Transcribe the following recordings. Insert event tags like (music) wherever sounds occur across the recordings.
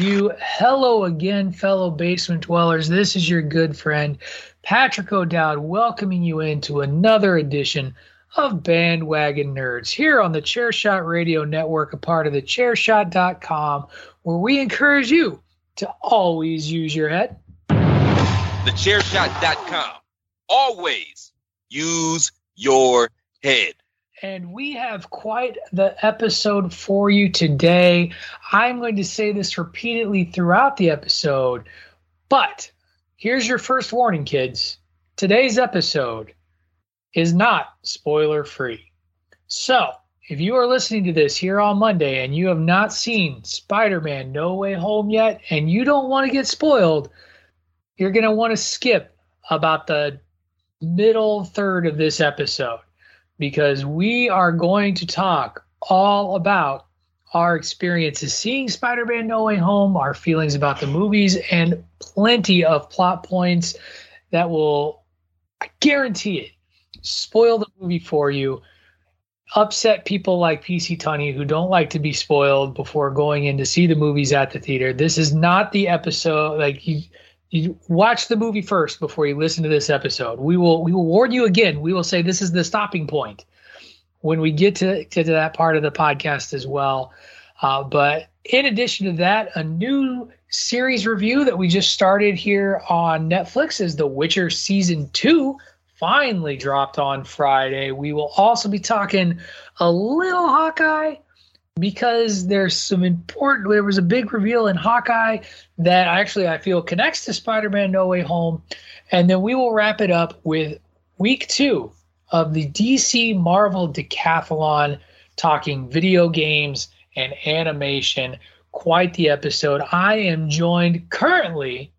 You. Hello again, fellow basement dwellers. This is your good friend, Patrick O'Dowd, welcoming you into another edition of Bandwagon Nerds here on the Chairshot Radio Network, a part of the Chairshot.com, where we encourage you to always use your head. Thechairshot.com. Always use your head. And we have quite the episode for you today. I'm going to say this repeatedly throughout the episode, but here's your first warning, kids. Today's episode is not spoiler free. So, if you are listening to this here on Monday and you have not seen Spider Man No Way Home yet and you don't want to get spoiled, you're going to want to skip about the middle third of this episode because we are going to talk all about our experiences seeing Spider Man No Way Home, our feelings about the movies, and plenty of plot points that will, I guarantee it, spoil the movie for you, upset people like PC Tunney who don't like to be spoiled before going in to see the movies at the theater. This is not the episode, like, you. You watch the movie first before you listen to this episode. We will we will warn you again. We will say this is the stopping point when we get to, to that part of the podcast as well. Uh, but in addition to that, a new series review that we just started here on Netflix is The Witcher Season 2 finally dropped on Friday. We will also be talking a little Hawkeye because there's some important there was a big reveal in Hawkeye that actually I feel connects to Spider-Man No Way Home. And then we will wrap it up with week 2 of the DC Marvel Decathlon talking video games and animation. Quite the episode. I am joined currently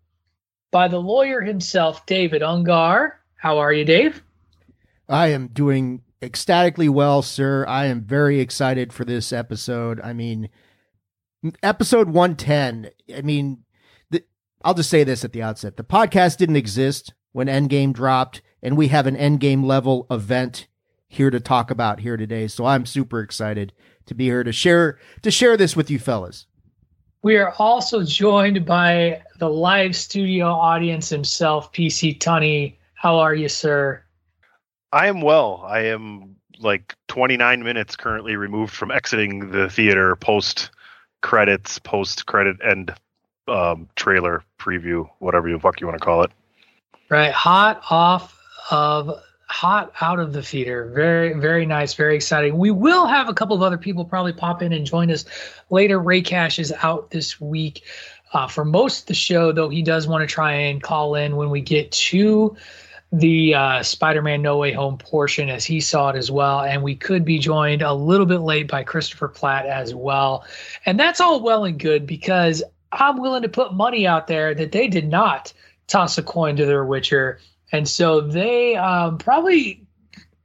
by the lawyer himself David Ungar. How are you Dave? I am doing ecstatically well, sir. I am very excited for this episode. I mean, episode 110. I mean, the, I'll just say this at the outset. The podcast didn't exist when Endgame dropped, and we have an Endgame level event here to talk about here today. So I'm super excited to be here to share to share this with you fellas. We are also joined by the live studio audience himself, PC Tunney. How are you, sir? I am well. I am like 29 minutes currently removed from exiting the theater post credits, post credit end um, trailer preview, whatever you fuck you want to call it. Right, hot off of hot out of the theater. Very, very nice, very exciting. We will have a couple of other people probably pop in and join us later. Ray Cash is out this week uh, for most of the show, though he does want to try and call in when we get to the uh, Spider-Man No Way Home portion as he saw it as well, and we could be joined a little bit late by Christopher Platt as well, and that's all well and good because I'm willing to put money out there that they did not toss a coin to their Witcher, and so they um, probably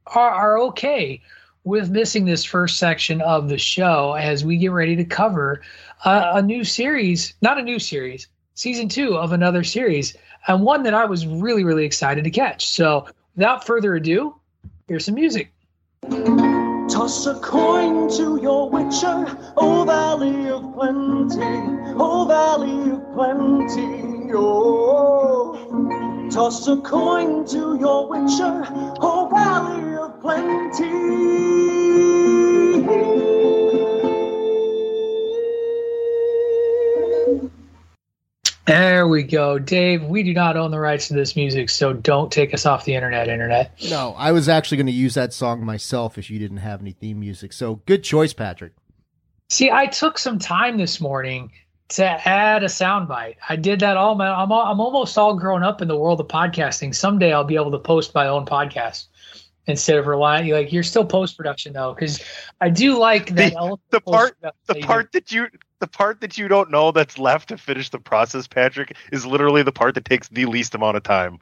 are, are okay with missing this first section of the show as we get ready to cover uh, a new series, not a new series, season two of another series and one that I was really, really excited to catch. So without further ado, here's some music. Toss a coin to your witcher, oh valley of plenty, oh valley of plenty, oh. Toss a coin to your witcher, oh valley of plenty. There we go. Dave, we do not own the rights to this music, so don't take us off the internet, internet. No, I was actually going to use that song myself if you didn't have any theme music. So good choice, Patrick. See, I took some time this morning to add a soundbite. I did that all my I'm I'm almost all grown up in the world of podcasting. Someday I'll be able to post my own podcast instead of relying like you're still post production though because I do like that the, the part the part that you the part that you don't know that's left to finish the process, Patrick, is literally the part that takes the least amount of time.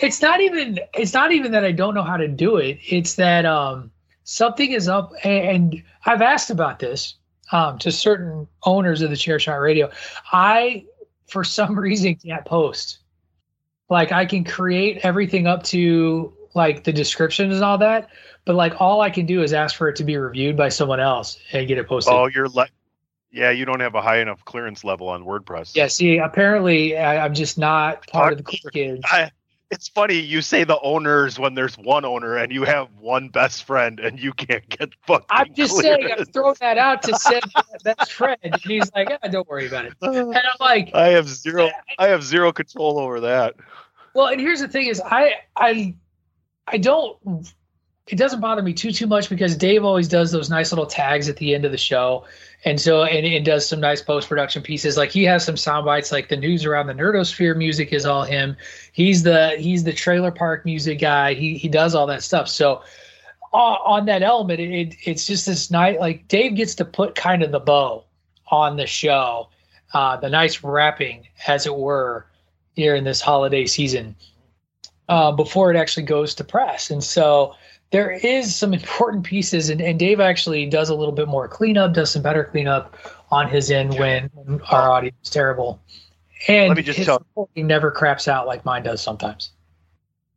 It's not even it's not even that I don't know how to do it. It's that um, something is up, and I've asked about this um, to certain owners of the Chair Shot Radio. I, for some (laughs) reason, can't post. Like I can create everything up to like the descriptions and all that, but like all I can do is ask for it to be reviewed by someone else and get it posted. Oh, you're like yeah, you don't have a high enough clearance level on WordPress. Yeah, see, apparently I, am just not part of the cool kids. I, it's funny you say the owners when there's one owner and you have one best friend and you can't get fucking. I'm just clearance. saying, I'm throwing that out to say (laughs) best friend, and he's like, yeah, "Don't worry about it." And I'm (laughs) like, I have zero, I have zero control over that. Well, and here's the thing: is I, I, I don't. It doesn't bother me too too much because Dave always does those nice little tags at the end of the show and so and it does some nice post production pieces. Like he has some sound bites, like the news around the Nerdosphere music is all him. He's the he's the trailer park music guy. He he does all that stuff. So uh, on that element, it, it, it's just this night. Like Dave gets to put kind of the bow on the show, uh, the nice wrapping, as it were, here in this holiday season. Uh, before it actually goes to press, and so there is some (laughs) important pieces, and, and Dave actually does a little bit more cleanup, does some better cleanup on his end when, our audio is terrible. And Let me just his tell- reporting never craps out like mine does sometimes.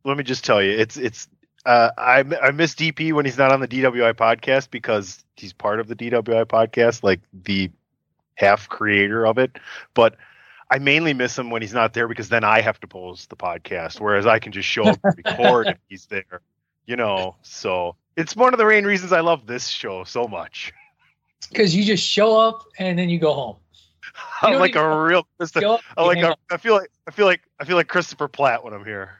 Let me just tell you, it's it's. Uh, I I miss DP when he's not on the DWI podcast because he's part of the DWI podcast, like the half creator of it. But I mainly miss him when he's not there because then I have to post the podcast, whereas I can just show up and record if he's there. You know, so it's one of the main reasons I love this show so much. Because you just show up and then you go home. (laughs) You I'm like a real (laughs) Christopher. Up, I like hang. I feel like I feel like I feel like Christopher Platt when I'm here.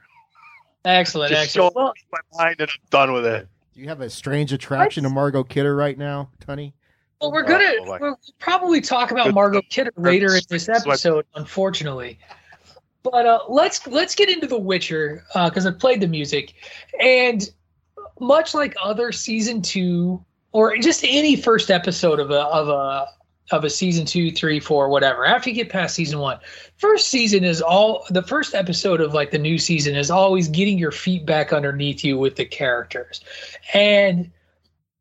Excellent, Just show up Well, my mind and I'm done with it. Do you have a strange attraction to Margot Kidder right now, Tunny? Well, we're gonna Oh, my- we'll probably talk about Margot Kidder later in this episode, unfortunately. But uh, let's let's get into The Witcher because I played the music, and much like other season two or just any first episode of a of a of a season two, three, four, whatever. After you get past season one, first season is all the first episode of like the new season is always getting your feet back underneath you with the characters, and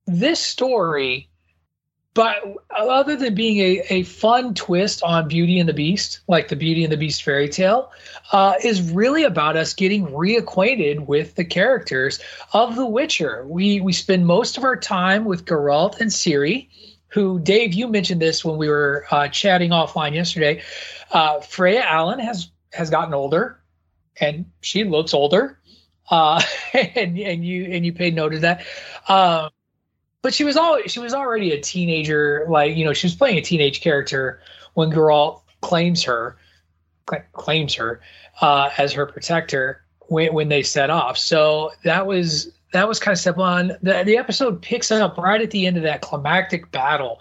this story but other than being a, a fun twist on Beauty and the Beast, like the Beauty and the Beast fairy tale, uh, is really about us getting reacquainted with the characters of The Witcher. We we spend most of our time with Geralt and Ciri, who Dave, you mentioned this when we were uh, chatting offline yesterday. Uh, Freya Allan has has gotten older, and she looks older, uh, (laughs) and and you and you paid note of that. Um, but she was all she was already a teenager like you know she was playing a teenage character when Geralt claims her claims her uh, as her protector when, when they set off so that was that was kind of step one the, the episode picks up right at the end of that climactic battle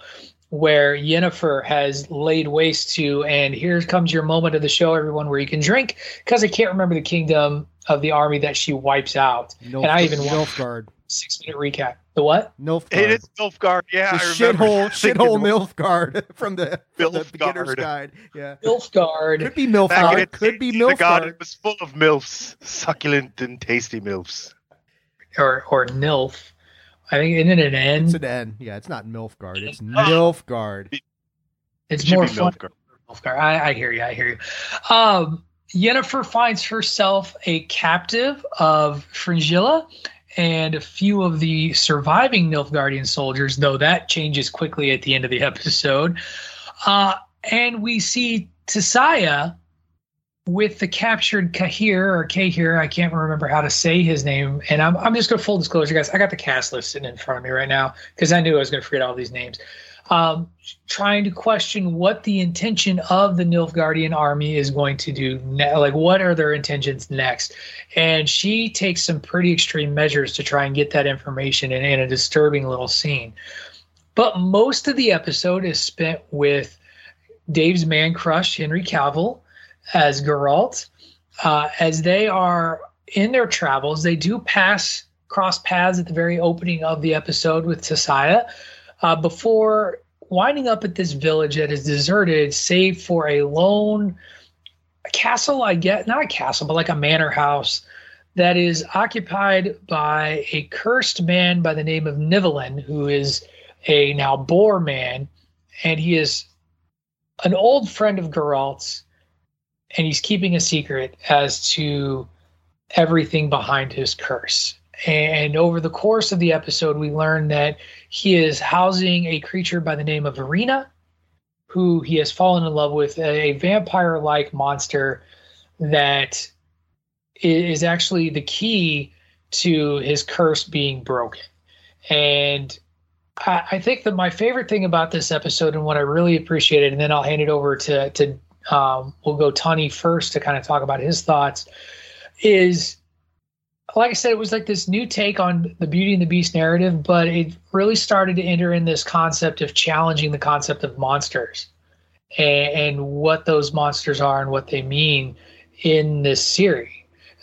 where Yennefer has laid waste to, and here comes your moment of the show, everyone, where you can drink because I can't remember the kingdom of the army that she wipes out. Nilf- and I even Nilfgaard. six minute recap. The what? Nilfgaard. It is Nilfgaard. Yeah, the I remember. shithole, (laughs) shithole Nilfgaard (laughs) from the, from the beginner's guide. Yeah, Nilfgaard. could be Back in Nilfgaard. its Could be day, The god Nilfgaard. was full of milfs, succulent and tasty milfs. or or Nilf. I think isn't it an N? It's an N. Yeah, it's not Nilfgaard. It's Nilfgaard. It's It should more be fun. Nilfgaard. Nilfgaard. I, I hear you. I hear you. Um, Yennefer finds herself a captive of Fringilla and a few of the surviving Nilfgaardian soldiers, though that changes quickly at the end of the (laughs) episode. Uh, and we see Tissaia with the captured Cahir or Cahir. I can't remember how to say his name. And I'm, I'm just going to full disclosure, guys. I got the cast list sitting in front of me right now because I knew I was going to forget all these names. Um, trying to question what the intention of the Nilfgaardian army is going to do. Ne- like, what are their intentions next? And she takes some pretty extreme measures to try and get that information in, in a disturbing little scene. But most of the episode is spent with Dave's man crush, Henry Cavill, as Geralt. Uh, as they are in their travels, they do pass cross paths at the very opening of the episode with Tissaia uh, before winding up at this village that is deserted, save for a lone castle, I get not a castle, but like a manor house that is occupied by a cursed man by the name of Nivellen, who is a now boar man, and he is an old friend of Geralt's, and he's keeping a secret as to everything behind his curse. And over the course of the episode, we learn that he is housing a creature by the name of Arena, who he has fallen in love with, a vampire like monster that is actually the key to his curse being broken. And I, I think that my favorite thing about this episode and what I really appreciated, and then I'll hand it over to, to um, we'll go Tony first to kind of talk about his thoughts, is like I said, it was like this new take on the Beauty and the Beast narrative, but it really started to enter in this concept of challenging the concept of monsters and, and what those monsters are and what they mean in this series.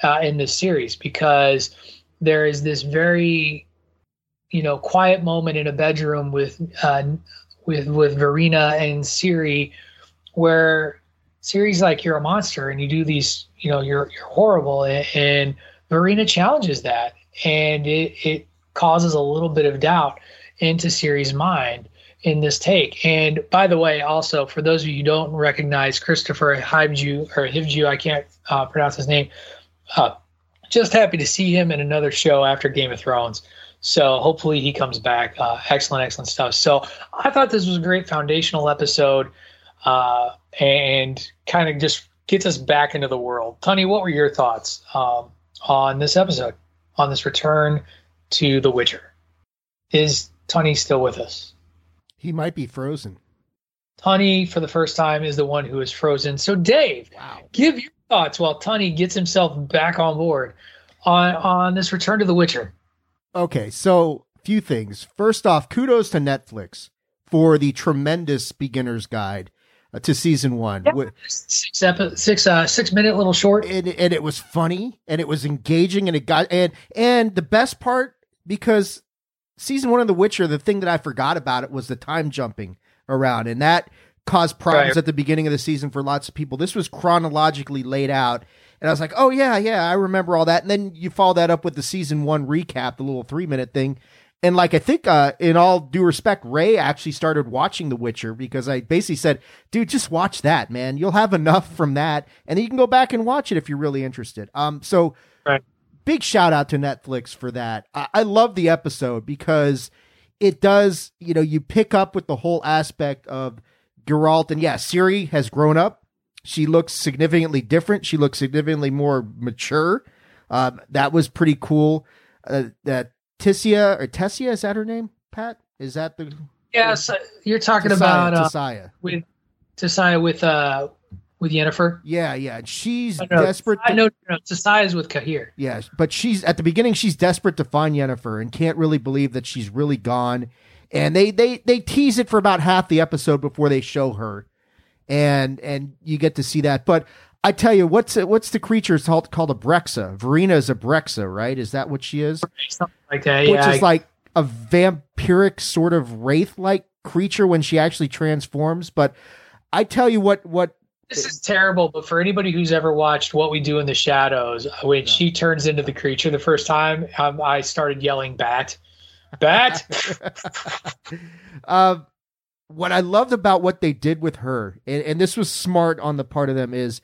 Uh, in this series, because there is this very, you know, quiet moment in a bedroom with uh, with with Vereena and Ciri, where Ciri's like, "You're a monster, and you do these, you know, you're you're horrible," and, and Vereena challenges that, and it, it causes a little bit of doubt into Ciri's mind in this take. And by the way, also for those of you who don't recognize Kristofer Hivju or Hivju, I can't uh, pronounce his name. Uh, just happy to see him in another show after Game of Thrones. So hopefully he comes back. Uh, excellent, excellent stuff. So I thought this was a great foundational episode, uh, and kind of just gets us back into the world. Tony, what were your thoughts? Um, on this episode, on this return to The Witcher. Is Tony still with us? He might be frozen. Tony, for the first time, is the one who is frozen. So, Dave, Wow. give your thoughts while Tony gets himself back on board on on this return to The Witcher. Okay, so few things. First off, kudos to Netflix for the tremendous beginner's guide to season one. Yeah. Wi- Six epi- six uh, six minute little short. and, and it was funny and it was engaging and it got and and the best part because season one of The Witcher, the thing that I forgot about it was the time jumping around, and that caused problems Right. at the beginning of the season for lots of people. This was chronologically laid out, and I was like, oh yeah, yeah, I remember all that. And then you follow that up with the season one recap, the little three minute thing, and like I think, uh, in all due respect, Ray actually started watching The Witcher because I basically said, "Dude, just watch that, man. You'll have enough from that, and then you can go back and watch it if you're really interested." Um, so Right. big shout out to Netflix for that. I, I love the episode because it does, you know, you pick up with the whole aspect of Geralt, and yeah, Ciri has grown up. She looks significantly different. She looks significantly more mature. Um, that was pretty cool. Uh, that Tissia or Tessia is that her name? Pat, is that the Yes, uh, you're talking Tissaia, about uh, with Tissaia with uh with Yennefer. Yeah, yeah. She's I know, desperate. I to- know no, Tissaia is with Cahir. Yeah, but she's at the beginning. She's desperate to find Yennefer and can't really believe that she's really gone. And they they they tease it for about half the episode before they show her, and and you get to see that. But I tell you, what's what's the creature called, called a Bruxa? Vereena is a Bruxa, right? Is that what she is? Something like that. Which yeah, is like a vampiric sort of wraith like creature when she actually transforms. But I tell you what what This is terrible, but for anybody who's ever watched What We Do in the Shadows, when she turns into the creature the first time, um, I started yelling "Bat, bat!" uh, (laughs) what I loved about what they did with her, and, and this was smart on the part of them, is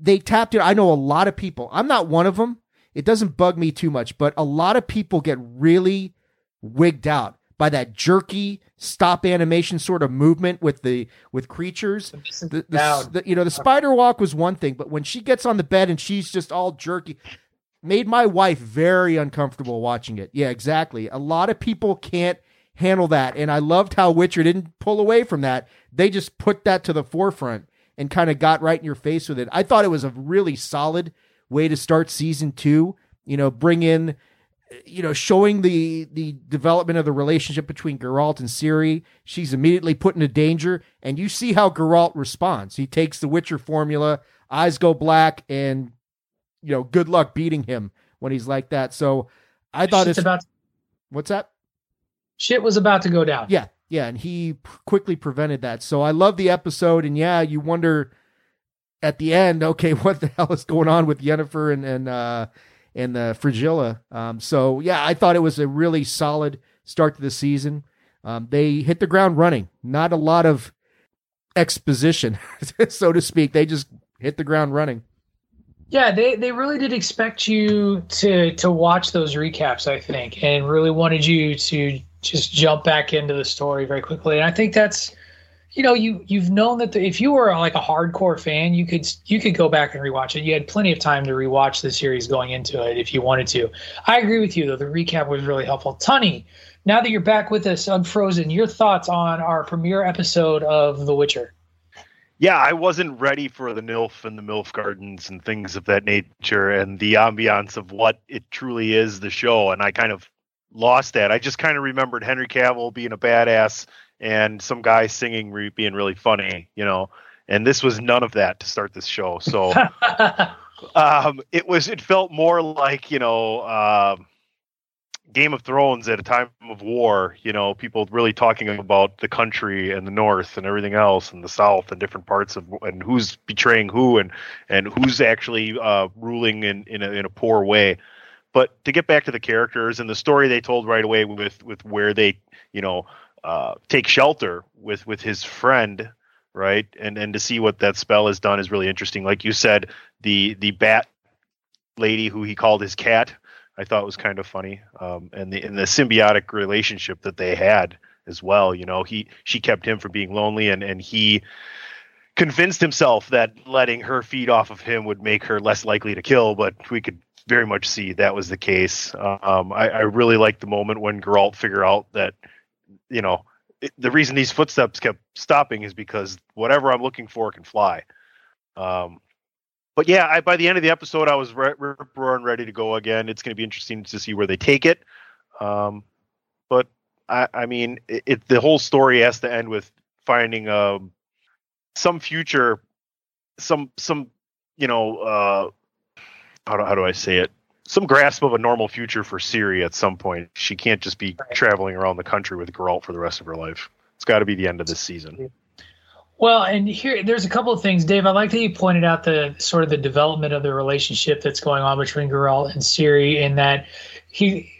they tapped it. I know a lot of people. I'm not one of them. It doesn't bug me too much, but a lot of people get really wigged out by that jerky stop animation sort of movement with the with creatures. The, the, the- you know the spider walk was one thing, but when she gets on the bed and she's just all jerky, made my wife very uncomfortable watching it. Yeah, exactly. A lot of people can't handle that, and I loved how Witcher didn't pull away from that. They just put that to the forefront and kind of got right in your face with it. I thought it was a really solid way to start season two. You know, bring in you know, showing the the development of the relationship between Geralt and Ciri. She's immediately put into danger, and you see how Geralt responds. He takes the Witcher formula, eyes go black, and you know, good luck beating him when he's like that. So I thought Shit's it's about what's that? shit was about to go down. Yeah, yeah, and he quickly prevented that. So I love the episode, and yeah, you wonder at the end, okay, (laughs) what the hell is going on with Yennefer and and uh, and the Frigilla? Um, so yeah, I thought it was a really solid start to the season. Um, they hit the ground running. Not a lot of exposition, (laughs) so to speak. They just hit the ground running. Yeah, they, they really did expect you to to watch those recaps, I think, and really wanted you to just jump back into the story very quickly. And I think that's, you know, you you've known that the, if you were like a hardcore fan, you could you could go back and rewatch it. You had plenty of time to rewatch the series going into it if you wanted to. I agree with you though; the recap was really helpful. Tunny, now that you're back with us, unfrozen, your thoughts on our premiere episode of The Witcher? yeah, I wasn't ready for the nilf and the MILF gardens and things of that nature and the ambiance of what it truly is, the show. And I kind of lost that. I just kind of remembered Henry Cavill being a badass and some guy singing re- being really funny, you know. And this was none of that to start this show. So (laughs) um, it was, it felt more like, you know, um Game of Thrones at a time of war, you know, people really talking about the country and the North and everything else and the South and different parts of and who's betraying who and and who's actually uh, ruling in in a, in a poor way. But to get back to the characters and the story they told right away with with where they you know uh, take shelter with with his friend, right, and and to see what that spell has done is really interesting. Like you said, the the bat lady who he called his cat. I thought was kind of funny, um, and the and the symbiotic relationship that they had as well. You know, he she kept him from being lonely, and and he convinced himself that letting her feed off of him would make her less likely to kill. But we could very much see that was the case. Um, I, I really liked the moment when Geralt figured out that you know it, the reason these footsteps kept stopping is because whatever I'm looking for can fly. Um, but yeah, I, by the end of the episode, I was re- rip roaring ready to go again. It's going to be interesting to see where they take it. Um, but I, I mean, it, it, the whole story has to end with finding um, some future, some some you know, uh, how do, how do I say it? Some grasp of a normal future for Ciri at some point. She can't just be traveling around the country with Geralt for the rest of her life. It's got to be the end of this season. Well, and here there's a couple of things, Dave. I like that you pointed out the sort of the development of the relationship that's going on between Geralt and Ciri, in that he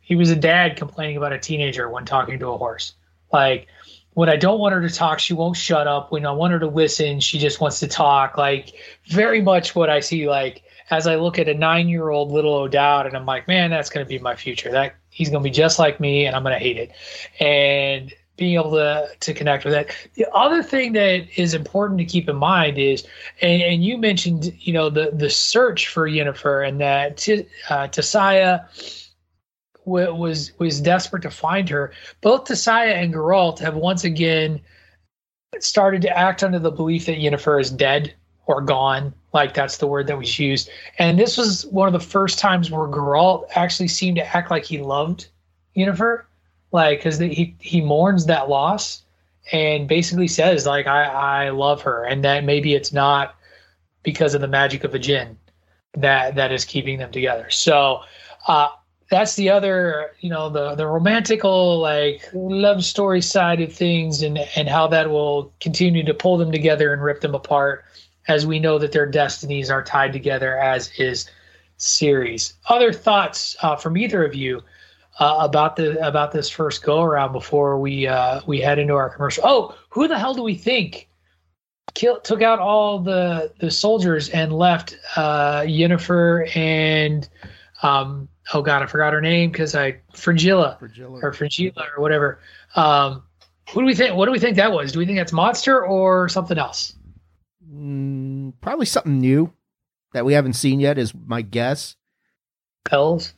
He was a dad complaining about a teenager when talking to a horse. Like when I don't want her to talk, she won't shut up. When I want her to listen, she just wants to talk. Like very much what I see like as I look at a nine year old little O'Dowd and I'm like, man, that's gonna be my future. That he's gonna be just like me and I'm gonna hate it. And being able to to connect with that. The other thing that is important to keep in mind is, and, and you mentioned, you know, the the search for Yennefer and that T- uh, was was desperate to find her. Both Tissaia and Geralt have once again started to act under the belief that Yennefer is dead or gone. Like that's the word that was used. And this was one of the first times where Geralt actually seemed to act like he loved Yennefer like because he he mourns that loss and basically says like I I love her and that maybe it's not because of the magic of a djinn that that is keeping them together. So uh, that's the other you know the the romantical like love story side of things and and how that will continue to pull them together and rip them apart as we know that their destinies are tied together as is series. Other thoughts uh, from either of you uh, about the about this first go around before we uh, we head into our commercial. Oh, who the hell do we think killed took out all the the soldiers and left uh, Yennefer and um, oh god, I forgot her name because I Fringilla, Fringilla. or Fringilla or whatever. Um, who do we think? What do we think that was? Do we think that's monster or something else? Mm, probably something new that we haven't seen yet is my guess. Elves.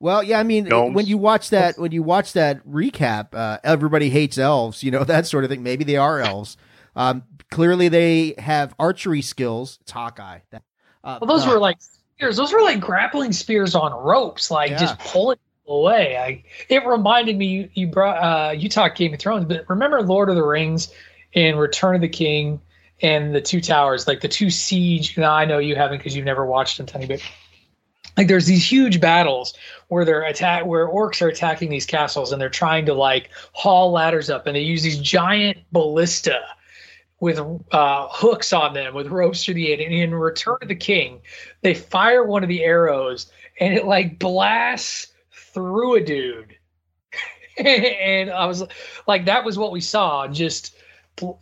Well, yeah, I mean, Gnomes. when you watch that, when you watch that recap, uh, everybody hates elves, you know (laughs) that sort of thing. Maybe they are elves. Um, clearly, they have archery skills. It's Hawkeye. That, uh, Well, those uh, were like spears. Those were like grappling spears on ropes, like Yeah. just pulling people away. I, it reminded me. You, you brought uh, you talked Game of Thrones, but remember Lord of the Rings and Return of the King and the Two Towers, like the two siege. Now I know you haven't because you've never watched them, Tony, but like there's these huge battles where they're attack where orcs are attacking these castles and they're trying to like haul ladders up and they use these giant ballista with uh, hooks on them with ropes through the end. And in Return of the King, they fire one of the arrows and it like blasts through a dude. (laughs) and I was like, that was what we saw. Just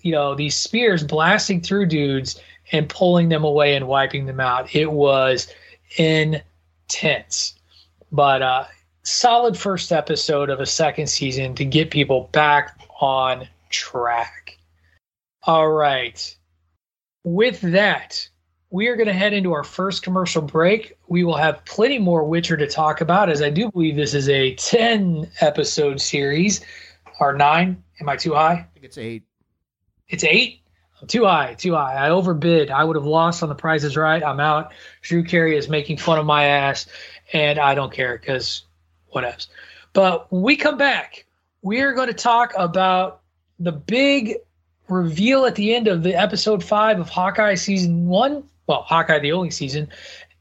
you know these spears blasting through dudes and pulling them away and wiping them out. It was intense, but uh, solid first episode of a second season to get people back on track. All right. With that, we are going to head into our first commercial break. We will have plenty more Witcher to talk about, as I do believe this is a 10 episode series. Or nine? Am I too high? I think it's eight. It's eight? Too high, too high. I overbid. I would have lost on the prizes right. I'm out. Drew Carey is making fun of my ass, and I don't care because what else? But we come back, we are going to talk about the big reveal at the end of the episode five of Hawkeye season one. Well, Hawkeye the only season.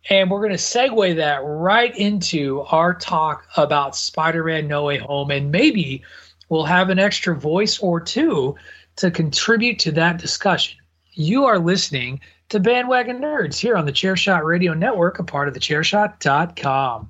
And we're going to segue that right into our talk about Spider Man No Way Home. And maybe we'll have an extra voice or two to contribute to that discussion. You are listening to Bandwagon Nerds here on the Chairshot Radio Network, a part of the Chairshot.com.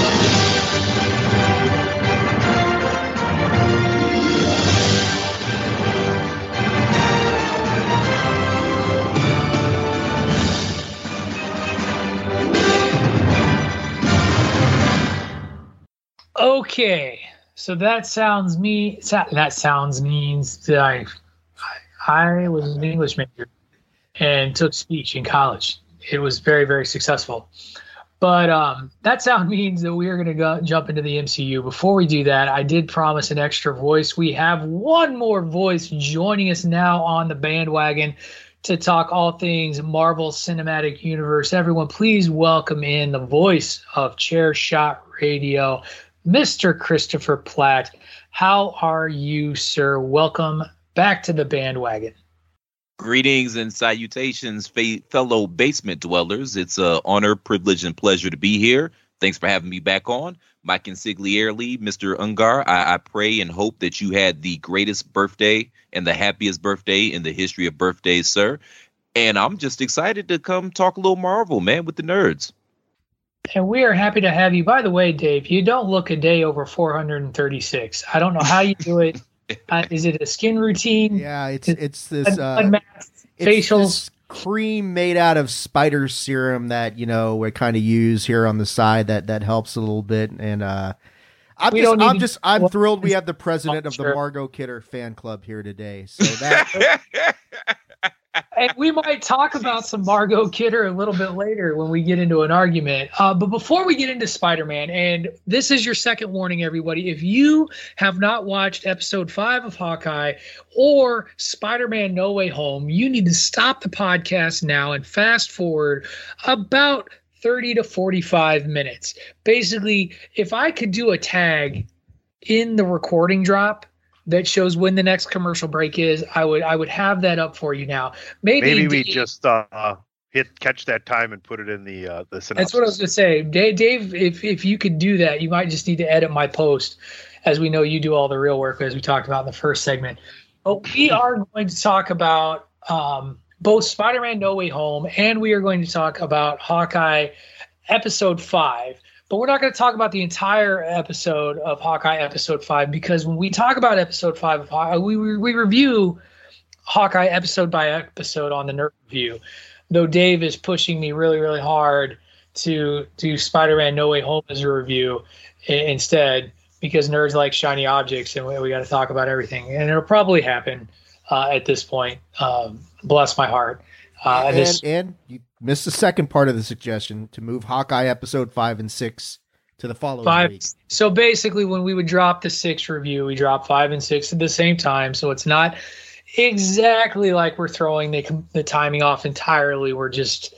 Okay, so that sounds me. That sounds means that I, I was an English major and took speech in college. It was very very successful. But um, that sound (laughs) means that we are going to jump into the MCU. Before we do that, I did promise an extra voice. We have one more voice joining us now on the bandwagon to talk all things Marvel Cinematic Universe. Everyone, please welcome in the voice of Chair Shot Radio, Mr. Christopher Platt. How are you, sir? Welcome back to the bandwagon. Greetings and salutations, fa- fellow basement dwellers. It's an honor, privilege, and pleasure to be here. Thanks for having me back on. Mike Consigliere, Mr. Ungar, I-, I pray and hope that you had the greatest birthday and the happiest birthday in the history of birthdays, sir. And I'm just excited to come talk a little Marvel, man, with the nerds. And we are happy to have you. By the way, Dave, you don't look a day over 436. I don't know how you do it. (laughs) uh, (laughs) is it a skin routine? Yeah, it's it's this uh, it's facials. cream made out of spider serum that you know we kind of use here on the side that that helps a little bit. And uh, I'm We just I'm just I'm thrilled we have the president of the sure. Margot Kidder fan club here today. So that (laughs) (laughs) and we might talk about some Margot Kidder a little bit later when we get into an argument. Uh, but before we get into Spider Man, and this is your second warning, everybody. If you have not watched episode five of Hawkeye or Spider Man No Way Home, you need to stop the podcast now and fast forward about 30 to 45 minutes. Basically, if I could do a tag in the recording drop, that shows when the next commercial break is. I would I would have that up for you now. Maybe, Maybe we Dave- just uh, hit catch that time and put it in the uh, the synopsis. That's what I was going to say, Dave. Dave, if if you could do that, you might just need to edit my post, as we know you do all the real work, as we talked about in the first segment. But we (laughs) are going to talk about um, both Spider-Man: No Way Home, and we are going to talk about Hawkeye episode five. But we're not going to talk about the entire episode of Hawkeye episode five because when we talk about episode five of Hawkeye, we we review Hawkeye episode by episode on the Nerd Review. Though Dave is pushing me really, really hard to do Spider-Man No Way Home as a review instead because nerds like shiny objects and we, we got to talk about everything. And it'll probably happen uh, at this point. Um, bless my heart. Uh, and, this, and you missed the second part of the suggestion to move Hawkeye episode five and six to the following five. week. So basically, when we would drop the six review, we drop five and six at the same time. So it's not exactly like we're throwing the the timing off entirely. We're just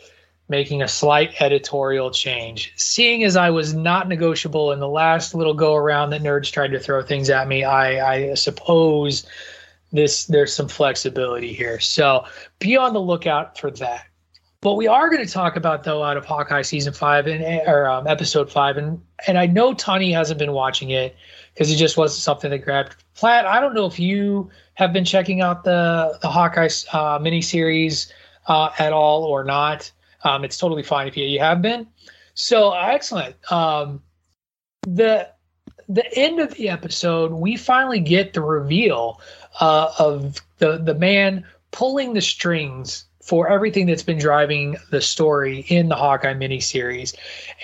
making a slight editorial change. Seeing as I was not negotiable in the last little go around that nerds tried to throw things at me, I, I suppose this there's some flexibility here. So be on the lookout for that. What we are going to talk about, though, out of Hawkeye season five and or um, episode five, and and I know Tony hasn't been watching it because it just wasn't something that grabbed. Platt, I don't know if you have been checking out the the Hawkeye uh, miniseries uh, at all or not. Um, it's totally fine if you, you have been. So excellent. Um, the the end of the episode, we finally get the reveal uh, of the the man pulling the strings for everything that's been driving the story in the Hawkeye miniseries,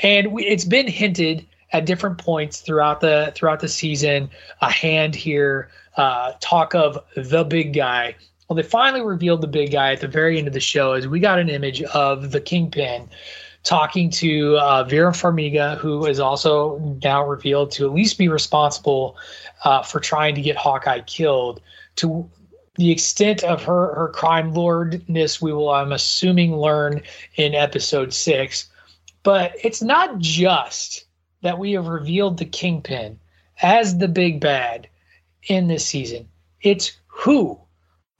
and we, it's been hinted at different points throughout the throughout the season. A hand here, uh, talk of the big guy. Well, they finally revealed the big guy at the very end of the show as we got an image of the Kingpin talking to uh, Vera Farmiga, who is also now revealed to at least be responsible uh, for trying to get Hawkeye killed. To the extent of her her crime lordness, we will, I'm assuming, learn in episode six. But it's not just that we have revealed the Kingpin as the big bad in this season. It's who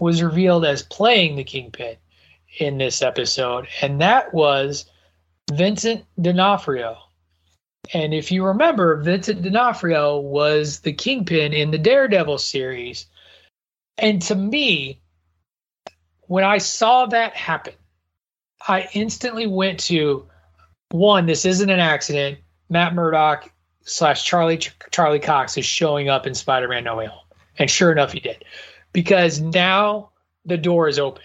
was revealed as playing the Kingpin in this episode, and that was Vincent D'Onofrio. And if you remember, Vincent D'Onofrio was the Kingpin in the Daredevil series. And to me, when I saw that happen, I instantly went to one, this isn't an accident. Matt Murdock slash Charlie Charlie Cox is showing up in Spider-Man No Way Home, and sure enough, he did, because now the door is open,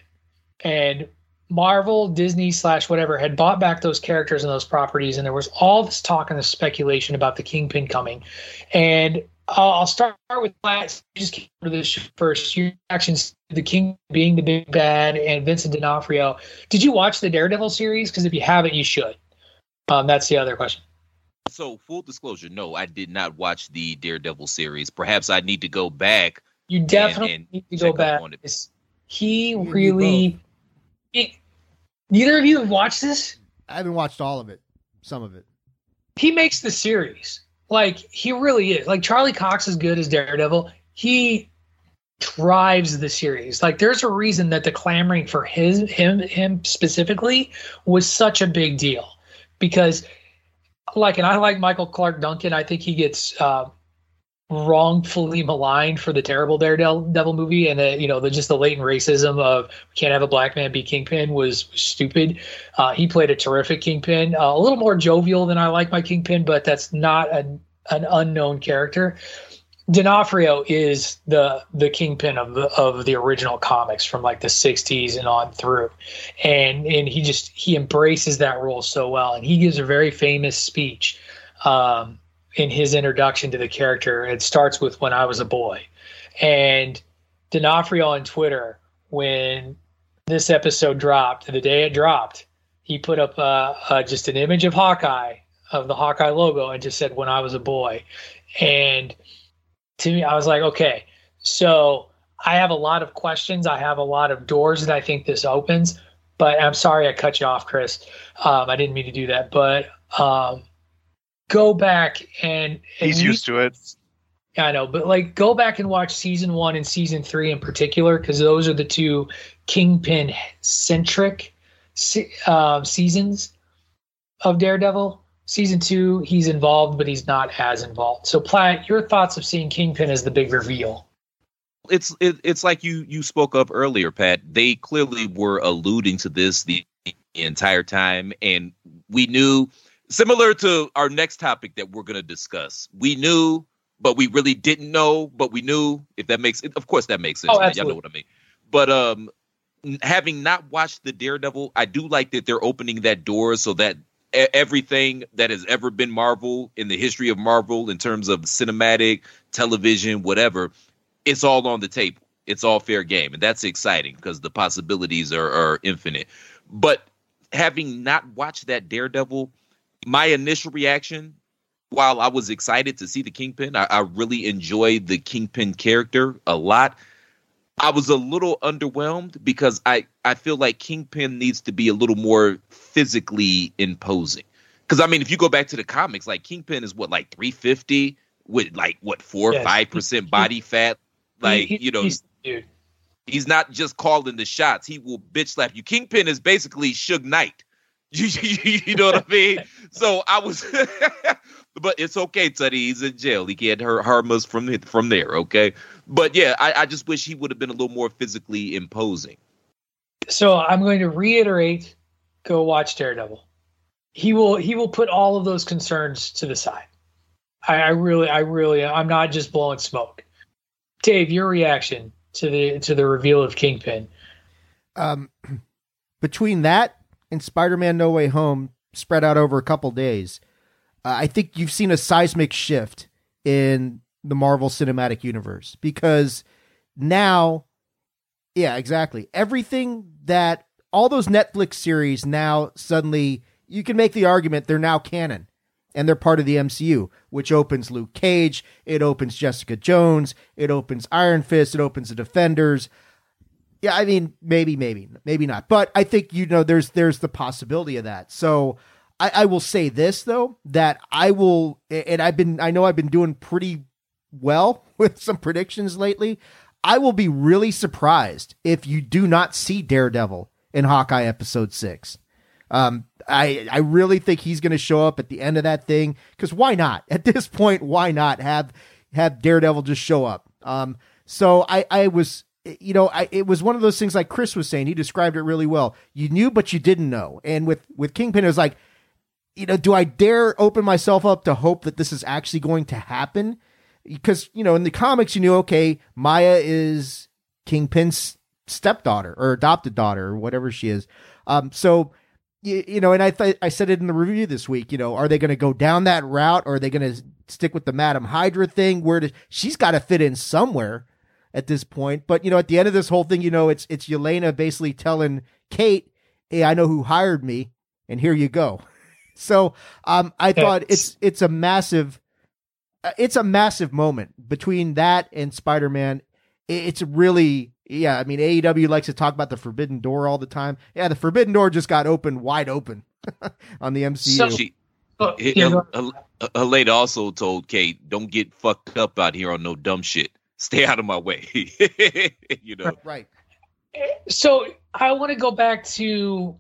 and Marvel, Disney slash whatever had bought back those characters and those properties, and there was all this talk and this speculation about the Kingpin coming, and I'll start with that. Just came to this first. Your reactions to the King being the big bad and Vincent D'Onofrio. Did you watch the Daredevil series? Because if you haven't, you should. Um, that's the other question. So, full disclosure, no, I did not watch the Daredevil series. Perhaps I need to go back. You definitely and, and need to go back. He really. It, neither of you have watched this. I haven't watched all of it. Some of it. He makes the series. Like he really is. Like Charlie Cox is good as Daredevil. He drives the series. Like there's a reason that the clamoring for his him him specifically was such a big deal because like, and I like Michael Clarke Duncan. I think he gets uh, wrongfully maligned for the terrible Daredevil movie, and the, you know, the just the latent racism of can't have a black man be Kingpin was, stupid. Uh, he played a terrific Kingpin, uh, a little more jovial than I like my Kingpin, but that's not an an unknown character. D'Onofrio is the the kingpin of the of the original comics from like the 60s and on through. And and he just he embraces that role so well and he gives a very famous speech um, in his introduction to the character. It starts with when I was a boy. And D'Onofrio on Twitter when this episode dropped, the day it dropped, he put up uh, uh, just an image of Hawkeye of the Hawkeye logo and just said when I was a boy. And to me, I was like, okay, so I have a lot of questions. I have a lot of doors that I think this opens. But I'm sorry I cut you off, Chris. Um, I didn't mean to do that. But um, go back and, and he's used to it. I know, but like go back and watch season one and season three in particular because those are the two Kingpin centric uh, seasons of Daredevil season two, he's involved, but he's not as involved. So, Platt, your thoughts of seeing Kingpin as the big reveal? It's it, it's like you you spoke up earlier, Pat. They clearly were alluding to this the entire time, and we knew similar to our next topic that we're going to discuss. We knew, but we really didn't know, but we knew. If that makes, of course, that makes sense. Oh, absolutely. Y'all know what I mean. But um, having not watched the Daredevil, I do like that they're opening that door so that everything that has ever been Marvel in the history of Marvel in terms of cinematic, television, whatever, it's all on the table. It's all fair game. And that's exciting because the possibilities are, are infinite. But having not watched that Daredevil, my initial reaction, while I was excited to see the Kingpin, I, I really enjoyed the Kingpin character a lot. I was a little underwhelmed because I, I feel like Kingpin needs to be a little more physically imposing. Because I mean, if you go back to the comics, like Kingpin is what like 350 with like what four or five percent body fat, like he, he, you know, dude. He's not just calling the shots. He will bitch slap you. Kingpin is basically Suge Knight. (laughs) You, you, you know what I mean? So I was, (laughs) but it's okay, Teddy. He's in jail. He can't hurt harm us from from there. Okay, but yeah, I, I just wish he would have been a little more physically imposing. So I'm going to reiterate: go watch Daredevil. He will he will put all of those concerns to the side. I, I really, I really, I'm not just blowing smoke. Dave, your reaction to the to the reveal of Kingpin? Um, (clears throat) between that and Spider-Man: No Way Home, spread out over a couple days, uh, I think you've seen a seismic shift in the Marvel Cinematic Universe because now, yeah, exactly, everything that all those Netflix series now suddenly you can make the argument they're now canon and they're part of the MCU, which opens Luke Cage, it opens Jessica Jones, it opens Iron Fist, it opens the Defenders. Yeah, I mean, maybe, maybe, maybe not. But I think you know there's there's the possibility of that. So I, I will say this though, that I will and I've been I know I've been doing pretty well (laughs) with some predictions lately. I will be really surprised if you do not see Daredevil in Hawkeye episode six. Um, I I really think he's going to show up at the end of that thing because why not? (laughs) At this point, why not have have Daredevil just show up? Um, so I I was you know I it was one of those things like Chris was saying. He described it really well. You knew, but you didn't know. And with with Kingpin, it was like, you know, do I dare open myself up to hope that this is actually going to happen? Because you know, in the comics, you knew okay, Maya is Kingpin's stepdaughter or adopted daughter or whatever she is. Um, so you, you know, and I th- I said it in the review this week. You know, are they going to go down that route, or are they going to stick with the Madam Hydra thing? Where does, she's got to fit in somewhere at this point? But you know, at the end of this whole thing, you know, it's it's Yelena basically telling Kate, "Hey, I know who hired me, and here you go." So, um, I thought it's it's a massive, uh, it's a massive moment between that and Spider Man. It's really yeah, I mean AEW likes to talk about the forbidden door all the time. Yeah, the forbidden door just got opened wide open on the MCU. So she, Oh, Yelena also told Kate, "Don't get fucked up out here on no dumb shit. Stay out of my way." (laughs) you know, right? So I want to go back to.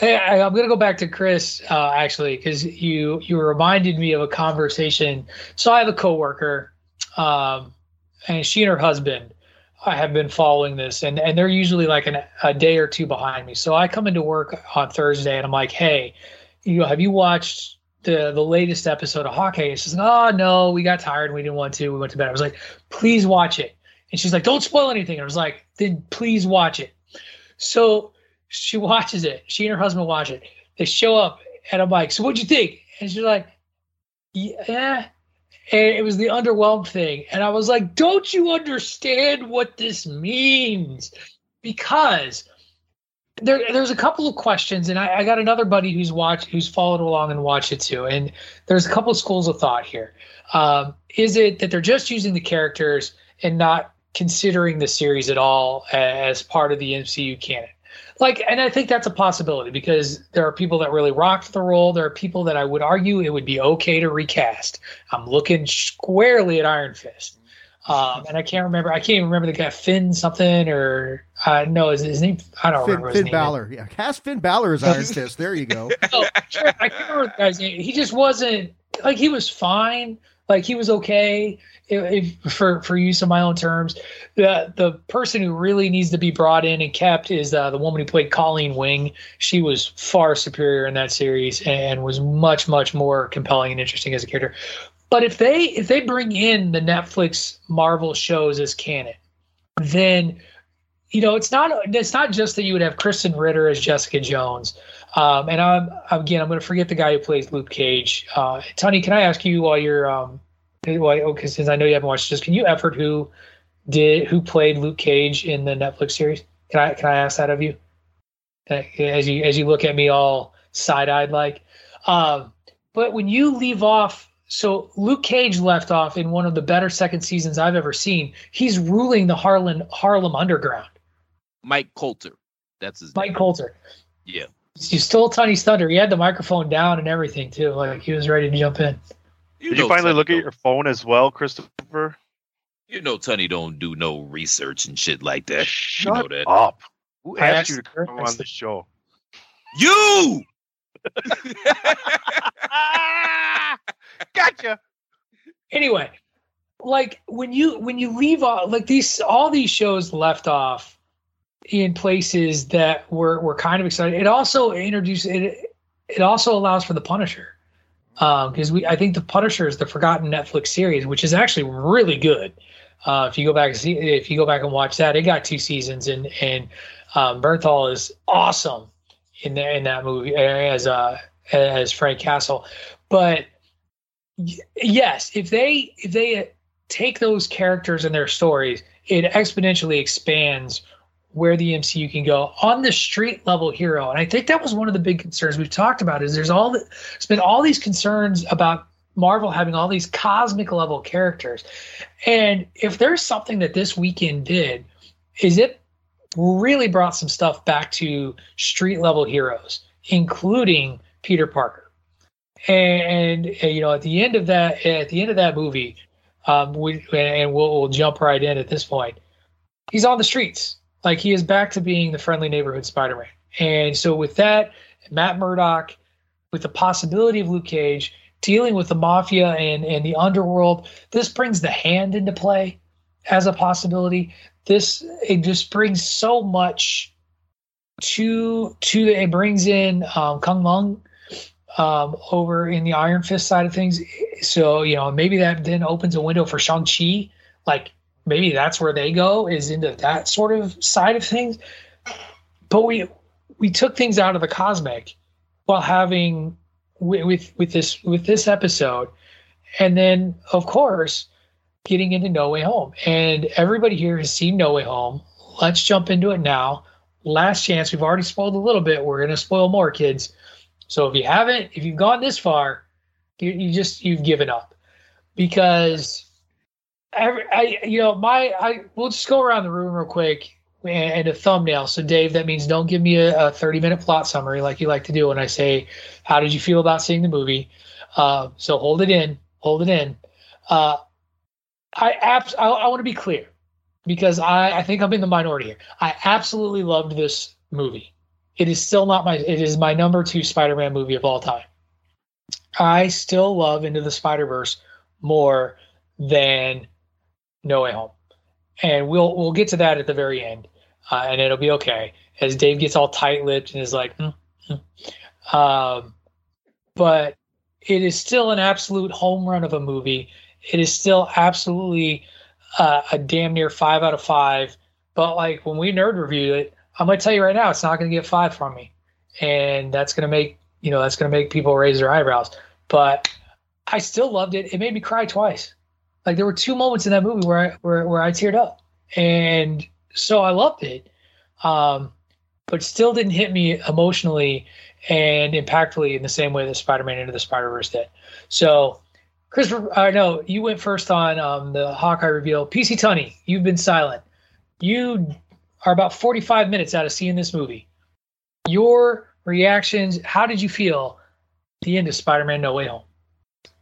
I, I'm going to go back to Chris uh, actually because you you reminded me of a conversation. So I have a coworker, um, and she and her husband I have been following this, and and they're usually like an, a day or two behind me. So I come into work on Thursday, and I'm like, "Hey, you know, have you watched the the latest episode of Hawkeye?" She's like, "Oh no, we got tired, and we didn't want to. We went to bed." I was like, "Please watch it," and she's like, "Don't spoil anything." And I was like, "Then please watch it." So she (laughs) watches it. She and her husband watch it. They show up, and I'm like, "So what'd you think?" And she's like, "Yeah." and it was the underwhelmed thing and i was like don't you understand what this means because there, there's a couple of questions and I, I, got another buddy who's watched who's followed along and watched it too and there's a couple of schools of thought here. Um, is it that they're just using the characters and not considering the series at all as part of the mcu canon? Like and i think that's a possibility because there are people that really rocked the role. There are people that i would argue it would be okay to recast. I'm looking squarely at iron fist um, and i can't remember i can't even remember the guy finn something or uh, no is his name i don't Finn, remember Finn his name Balor. Yeah, cast Finn Balor as Iron (laughs) Fist. There you go. (laughs) oh, sure, I can't remember the guy's name. He just wasn't like he was fine. Like he was okay if, if, for for use of my own terms. The the person who really needs to be brought in and kept is uh, the woman who played Colleen Wing. She was far superior in that series and was much much more compelling and interesting as a character. But if they if they bring in the Netflix Marvel shows as canon, then you know it's not it's not just that you would have Krysten Ritter as Jessica Jones. Um, and I'm again, I'm going to forget the guy who plays Luke Cage. Uh, Tony, can I ask you while you're, um, while, okay, since I know you haven't watched this, can you effort who did who played Luke Cage in the Netflix series? Can I can I ask that of you? As you as you look at me all side eyed like, um, but when you leave off, so Luke Cage left off in one of the better second seasons I've ever seen. He's ruling the Harlem Harlem Underground. Mike Colter, that's his Mike name. Colter. Yeah. He stole Tony's thunder. He had the microphone down and everything too. Like he was ready to jump in. Did you finally look at your phone as well, Christopher? You know, Tony don't do no research and shit like that. Shut you know that. up. Who I asked you to come on the show? You. (laughs) Gotcha. anyway, like when you when you leave off like these all these shows left off in places that were were kind of exciting. It also introduces it. It also allows for the Punisher because we I think the Punisher is the forgotten Netflix series, which is actually really good. Uh, if you go back and see, if you go back and watch that, it got two seasons, and and um, Bernthal is awesome in that in that movie as uh as Frank Castle, but yes, if they if they take those characters and their stories, it exponentially expands where the MCU can go on the street level hero. And I think that was one of the big concerns we've talked about is there's all the, there's been all these concerns about Marvel having all these cosmic level characters. And if there's something that this weekend did, is it really brought some stuff back to street level heroes, including Peter Parker. And, and, you know, at the end of that, at the end of that movie, um, we and we'll, we'll jump right in at this point. He's on the streets, like he is back to being the friendly neighborhood Spider-Man. And so with that, Matt Murdock, with the possibility of Luke Cage dealing with the mafia and and the underworld, this brings the hand into play as a possibility. This it just brings so much to to the, it brings in um, K'un-Lun um, over in the Iron Fist side of things. So you know maybe that then opens a window for Shang Chi. Like maybe that's where they go is into that sort of side of things. But we we took things out of the cosmic while having with with, with this with this episode, and then of course getting into No Way Home. And everybody here has seen No Way Home. Let's jump into it now. Last chance. We've already spoiled a little bit. We're going to spoil more, kids. So if you haven't, if you've gone this far, you, you just you've given up because every, I you know my I we'll just go around the room real quick and, and a thumbnail. So Dave, that means don't give me a, a thirty minute plot summary like you like to do when I say how did you feel about seeing the movie. Uh, so hold it in, hold it in. Uh, I abs- I, I want to be clear because I, I think I'm in the minority here. I absolutely loved this movie. It is still not my it is my number two Spider-Man movie of all time. I still love Into the Spider-Verse more than No Way Home. And we'll we'll get to that at the very end. Uh, and it'll be okay. As Dave gets all tight-lipped and is like, "Hmm, hmm." um, but it is still an absolute home run of a movie. It is still absolutely uh, a damn near five out of five. But like when we nerd reviewed it, I'm gonna tell you right now, it's not gonna get five from me, and that's gonna make you know that's gonna make people raise their eyebrows. But I still loved it. It made me cry twice. Like there were two moments in that movie where I where, where I teared up, and so I loved it. Um, but still didn't hit me emotionally and impactfully in the same way that Spider-Man Into the Spider-Verse did. So, Christopher, I know you went first on um, the Hawkeye reveal. PC Tunney, you've been silent. You are about 45 minutes out of seeing this movie. Your reactions, how did you feel the end of Spider-Man No Way Home?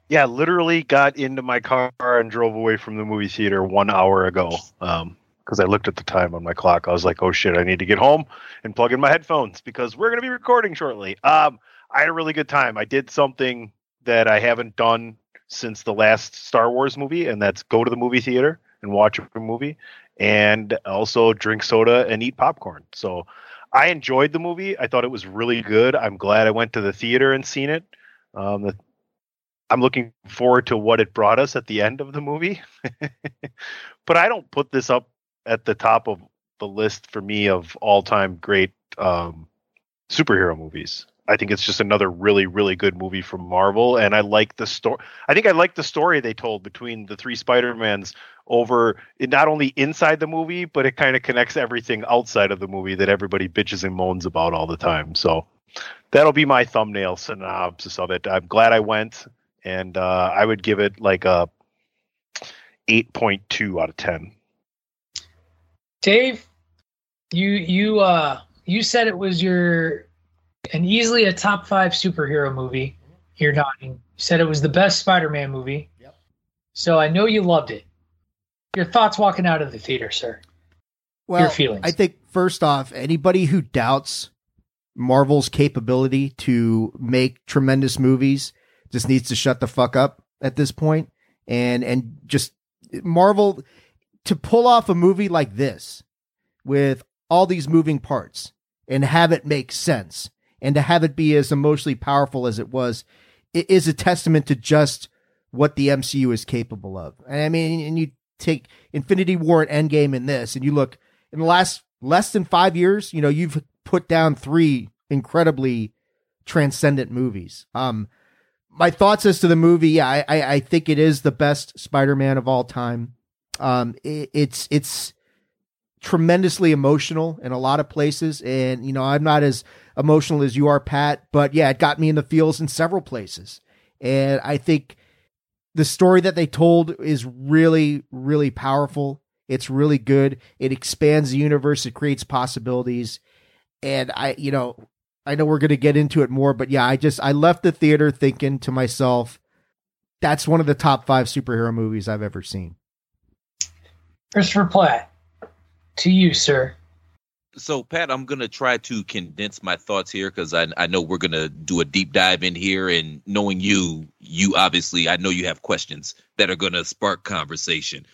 Yeah, literally got into my car and drove away from the movie theater one hour ago. Um, because I looked at the time on my clock. I was like, "Oh shit, I need to get home and plug in my headphones because we're going to be recording shortly." Um, I had a really good time. I did something that I haven't done since the last Star Wars movie, and that's go to the movie theater and watch a movie, and also drink soda and eat popcorn. So I enjoyed the movie. I thought it was really good. I'm glad I went to the theater and seen it. Um, the, I'm looking forward to what it brought us at the end of the movie. (laughs) but I don't put this up at the top of the list for me of all-time great um, superhero movies. I think it's just another really, really good movie from Marvel, and I like the story. I think I like the story they told between the three Spider-Mans over not only inside the movie, but it kind of connects everything outside of the movie that everybody bitches and moans about all the time. So that'll be my thumbnail synopsis of it. I'm glad I went, and uh, I would give it like a 8.2 out of 10. Dave, you you uh you said it was your and easily a top five superhero movie. You're nodding. You said it was the best Spider-Man movie. Yep. So I know you loved it. Your thoughts walking out of the theater, sir. Well, Your feelings. I think first off, anybody who doubts Marvel's capability to make tremendous movies just needs to shut the fuck up at this point and and just Marvel to pull off a movie like this with all these moving parts and have it make sense and to have it be as emotionally powerful as it was it is a testament to just what the MCU is capable of. And I mean, and you take Infinity War and Endgame in this, and you look in the last less than five years, you know, you've put down three incredibly transcendent movies. Um, my thoughts as to the movie, yeah, I, I, I think it is the best Spider-Man of all time. Um, it, it's it's tremendously emotional in a lot of places, and you know, I'm not as emotional as you are, Pat, but yeah, it got me in the feels in several places, and I think the story that they told is really, really powerful. It's really good. It expands the universe. It creates possibilities. And I, you know, I know we're going to get into it more, but yeah, I just, I left the theater thinking to myself, that's one of the top five superhero movies I've ever seen. Christopher Platt, to you, sir. So, Pat, I'm going to try to condense my thoughts here because I, I know we're going to do a deep dive in here. And knowing you, you obviously, I know you have questions that are going to spark conversation.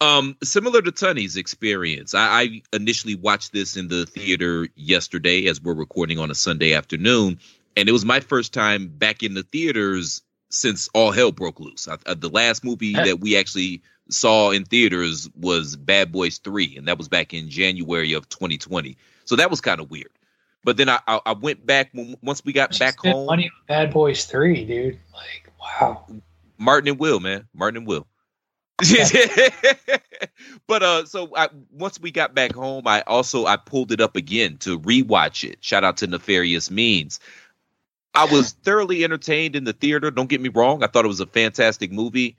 Um, similar to Tunney's experience, I, I initially watched this in the theater yesterday as we're recording on a Sunday afternoon. And it was my first time back in the theaters since all hell broke loose. I, I, the last movie that we actually saw in theaters was Bad Boys 3, and that was back in January of 2020. So that was kind of weird. But then I, I, I went back when, once we got back home. Money on Bad Boys 3, dude. Like, wow. Martin and Will, man. Martin and Will. (laughs) but uh so I, once we got back home i also i pulled it up again to rewatch it shout out to nefarious means i was thoroughly entertained in the theater don't get me wrong i thought it was a fantastic movie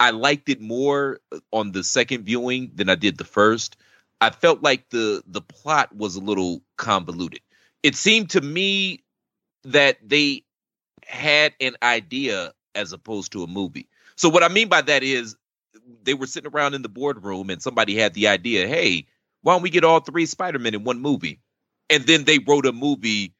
i liked it more uh, on the second viewing than i did the first. I felt like the the plot was a little convoluted. It seemed to me that they had an idea as opposed to a movie. So what i mean by that is they were sitting around in the boardroom and somebody had the idea, hey, why don't we get all three Spider-Men in one movie? And then they wrote a movie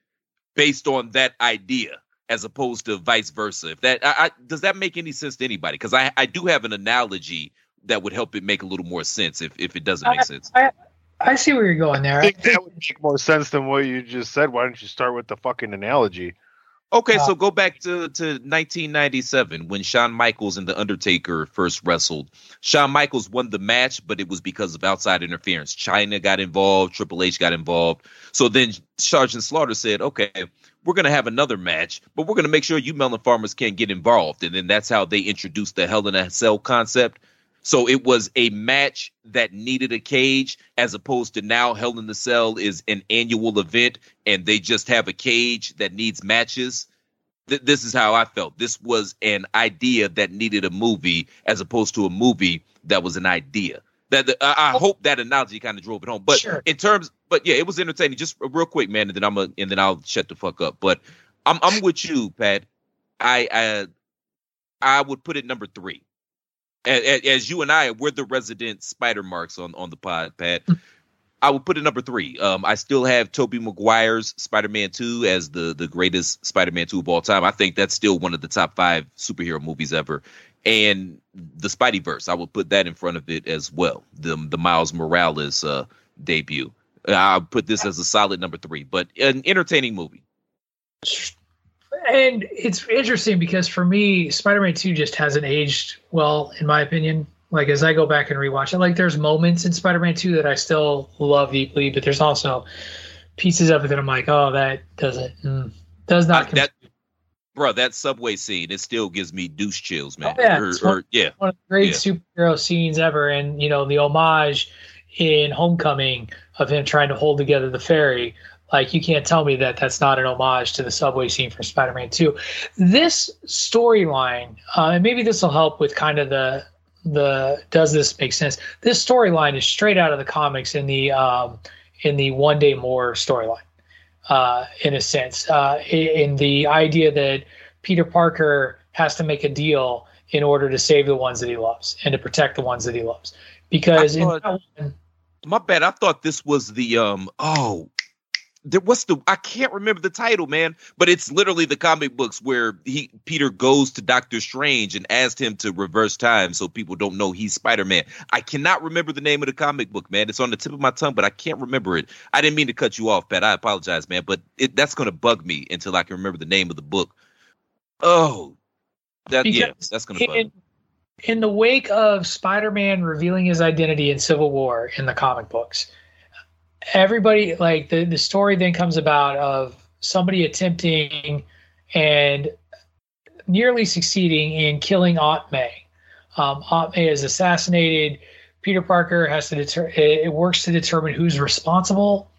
based on that idea as opposed to vice versa. If that I, I, does that make any sense to anybody? Because I, I do have an analogy that would help it make a little more sense if, if it doesn't make I, sense. I, I see where you're going there. I think that would make more sense than what you just said. Why don't you start with the fucking analogy? Okay, so um, go back to, to 1997 when Shawn Michaels and The Undertaker first wrestled. Shawn Michaels won the match, but it was because of outside interference. Chyna got involved, Triple H got involved. So then Sergeant Slaughter said, okay, we're going to have another match, but we're going to make sure you melon farmers can't get involved. And then that's how they introduced the Hell in a Cell concept. So it was a match that needed a cage as opposed to now Hell in the Cell is an annual event and they just have a cage that needs matches. Th- this is how I felt. This was an idea that needed a movie as opposed to a movie that was an idea. That I, I hope that analogy kind of drove it home. But Sure. in terms, but yeah, it was entertaining. Just real quick, man, and then I'm a, and then I'll shut the fuck up. But I'm I'm with you, Pat. I I I would put it number three. As, as you and I, we're the resident spider marks on on the pod, Pat. I would put it number three. Um, I still have Tobey Maguire's Spider-Man Two as the the greatest Spider-Man Two of all time. I think that's still one of the top five superhero movies ever. And the Spideyverse, I would put that in front of it as well. The the Miles Morales uh, debut. I'll put this as a solid number three, but an entertaining movie. And it's interesting because for me, Spider-Man Two just hasn't aged well, in my opinion. Like as I go back and rewatch it, like there's moments in Spider-Man Two that I still love deeply, but there's also pieces of it that I'm like, oh, that doesn't mm, does not. that, bro, that subway scene, it still gives me douche chills, man. Oh, yeah, Or- it's or- one- yeah. one of the great Yeah. superhero scenes ever, and you know the homage in Homecoming of him trying to hold together the ferry. Like you can't tell me that that's not an homage to the subway scene from Spider-Man Two. This storyline, uh, and maybe this will help with kind of the the does this make sense? This storyline is straight out of the comics in the um, in the One Day More storyline uh, in a sense, uh, in, the idea that Peter Parker has to make a deal in order to save the ones that he loves and to protect the ones that he loves. because I in one, My bad. I thought this was the um. Oh, what's the? I can't remember the title, man. But it's literally the comic books where he Peter goes to Doctor Strange and asked him to reverse time so people don't know he's Spider Man. I cannot remember the name of the comic book, man. It's on the tip of my tongue, but I can't remember it. I didn't mean to cut you off, Pat. I apologize, man. But it, that's gonna bug me until I can remember the name of the book. Oh, that yeah, that's gonna bug in, in the wake of Spider-Man revealing his identity in Civil War in the comic books, everybody like the the story then comes about of somebody attempting and nearly succeeding in killing Aunt May. Um, Aunt May is assassinated. Peter Parker has to deter. It, works to determine who's responsible.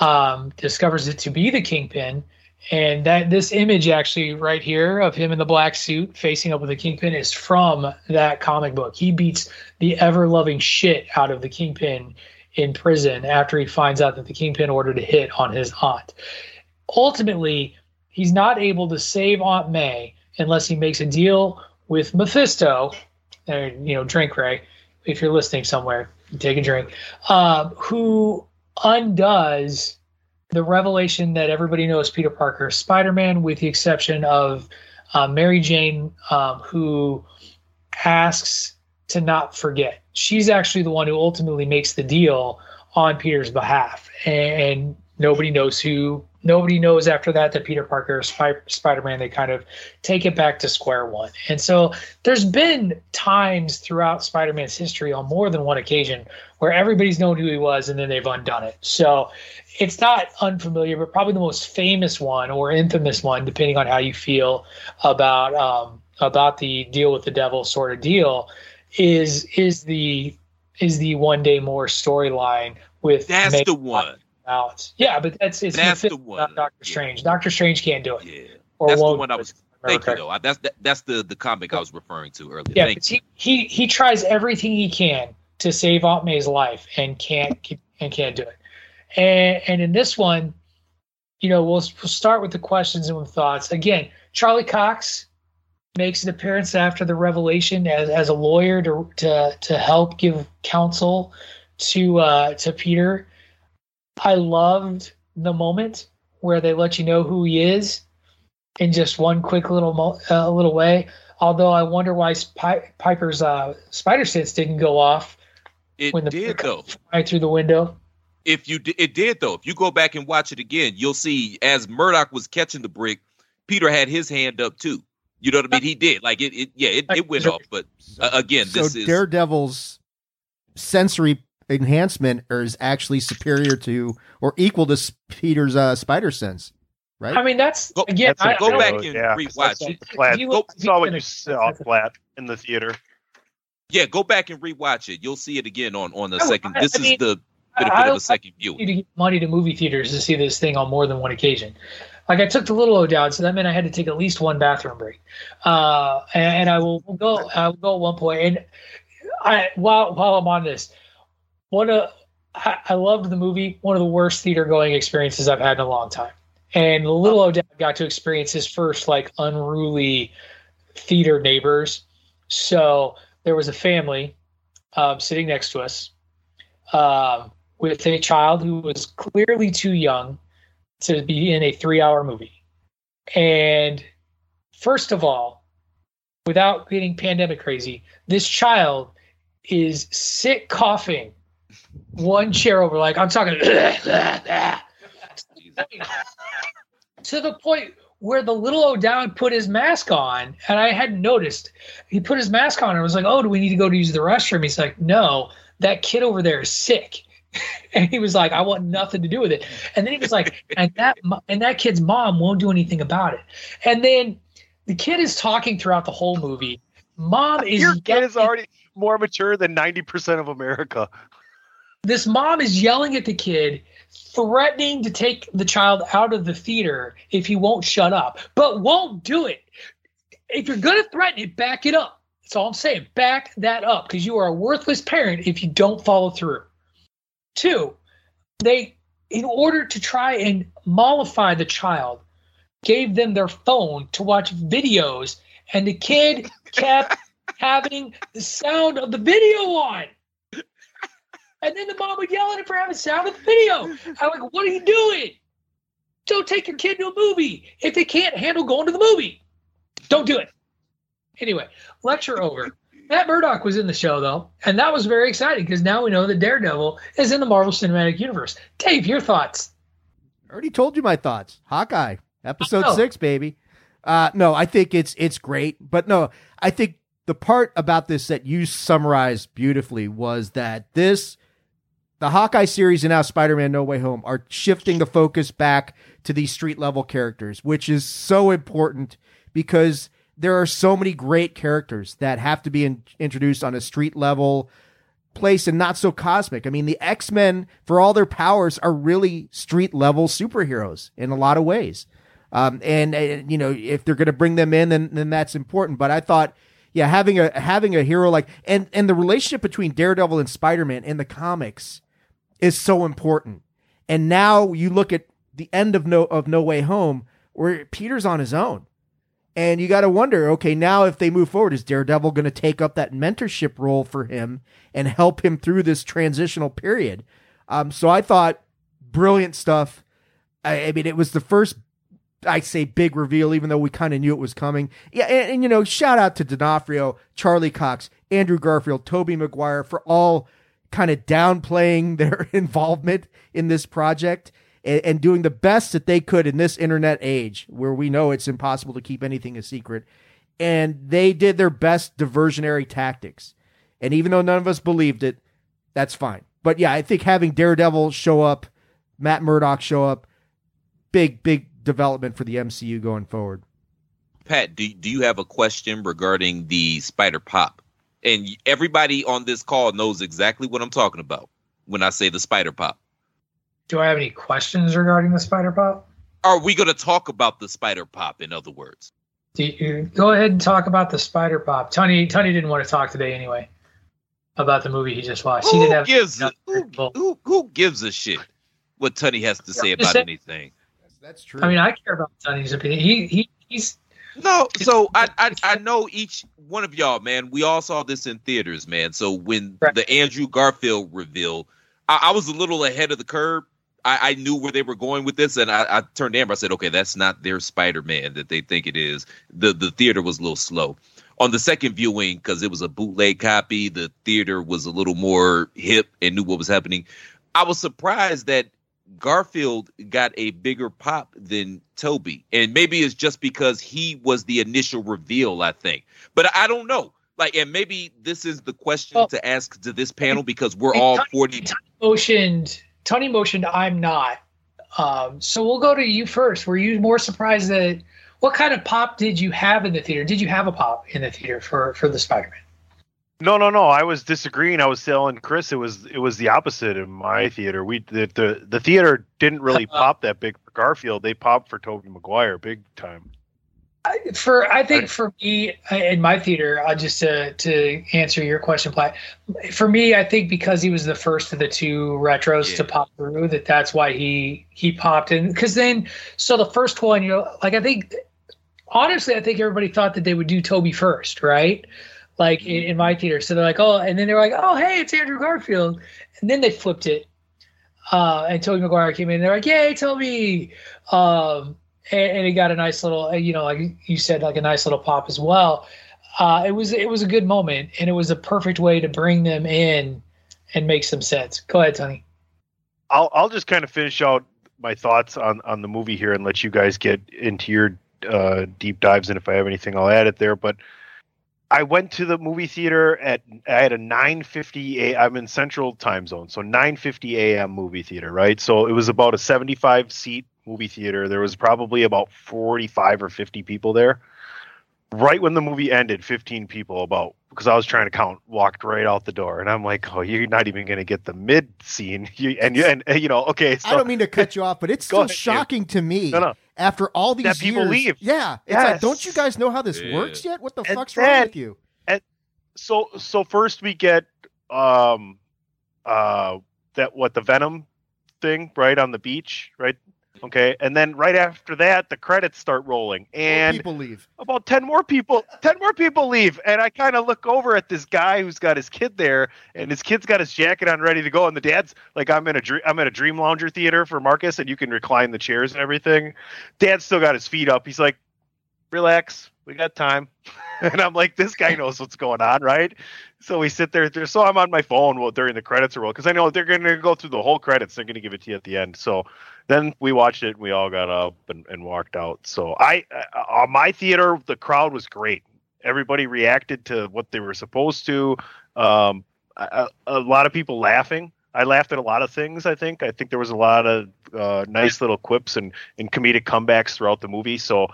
Um, discovers it to be the Kingpin, and that this image actually right here of him in the black suit facing up with the Kingpin is from that comic book. He beats the ever loving shit out of the Kingpin in prison after he finds out that the Kingpin ordered a hit on his aunt. Ultimately, he's not able to save Aunt May unless he makes a deal with Mephisto. And you know, drink Ray, if you're listening somewhere, take a drink. Uh, who undoes the revelation that everybody knows Peter Parker Spider-Man, with the exception of uh, Mary Jane, um, who asks to not forget. She's actually the one who ultimately makes the deal on Peter's behalf, and nobody knows who. Nobody knows after that that Peter Parker is Spider-Man. They kind of take it back to square one, and so there's been times throughout Spider-Man's history on more than one occasion where everybody's known who he was, and then they've undone it. So it's not unfamiliar, but probably the most famous one or infamous one, depending on how you feel about um, about the deal with the devil sort of deal, is is the is the one day more storyline with That's May- the one. out. Yeah, but that's it's That's the one. Doctor Strange. Doctor Strange can't do it. Yeah, Or that's the one I was. Thank you, though. I, that's that, that's the the comic I was referring to earlier. Yeah, he, he he tries everything he can to save Aunt May's life and can't and can't do it. And and in this one, you know, we'll, we'll start with the questions and with thoughts. Again, Charlie Cox makes an appearance after the revelation as, as a lawyer to to to help give counsel to uh, to Peter. I loved the moment where they let you know who he is in just one quick little mo- uh, little way. Although I wonder why Pi- Piper's uh, spider sense didn't go off It when the did (laughs) though. right through the window. If you di- it did though. If you go back and watch it again, you'll see as Murdock was catching the brick, Peter had his hand up too. You know what I mean? He did. Like it. it yeah, it, it went off. But uh, again, so this is Daredevil's sensory enhancement is actually superior to or equal to Peter's uh, spider sense, right? I mean, that's Go- again. That's a I, go I back Oh, and yeah, rewatch that's it. Flat. If you Go, look- saw what look- you saw flat in the theater. yeah, go back and rewatch it. You'll see it again on on the I second. I- This I is mean, the I- benefit I- of a second you viewing. to money to movie theaters to see this thing on more than one occasion. Like I took the little O down, so that meant I had to take at least one bathroom break. Uh, and, and I will go. I will go at one point. And I while while I'm on this, one of I, I loved the movie. One of the worst theater going experiences I've had in a long time. And the little Odell got to experience his first like unruly theater neighbors. So there was a family um, sitting next to us um, with a child who was clearly too young to be in a three hour movie. And first of all, without getting pandemic crazy, this child is sick coughing one chair over. Like I'm talking (laughs) to the point where the little O'Dowd put his mask on, and I hadn't noticed. He put his mask on, and I was like, "Oh, do we need to go to use the restroom?" He's like, "No, that kid over there is sick." (laughs) and he was like, "I want nothing to do with it." And then he was like, (laughs) "And that and that kid's mom won't do anything about it." And then the kid is talking throughout the whole movie. Mom is Your kid is already more mature than ninety percent of America. this mom is yelling at the kid, threatening to take the child out of the theater if he won't shut up, but won't do it. If you're going to threaten it, back it up. That's all I'm saying. Back that up because you are a worthless parent if you don't follow through. Two, they, in order to try and mollify the child, gave them their phone to watch videos, and the kid kept (laughs) having the sound of the video on. And then the mom would yell at him for having sound of the video. I'm like, what are you doing? Don't take your kid to a movie if they can't handle going to the movie. Don't do it. Anyway, lecture over. Matt Murdock was in the show though, and that was very exciting because now we know that Daredevil is in the Marvel Cinematic Universe. Dave, your thoughts? I already told you my thoughts. Hawkeye, episode Oh. six, baby. Uh, no, I think it's it's great, but no, I think the part about this that you summarized beautifully was that this, the Hawkeye series and now Spider-Man: No Way Home are shifting the focus back to these street level characters, which is so important because there are so many great characters that have to be in, introduced on a street level place and not so cosmic. I mean, the X Men, for all their powers, are really street level superheroes in a lot of ways. Um, and, and you know, if they're going to bring them in, then then that's important. But I thought, yeah, having a having a hero like and and the relationship between Daredevil and Spider Man in the comics is so important. And now you look at the end of No of No Way Home, where Peter's on his own. And you got to wonder, okay, now if they move forward, is Daredevil going to take up that mentorship role for him and help him through this transitional period? Um, so I thought brilliant stuff. I, I mean, it was the first, I say, big reveal, even though we kind of knew it was coming. Yeah, and, and, you know, shout out to D'Onofrio, Charlie Cox, Andrew Garfield, Tobey Maguire for all kind of downplaying (laughs) their involvement in this project and, and doing the best that they could in this internet age where we know it's impossible to keep anything a secret. And they did their best diversionary tactics. And even though none of us believed it, that's fine. But yeah, I think having Daredevil show up, Matt Murdock show up, big, big development for the MCU going forward. Pat, do do you have a question regarding the spider pop? And everybody on this call knows exactly what I'm talking about when I say the spider pop. Do I have any questions regarding the spider pop? Are we going to talk about the spider pop? In other words, Do you, go ahead and talk about the spider pop. Tony Tony didn't want to talk today anyway about the movie he just watched. He who didn't have gives a, who, who, who gives a shit what Tony has to say about say- anything? That's true. I mean, I care about Tony's opinion. He he he's No, so I, I I know each one of y'all, man. We all saw this in theaters, man. So when the Andrew Garfield reveal, I, I was a little ahead of the curve. I, I knew where they were going with this, and I, I turned to Amber. I said, "Okay, that's not their Spider Man that they think it is." The the theater was a little slow on the second viewing because it was a bootleg copy. The theater was a little more hip and knew what was happening. I was surprised that Garfield got a bigger pop than Tobey. And maybe it's just because he was the initial reveal, I think. But I don't know. Like, and maybe this is the question to ask to this panel because we're all 40. motioned. Tony motioned. I'm not. Um, so we'll go to you first. Were you more surprised that what kind of pop did you have in the theater? Did you have a pop in the theater for for the Spider Man? No, no, no. I was disagreeing. I was telling Chris it was it was the opposite in my theater. We the the, the theater didn't really (laughs) pop that big for Garfield. They popped for Tobey Maguire big time. For I think for me uh, in my theater, uh, just to to answer your question, Platt. For me, I think because he was the first of the two retros to pop through, that that's why he he popped in. Because then, so the first one, you know, like I think, honestly, I think everybody thought that they would do Tobey first, right? Like in, in my theater, so they're like, oh, and then they're like, oh, hey, it's Andrew Garfield, and then they flipped it, uh, and Tobey Maguire came in. They're like, yay, Tobey. Um, and, and it got a nice little, you know, like you said, like a nice little pop as well. Uh, it was it was a good moment, and it was a perfect way to bring them in and make some sense. Go ahead, Tony. I'll I'll just kind of finish out my thoughts on on the movie here and let you guys get into your uh, deep dives, and if I have anything, I'll add it there. But I went to the movie theater at I had a 9:50 a. I'm in Central Time Zone, so 9:50 a.m. movie theater, right? So it was about a 75 seat movie theater. There was probably about 45 or 50 people there. Right when the movie ended, 15 people about because I was trying to count walked right out the door, and I'm like, oh, you're not even going to get the mid scene, (laughs) you, and you and uh, you know, okay. So, I don't mean to cut you off, but it's (laughs) Go still ahead, Dave. shocking to me. No, no. After all these That people years, leave. Yeah, it's like, don't you guys know how this Yeah. works yet? What the And fuck's wrong with you? And so so first we get um uh that what the Venom thing right on the beach right Okay, and then right after that, the credits start rolling, and people leave. about 10 more people 10 more people leave and i kind of look over at this guy who's got his kid there and his kid's got his jacket on ready to go and the dad's like i'm in a dream i'm in a dream lounger theater for marcus and you can recline the chairs and everything dad's still got his feet up he's like relax we got time. (laughs) And i'm like this guy knows what's going on right? So we sit there so i'm on my phone well, during the credits roll because i know they're going to go through the whole credits they're going to give it to you at the end. So then we watched it and we all got up and, and walked out. So i uh, on my theater the crowd was great. Everybody reacted to what they were supposed to. Um, a, a lot of people laughing. I laughed at a lot of things i think. I think there was a lot of uh, nice little quips and, and comedic comebacks throughout the movie. So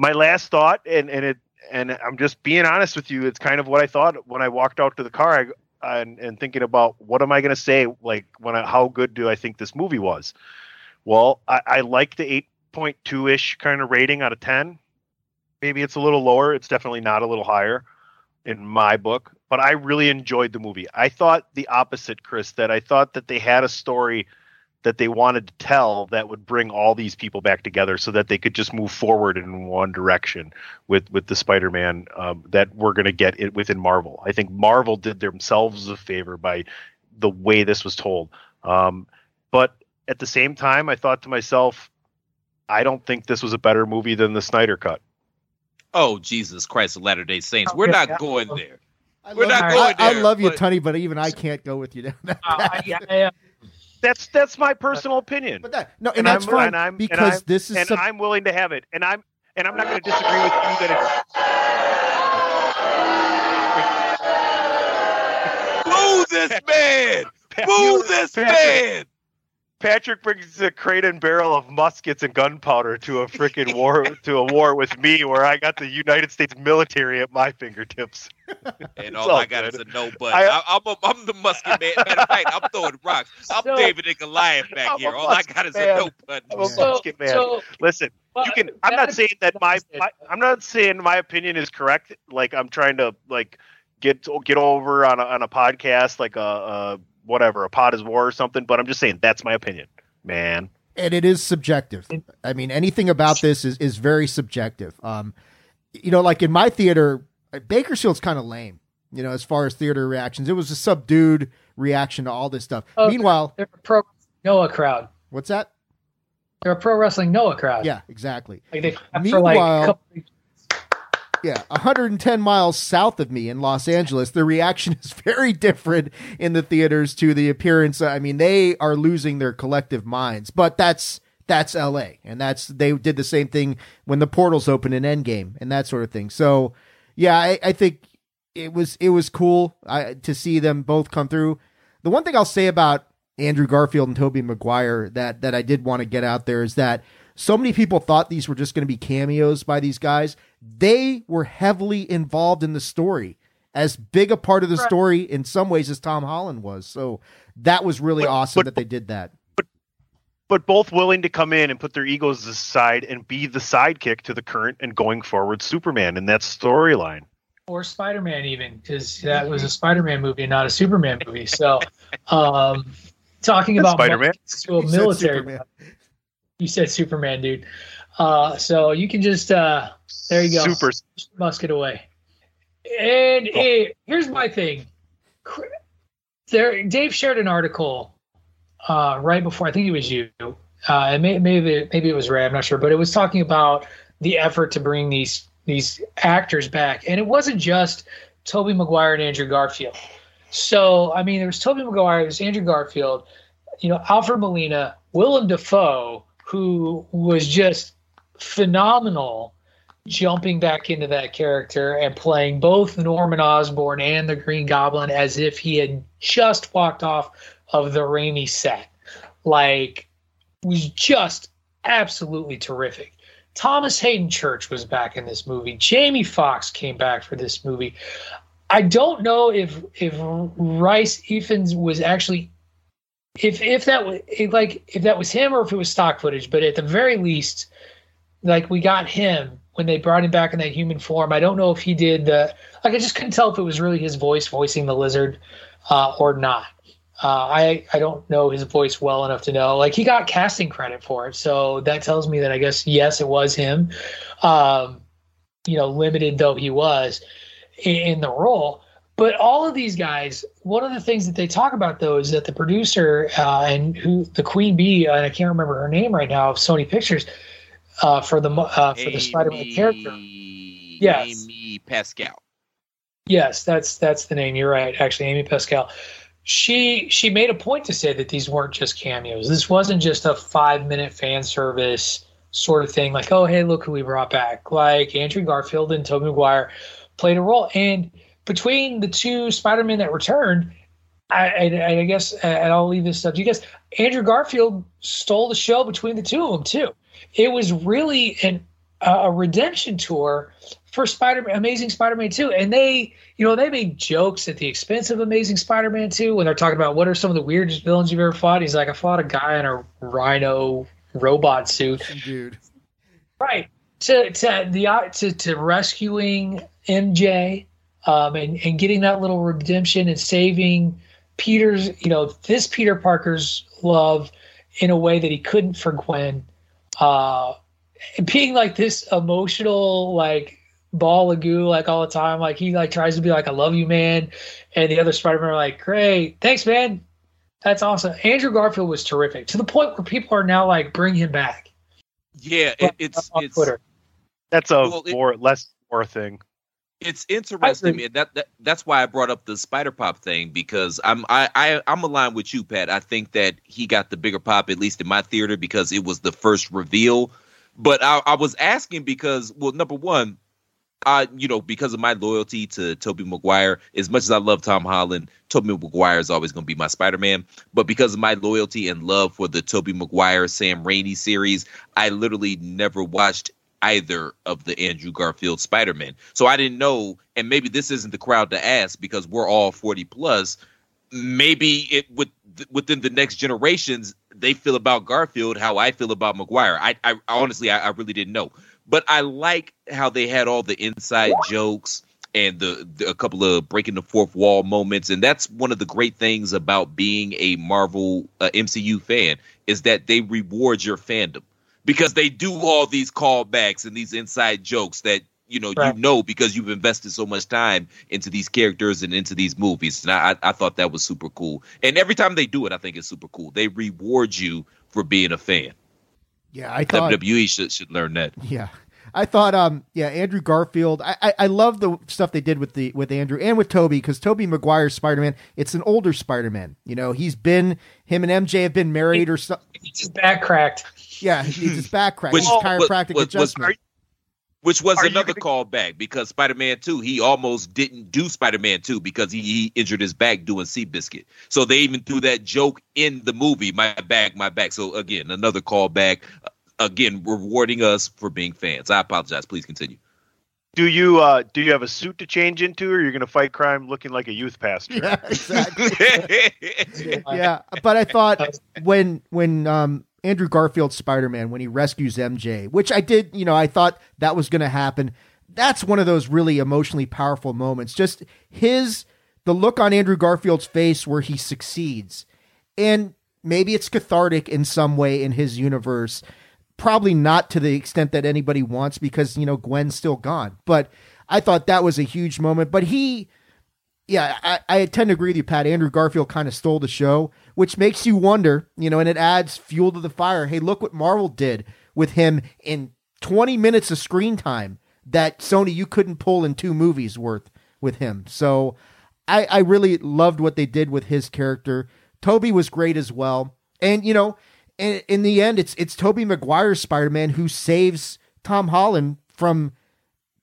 my last thought and, and it and i'm just being honest with you it's kind of what i thought when i walked out to the car I, and, and thinking about what am i going to say like when I, how good do i think this movie was well, I, I like the 8.2 ish kind of rating out of 10. Maybe it's a little lower. It's definitely not a little higher in my book, but I really enjoyed the movie. I thought the opposite, Chris, that I thought that they had a story that they wanted to tell that would bring all these people back together so that they could just move forward in one direction with with the Spider-Man um, that we're going to get it within Marvel. I think Marvel did themselves a favor by the way this was told. Um, but at the same time, I thought to myself, I don't think this was a better movie than the Snyder Cut. Oh Jesus Christ of Latter Day Saints, we're not going there. I We're love not you. going I, I love you, but- Tony, but even I can't go with you down (laughs) that Uh, path. yeah, yeah. That's that's my personal opinion. But that no, and, that's I'm, fine and I'm, because and I'm, this is and sub- I'm willing to have it, and I'm and I'm not going to disagree with you that Boo this man! (laughs) it's Boo this man! Patrick brings a crate and barrel of muskets and gunpowder to a freaking war (laughs) to a war with me, where I got the United States military at my fingertips. And all all I got good. is a no but. I- I, I'm, a, I'm the musket man. Matter of fact, I'm throwing rocks. I'm So- David and Goliath back I'm here. All I got is man. a no button. I'm a So, musket man. so Listen, well, you can. I'm not saying that my, my I'm not saying my opinion is correct. Like I'm trying to like get get over on a, on a podcast like a, a whatever a pot is war or something. But I'm just saying that's my opinion, man. and it is subjective. I mean, anything about this is is very subjective. Um, you know, like in my theater, uh, Bakersfield's kind of lame. You know, as far as theater reactions, it was a subdued reaction to all this stuff. Oh, Meanwhile, they're a pro Noah crowd. what's that? They're a pro wrestling Noah crowd. Yeah, exactly. Like they clap for like Meanwhile- a couple Yeah, 110 miles south of me in Los Angeles, the reaction (laughs) is very different in the theaters to the appearance. I mean, they are losing their collective minds, but that's that's LA, and that's they did the same thing when the portals open in Endgame and that sort of thing. So, yeah, I, I think it was it was cool I, to see them both come through. The one thing I'll say about Andrew Garfield and Tobey Maguire that that I did want to get out there is that so many people thought these were just going to be cameos by these guys. They were heavily involved in the story, as big a part of the Right. story in some ways as Tom Holland was. So that was really But- awesome but- that they did that. But but both willing to come in and put their egos aside and be the sidekick to the current and going forward Superman in that storyline. or Spider Man even because that was a Spider Man movie, not a Superman movie. So, (laughs) um, talking That's about Spider-Man. to a You military. Superman. You said Superman, dude. Uh, so you can just uh, there you go. Super. musket away. And eh, here's my thing. There, Dave shared an article uh, right before. I think it was you. Uh, may, maybe maybe it was Ray. I'm not sure, but it was talking about the effort to bring these these actors back, and it wasn't just Tobey Maguire and Andrew Garfield. So I mean, there was Tobey Maguire, there was Andrew Garfield, you know, Alfred Molina, Willem Dafoe, who was just phenomenal jumping back into that character and playing both Norman Osborn and the Green Goblin as if he had just walked off of the Raimi set. Like, was just absolutely terrific. Thomas Haden Church was back in this movie. Jamie Foxx came back for this movie. I don't know if if Rhys Ifans was actually if if that was like if that was him or if it was stock footage, but at the very least, like we got him when they brought him back in that human form. I don't know if he did the like I just couldn't tell if it was really his voice voicing the lizard uh, or not. Uh, I I don't know his voice well enough to know. Like he got casting credit for it, so that tells me that I guess yes, it was him. Um, you know, limited though he was in, in the role. But all of these guys, one of the things that they talk about though is that the producer uh, and who the queen bee, and I can't remember her name right now, of Sony Pictures, uh, for the uh, for the Spider-Man character. Yes, Amy Pascal. Yes, that's that's the name. You're right. Actually, Amy Pascal. She she made a point to say that these weren't just cameos. This wasn't just a five minute fan service sort of thing. Like, oh hey, look who we brought back. Like Andrew Garfield and Tobey Maguire played a role. And between the two Spider-Man that returned, I, I, I guess, and I'll leave this up to you guys. Andrew Garfield stole the show between the two of them too. It was really an a redemption tour for Spider Amazing Spider-Man 2. And they, you know, they made jokes at the expense of Amazing Spider-Man 2 when they're talking about what are some of the weirdest villains you've ever fought. He's like, I fought a guy in a rhino robot suit. Dude. Right. To to the uh, to to rescuing MJ um and, and getting that little redemption and saving Peter's, you know, this Peter Parker's love in a way that he couldn't for Gwen. Uh being like this emotional, like ball of goo, like all the time. Like he like tries to be like, "I love you, man," and the other Spider-Man are like, "Great, thanks, man. That's awesome." Andrew Garfield was terrific to the point where people are now like, "Bring him back." Yeah, it, it's on it's Twitter. That's a Well, it- more less more thing. It's interesting, man. That, that that's why I brought up the spider pop thing because I'm I, I I'm aligned with you, Pat. I think that he got the bigger pop, at least in my theater, because it was the first reveal. But I, I was asking because, well, number one, I you know because of my loyalty to Tobey Maguire, as much as I love Tom Holland, Tobey Maguire is always going to be my Spider Man. But because of my loyalty and love for the Tobey Maguire Sam Raimi series, I literally never watched either of the Andrew Garfield Spider Man. So I didn't know, and maybe this isn't the crowd to ask because we're all forty plus. Maybe it with within the next generations they feel about Garfield how I feel about Maguire. I, I honestly I, I really didn't know, but I like how they had all the inside jokes and the, the a couple of breaking the fourth wall moments, and that's one of the great things about being a Marvel uh, MCU fan is that they reward your fandom because they do all these callbacks and these inside jokes that you know Right. you know because you've invested so much time into these characters and into these movies and I, I thought that was super cool and every time they do it i think it's super cool they reward you for being a fan Yeah, I thought. wwe should, should learn that Yeah. I thought, um, yeah, Andrew Garfield. I, I, I love the stuff they did with the with Andrew and with Tobey because Tobey Maguire's Spider Man. It's an older Spider Man. You know, he's been him and MJ have been married or something. He's just back cracked. Yeah, he's just back cracked. Which- He's chiropractic was- was- adjustment. which was Are another gonna- callback because spider-man 2 he almost didn't do spider-man 2 because he, he injured his back doing seabiscuit so they even threw that joke in the movie my back my back so again another callback uh, again rewarding us for being fans i apologize please continue Do you uh do you have a suit to change into, or you're gonna fight crime looking like a youth pastor? yeah, exactly. (laughs) yeah, but I thought when when um Andrew Garfield's Spider Man when he rescues MJ, which I did, you know, I thought that was going to happen. That's one of those really emotionally powerful moments. Just his the look on Andrew Garfield's face where he succeeds, and maybe it's cathartic in some way in his universe. Probably not to the extent that anybody wants because you know Gwen's still gone. But I thought that was a huge moment. But he yeah, I, I tend to agree with you, Pat. Andrew Garfield kind of stole the show, which makes you wonder, you know, and it adds fuel to the fire. Hey, look what Marvel did with him in 20 minutes of screen time that Sony you couldn't pull in two movies worth with him. So I, I really loved what they did with his character. Tobey was great as well. And, you know, in, in the end, it's it's Tobey Maguire's Spider Man who saves Tom Holland from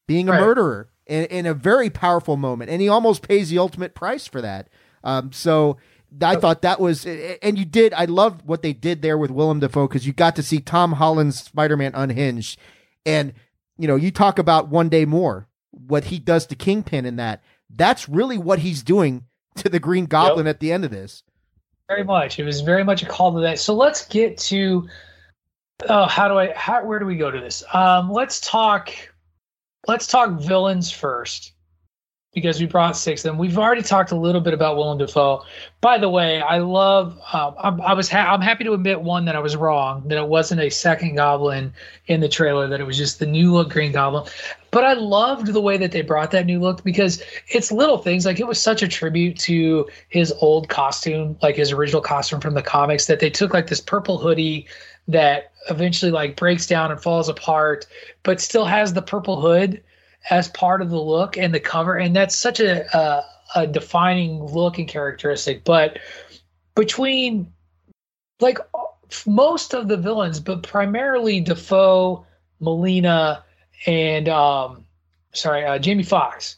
being a Right. murderer in, in a very powerful moment, and he almost pays the ultimate price for that. Um, so I thought that was, and you did. I loved what they did there with Willem Dafoe because you got to see Tom Holland's Spider-Man unhinged, and you know you talk about one day more what he does to Kingpin in that. That's really what he's doing to the Green Goblin at the end of this. Very much. It was very much a call to that. So let's get to oh, how do I how where do we go to this? Um let's talk let's talk villains first. because we brought six of them. We've already talked a little bit about Willem Dafoe. By the way, I love. Um, I'm, I was. Ha- I'm happy to admit one that I was wrong. That it wasn't a second Goblin in the trailer. That it was just the new look Green Goblin. But I loved the way that they brought that new look because it's little things. Like it was such a tribute to his old costume, like his original costume from the comics. That they took like this purple hoodie that eventually like breaks down and falls apart, but still has the purple hood as part of the look and the cover, and that's such a a, a defining look and characteristic. But between like most of the villains, but primarily Dafoe, Molina, and um, sorry, uh, Jamie Foxx.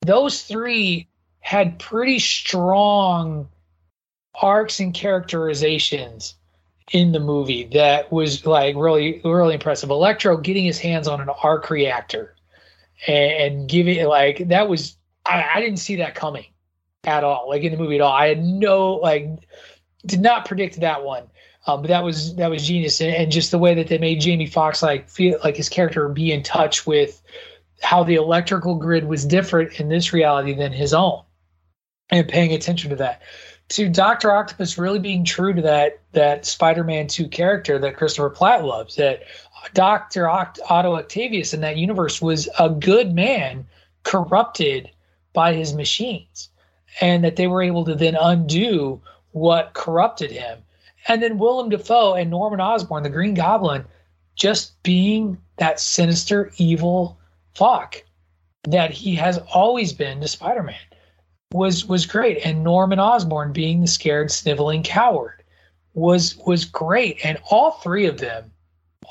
those three had pretty strong arcs and characterizations in the movie that was like really really impressive. Electro getting his hands on an arc reactor and, and giving like that was I, I didn't see that coming at all, like in the movie at all. I had no like did not predict that one. Um, but that was that was genius, and, and just the way that they made Jamie Foxx like feel like his character be in touch with how the electrical grid was different in this reality than his own, and paying attention to that. To Doctor Octopus really being true to that that Spider-Man two character that Christopher Platt loves. That Doctor Oct- Otto Octavius in that universe was a good man corrupted by his machines, and that they were able to then undo what corrupted him and then Willem Dafoe and Norman Osborn, the Green Goblin, just being that sinister, evil fuck that he has always been to Spider-Man was was great. And Norman Osborn being the scared, sniveling coward was was great. And all three of them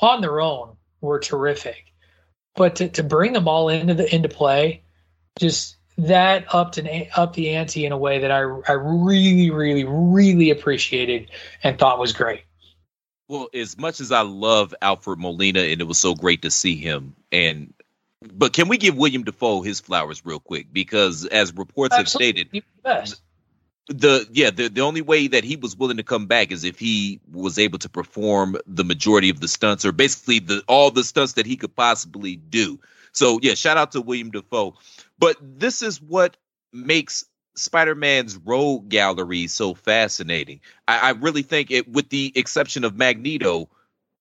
on their own were terrific. But to, to bring them all into the into play, just that upped and up the ante in a way that I I really really really appreciated and thought was great. Well, as much as I love Alfred Molina and it was so great to see him and but can we give William Dafoe his flowers real quick because as reports Absolutely. have stated the yeah the, the only way that he was willing to come back is if he was able to perform the majority of the stunts or basically the all the stunts that he could possibly do. So yeah, shout out to William Dafoe. But this is what makes Spider-Man's rogue gallery so fascinating. I, I really think it, with the exception of Magneto,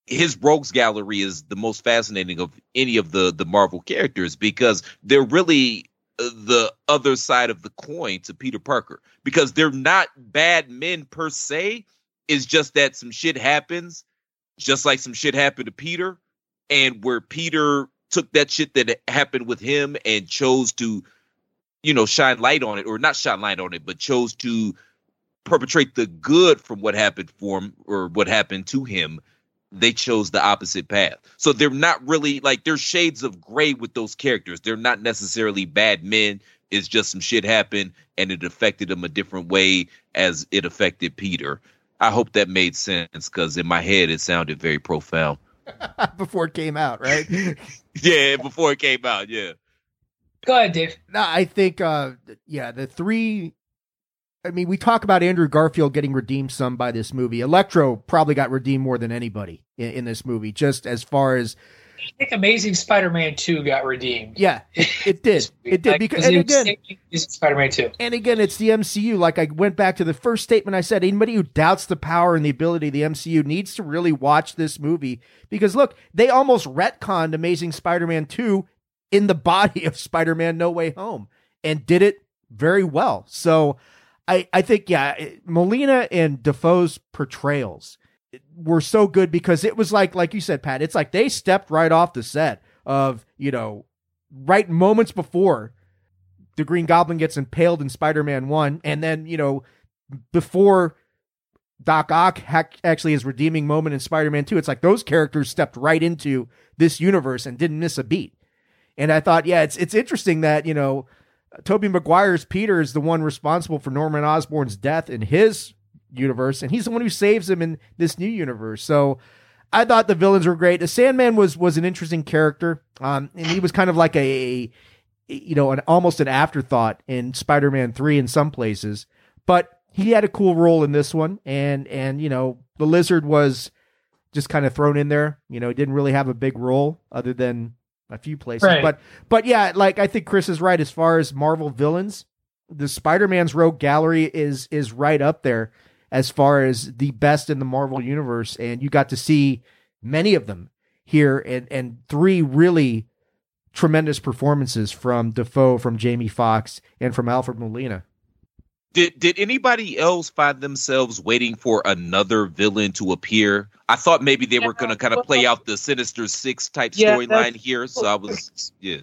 his rogues gallery is the most fascinating of any of the the Marvel characters because they're really uh, the other side of the coin to Peter Parker because they're not bad men per se. It's just that some shit happens, just like some shit happened to Peter, and where Peter took that shit that happened with him and chose to, you know, shine light on it, or not shine light on it, but chose to perpetrate the good from what happened for him or what happened to him. They chose the opposite path. So they're not really like there's shades of gray with those characters. They're not necessarily bad men. It's just some shit happened and it affected them a different way as it affected Peter. I hope that made sense because in my head it sounded very profound. (laughs) before it came out, right? (laughs) (laughs) yeah, before it came out, yeah. Go ahead, Dave. No, I think, uh, yeah, the three. I mean, we talk about Andrew Garfield getting redeemed some by this movie. Electro probably got redeemed more than anybody in, in this movie, just as far as. I think Amazing Spider-Man Two got redeemed. Yeah, it, it did. (laughs) It did Like, because and again, Spider-Man Two. and again, it's the MCU. Like I went back to the first statement I said. Anybody who doubts the power and the ability of the MCU needs to really watch this movie because look, they almost retconned Amazing Spider-Man Two in the body (laughs) of Spider-Man No Way Home and did it very well. So I I think yeah, Molina and Dafoe's portrayals were so good because it was like like you said, Pat. It's like they stepped right off the set of you know right moments before the Green Goblin gets impaled in Spider-Man One, and then you know before Doc Ock hac- actually his redeeming moment in Spider-Man Two. It's like those characters stepped right into this universe and didn't miss a beat. And I thought, yeah, it's it's interesting that you know Tobey Maguire's Peter is the one responsible for Norman Osborn's death in his universe, and he's the one who saves him in this new universe. So I thought the villains were great. The Sandman was was an interesting character, um, and he was kind of like a, you know, an almost an afterthought in Spider-Man Three in some places, but he had a cool role in this one, and and you know the Lizard was just kind of thrown in there. You know, he didn't really have a big role other than a few places. Right. But but yeah, like I think Chris is right as far as Marvel villains. The Spider-Man's Rogue Gallery is is right up there as far as the best in the Marvel universe, and you got to see many of them here, and and three really tremendous performances from Dafoe, from Jamie Foxx, and from Alfred Molina. Did did anybody else find themselves waiting for another villain to appear? I thought maybe they were going to kind of play out the Sinister Six type Yeah, storyline here. So I was, yeah.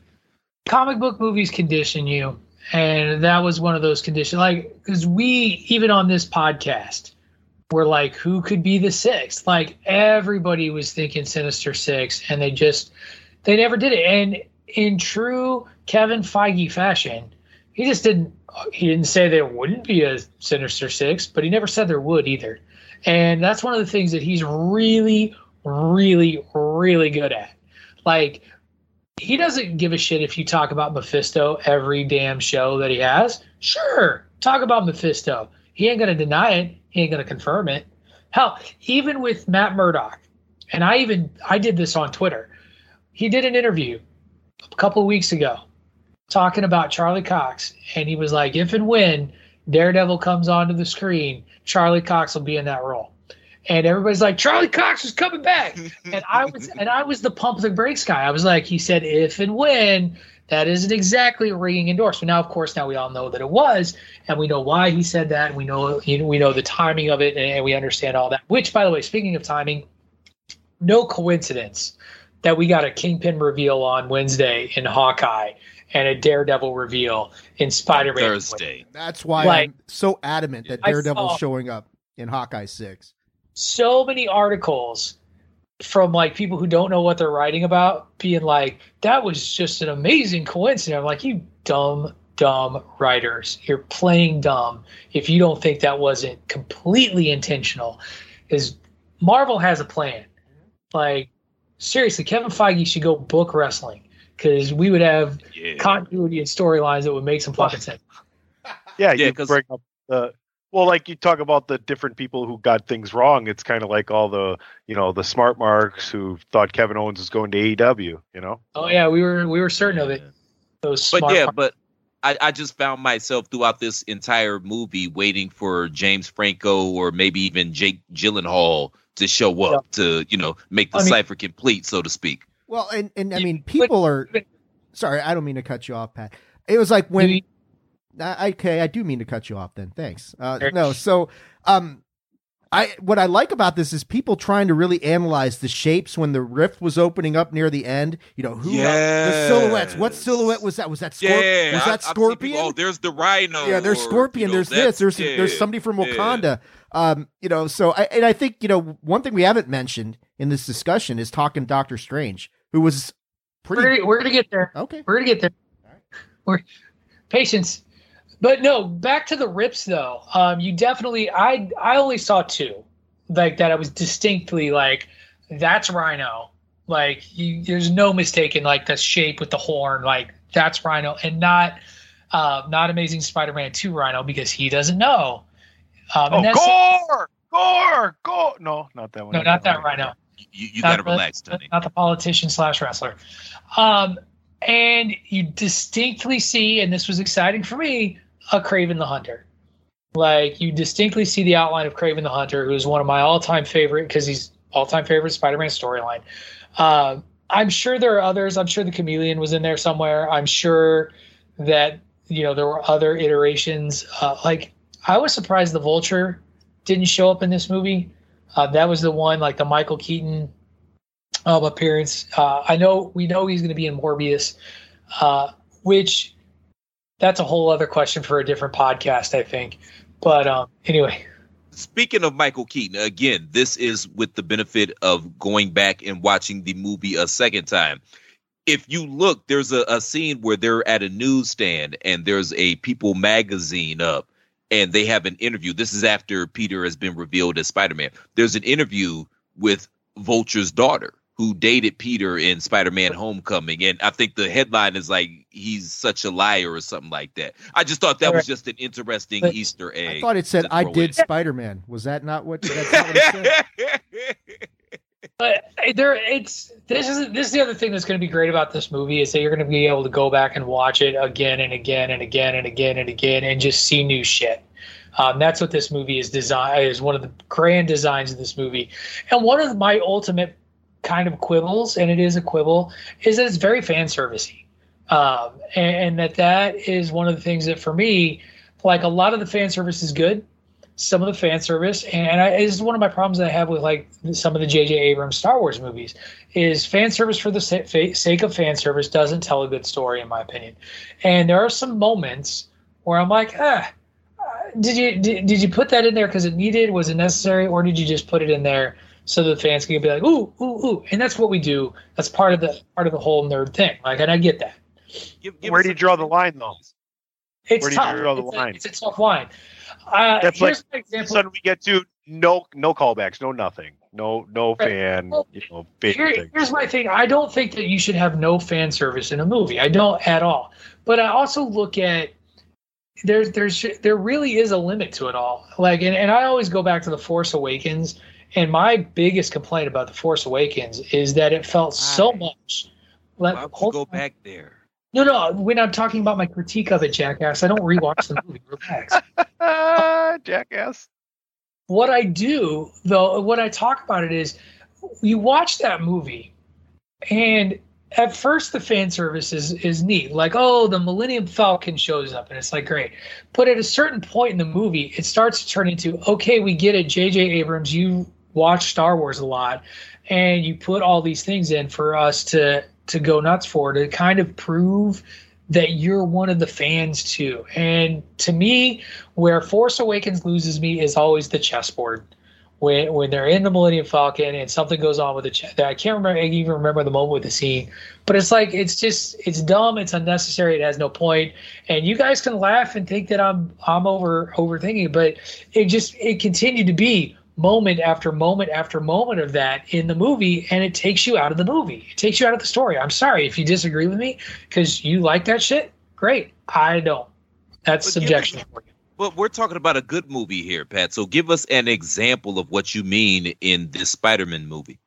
comic book movies condition you and that was one of those conditions like because we even on this podcast were like who could be the sixth? Like everybody was thinking sinister six and they just they never did it. And in true kevin feige fashion he just didn't he didn't say there wouldn't be a sinister six but he never said there would either. And that's one of the things that he's really really really good at. Like he doesn't give a shit if you talk about Mephisto every damn show that he has. Sure, talk about Mephisto. He ain't gonna deny it. He ain't gonna confirm it. Hell, even with Matt Murdock, and I even I did this on Twitter. He did an interview a couple of weeks ago talking about Charlie Cox, and he was like, if and when Daredevil comes onto the screen, Charlie Cox will be in that role. And everybody's like, Charlie Cox is coming back. (laughs) and I was and I was the pump the brakes guy. I was like, he said if and when that isn't exactly a ringing endorsement. Now, of course, now we all know that it was, and we know why he said that. And we know you know, we know the timing of it, and, and we understand all that. Which, by the way, speaking of timing, no coincidence that we got a Kingpin reveal on Wednesday in Hawkeye and a Daredevil reveal in Spider-Man Thursday. That's why Like- I'm so adamant that I Daredevil's saw- showing up in Hawkeye six. So many articles from like people who don't know what they're writing about being like that was just an amazing coincidence. I'm like you dumb dumb writers. You're playing dumb. If you don't think that wasn't completely intentional is marvel has a plan. Like seriously kevin feige should go book wrestling because we would have continuity and storylines that would make some fucking sense. Yeah, Yeah, you 'cause- bring up the well, like you talk about the different people who got things wrong. It's kind of like all the you know the smart marks who thought Kevin Owens was going to AEW. You know, oh yeah we were we were certain of it those But smart yeah, but I, I just found myself throughout this entire movie waiting for James Franco or maybe even Jake Gyllenhaal to show up to, you know, make the I mean- cipher complete, so to speak. Well, and and I mean, people are. Sorry, I don't mean to cut you off, Pat. It was like when. I, okay, I do mean to cut you off. Then thanks. Uh, no, so um, I what I like about this is people trying to really analyze the shapes when the rift was opening up near the end. You know who the silhouettes. What silhouette was that? Was that Scorp- Yeah, was that I've Scorpion? people, oh, there's the Rhino. yeah, there's or, Scorpion. you know, there's this. There's yeah, there's somebody from yeah. Wakanda. Um, you know, so I and I think you know one thing we haven't mentioned in this discussion is talking Doctor Strange, who was pretty. We're, we're gonna get there. Okay, we're gonna get there. We're patience, but no. Back to the rips though. Um, you definitely. I I only saw two, like that. I was distinctly like, that's Rhino. Like you, there's no mistaking like the shape with the horn. Like that's Rhino, and not uh, not Amazing Spider-Man two Rhino because he doesn't know. Um, oh, and gore, gore, gore. No, not that one. no, not that Rhino. You, you gotta the- relax, Tony. Not the politician slash wrestler. Um, and you distinctly see, and this was exciting for me, a Kraven the Hunter. Like you distinctly see the outline of Kraven the Hunter, who is one of my all-time favorite because he's all-time favorite Spider-Man storyline. Um, I'm sure there are others. I'm sure the Chameleon was in there somewhere. I'm sure that you know there were other iterations. Uh, like I was surprised the Vulture didn't show up in this movie. Uh, that was the one, like the Michael Keaton um, appearance. Uh, I know we know he's going to be in Morbius, uh, which that's a whole other question for a different podcast, I think. But um, anyway, Speaking of Michael Keaton, again, this is with the benefit of going back and watching the movie a second time. If you look, there's a, a scene where they're at a newsstand and there's a People magazine up and they have an interview. This is after Peter has been revealed as Spider Man. There's an interview with Vulture's daughter who dated Peter in Spider Man Homecoming. And I think the headline is like, he's such a liar or something like that. I just thought that was just an interesting But Easter egg. I thought it said I did in. Spider Man. Was that not what? That's not what it said? (laughs) But there, it's this is this is the other thing that's going to be great about this movie is that you're going to be able to go back and watch it again and again and again and again and again and just see new shit. Um, that's what this movie is designed is one of the grand designs of this movie, and one of my ultimate kind of quibbles, and it is a quibble, is that it's very fan servicey, um, and, and that that is one of the things that for me, like a lot of the fan service is good, some of the fan service, and I, this is one of my problems that I have with like some of the J.J. Abrams Star Wars movies, is fan service for the sa- sake of fan service doesn't tell a good story, in my opinion. And there are some moments where I'm like, ah, uh, did you did, did you put that in there because it needed, was it necessary, or did you just put it in there so the fans can be like, ooh, ooh, ooh? And that's what we do. That's part of the part of the whole nerd thing. Like, and I get that. Where do you draw the line, though? It's Where do tough. you draw the it's, line? A, it's a tough line. Uh, That's like here's an example. sudden we get to no no callbacks, no nothing, no no Right. fan, Well, you know, Here- here's my thing. I don't think that you should have no fan service in a movie. I don't at all. But I also look at there's there's there really is a limit to it all. Like and, and I always go back to the Force Awakens. And my biggest complaint about the Force Awakens is that it felt so much. Like, Why would hold go on. back there? No, no. When I'm talking about my critique of it, jackass, I don't rewatch the movie. Relax. (laughs) Jackass. What I do, though, what I talk about it is you watch that movie, and at first the fan service is, is neat. Like, oh, the Millennium Falcon shows up, and it's like, great. But at a certain point in the movie, it starts to turn into, okay, we get it, J.J. Abrams, you watch Star Wars a lot, and you put all these things in for us to to go nuts for to kind of prove that you're one of the fans too. And to me, where Force Awakens loses me is always the chessboard. When when they're in the Millennium Falcon and something goes on with the chess, I can't remember I even remember the moment with the scene, but it's like it's just it's dumb, it's unnecessary, it has no point. And you guys can laugh and think that I'm I'm over overthinking, but it just it continued to be moment after moment after moment of that in the movie and it takes you out of the movie it takes you out of the story i'm sorry if you disagree with me because you like that shit great i don't that's But give us- subjection But we're talking about a good movie here, Pat. So give us an example of what you mean in this Spider-Man movie.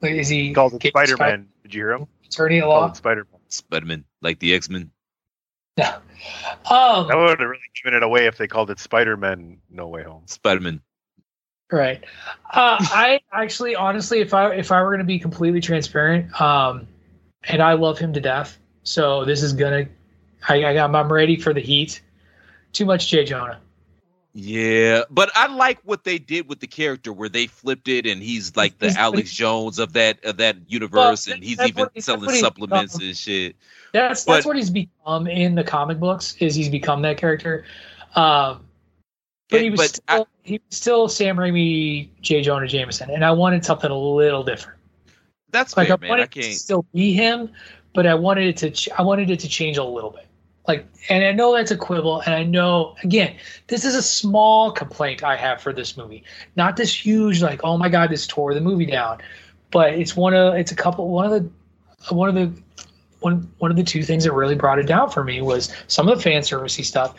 Like, is he called it getting Spider Man? Did you hear him? attorney at law Spider Man. Spider-Man, like the X-Men. no (laughs) um That would have really given it away if they called it Spider Man No Way Home. Spider-Man. Right. Uh, I actually, honestly, if I if I were going to be completely transparent, um, and I love him to death, so this is gonna, I, I I'm, I'm ready for the heat. Too much Jay Jonah. Yeah, but I like what they did with the character where they flipped it, and he's like the He's- Alex Jones of that of that universe, Well, and he's even he- selling supplements and shit. That's that's what he's become in the comic books. Is he's become that character. Um, but he was but still, he was still Sam Raimi, J. Jonah Jameson, and I wanted something a little different. That's Like fair, I man. wanted I can't. still be him, but I wanted it to ch- I wanted it to change a little bit. Like, and I know that's a quibble, and I know again, this is a small complaint I have for this movie. Not this huge, like, oh my god, this tore the movie down, but it's one of it's a couple one of the one of the one one of the two things that really brought it down for me was some of the fan servicey stuff,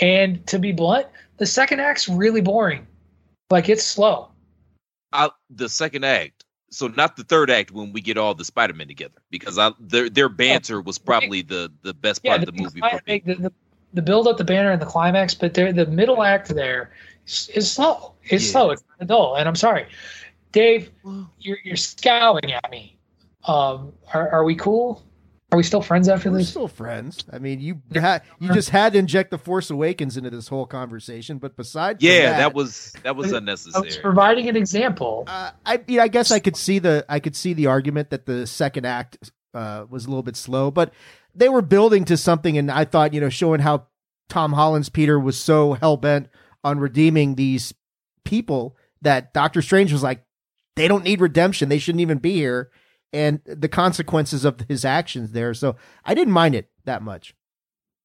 and to be blunt, the second act's really boring. Like it's slow. I, the second act. So not the third act when we get all the Spider-Man together, because I their their banter was probably the the best part of the movie. cli- For me. the, the, the build up, the banner, and the climax, but there, the middle act there is, is slow. It's Yeah. slow. It's dull, and I'm sorry, Dave. You're you're scowling at me. Um, are, are we cool? Are we still friends after this? We're this? still friends. I mean, you had you just had to inject the Force Awakens into this whole conversation. But besides, Yeah, that, that was that was I was unnecessary. providing an example. Uh, I mean, I guess I could see the I could see the argument that the second act uh, was a little bit slow, but they were building to something, and I thought you know showing how Tom Holland's Peter was so hell bent on redeeming these people that Doctor Strange was like, they don't need redemption, they shouldn't even be here, and the consequences of his actions there. So I didn't mind it that much.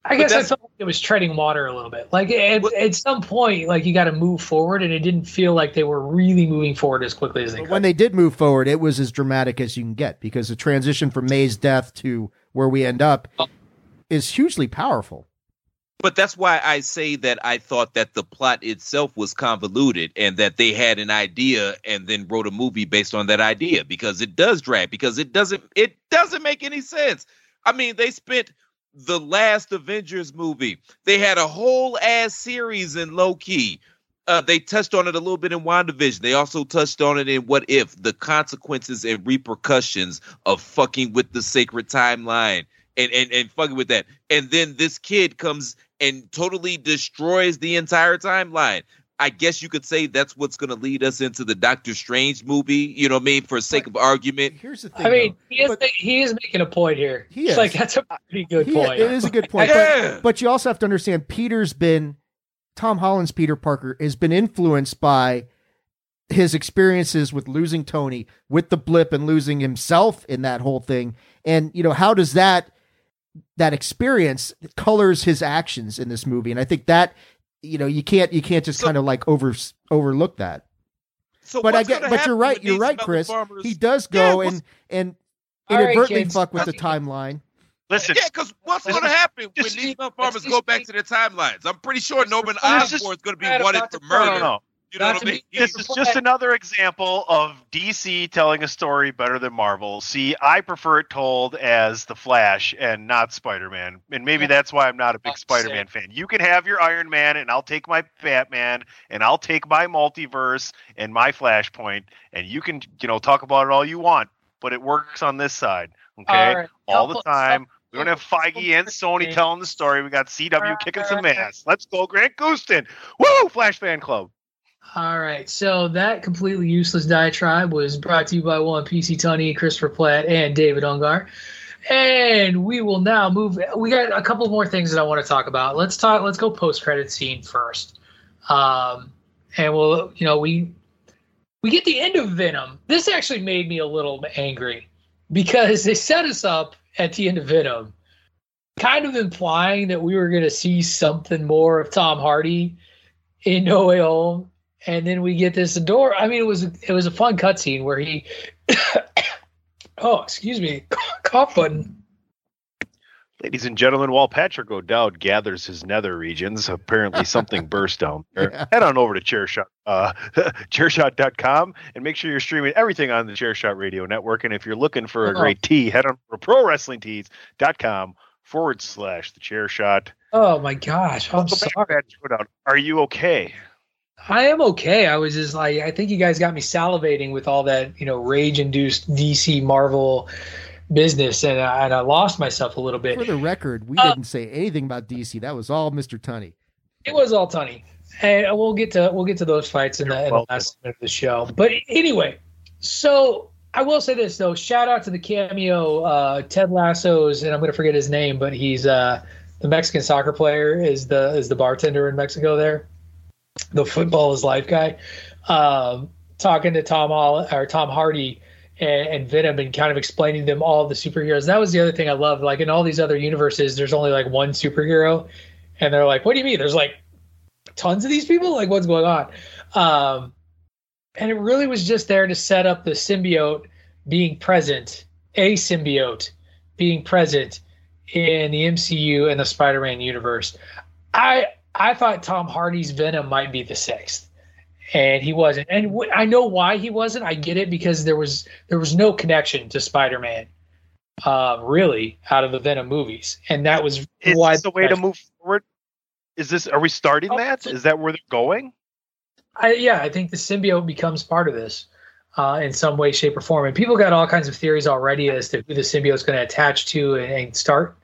I guess I felt like it was treading water a little bit. Like at, at some point, like you got to move forward, and it didn't feel like they were really moving forward as quickly as they could. when they did move forward, it was as dramatic as you can get because the transition from May's death to where we end up oh. is hugely powerful. But that's why I say that I thought that the plot itself was convoluted and that they had an idea and then wrote a movie based on that idea because it does drag because it doesn't it doesn't make any sense. I mean, they spent the last Avengers movie. They had a whole ass series in Loki. Uh, they touched on it a little bit in WandaVision. They also touched on it in What If, the consequences and repercussions of fucking with the sacred timeline and, and, and fucking with that. And then this kid comes and totally destroys the entire timeline. I guess you could say that's what's going to lead us into the Doctor Strange movie. You know what I mean? For sake of argument. Here's the thing. I mean, though. he is, But- he is making a point here. He is. like that's a pretty good He- point. It is a good point. Yeah. But, (laughs) but you also have to understand Peter's been Tom Holland's Peter Parker has been influenced by his experiences with losing Tony, with the blip and losing himself in that whole thing. And you know, how does that that experience colors his actions in this movie? And I think that you know, you can't you can't just kind of like over overlook that. So but I get but you're right, you're right, Chris. farmers? He does go what's- and and inadvertently kids. fuck with the timeline. Listen, Yeah, because what's going to happen when these farmers go back to their timelines? I'm pretty sure Norman This is- Osborn is going to be Brad, wanted for to- murder. no, no. You know what I mean? This is just another example of DC telling a story better than Marvel. See, I prefer it told as the Flash and not Spider Man, and maybe Yeah. that's why I'm not a big Spider Man fan. You can have your Iron Man, and I'll take my Batman, and I'll take my multiverse and my Flashpoint, and you can, you know, talk about it all you want, but it works on this side, okay, All right. all the time. We don't have Feige and Sony telling the story. We got CW kicking some ass. Let's go, Grant Gustin. Woo! Flash fan club. All right, so that completely useless diatribe was brought to you by one PC Tunney, Christopher Platt, and David Ungar. And we will now move. We got a couple more things that I want to talk about. Let's talk. Let's go post credit scene first. Um, and we'll, you know, we we get the end of Venom. This actually made me a little angry because they set us up at the end of Venom, kind of implying that we were going to see something more of Tom Hardy in No Way Home, and then we get this door. I mean, it was it was a fun cutscene where he, (coughs) oh, excuse me, (coughs) cough button. Ladies and gentlemen, while Patrick O'Dowd gathers his nether regions, apparently something (laughs) burst down there. Yeah. Head on over to Chairshot, uh, (laughs) chairshot.com and make sure you're streaming everything on the Chairshot Radio Network. And if you're looking for a Oh. great tee, head on over to prowrestlingtees.com forward slash the Chairshot. Oh my gosh, I'm Welcome sorry. Patrick O'Dowd. Are you okay? I am okay. I was just like, I think you guys got me salivating with all that, you know, rage-induced DC Marvel business, and I, and I lost myself a little bit. For the record, we Uh, didn't say anything about DC. That was all Mr. Tunney. It was all Tunney, and we'll get to we'll get to those fights in the, in the last minute of the show. But anyway, so I will say this though: shout out to the cameo uh, Ted Lasso's, and I'm going to forget his name, but he's uh, the Mexican soccer player is the is the bartender in Mexico there, the football is life guy, um, talking to Tom or Tom Hardy. And, and Venom, and kind of explaining them all the superheroes. That was the other thing I loved. Like in all these other universes, there's only like one superhero, and they're like, "What do you mean? There's like tons of these people? Like, what's going on?" Um, and it really was just there to set up the symbiote being present, a symbiote being present in the MCU and the Spider-Man universe. I I thought Tom Hardy's Venom might be the sixth, and he wasn't. And wh- I know why he wasn't. I get it because there was there was no connection to Spider-Man, uh, really, out of the Venom movies, and that was Is why this the way to move forward? Is this, are we starting Oh, that? Is that where they're going? I, yeah, I think the symbiote becomes part of this uh, in some way, shape, or form. And people got all kinds of theories already as to who the symbiote is going to attach to and, and start.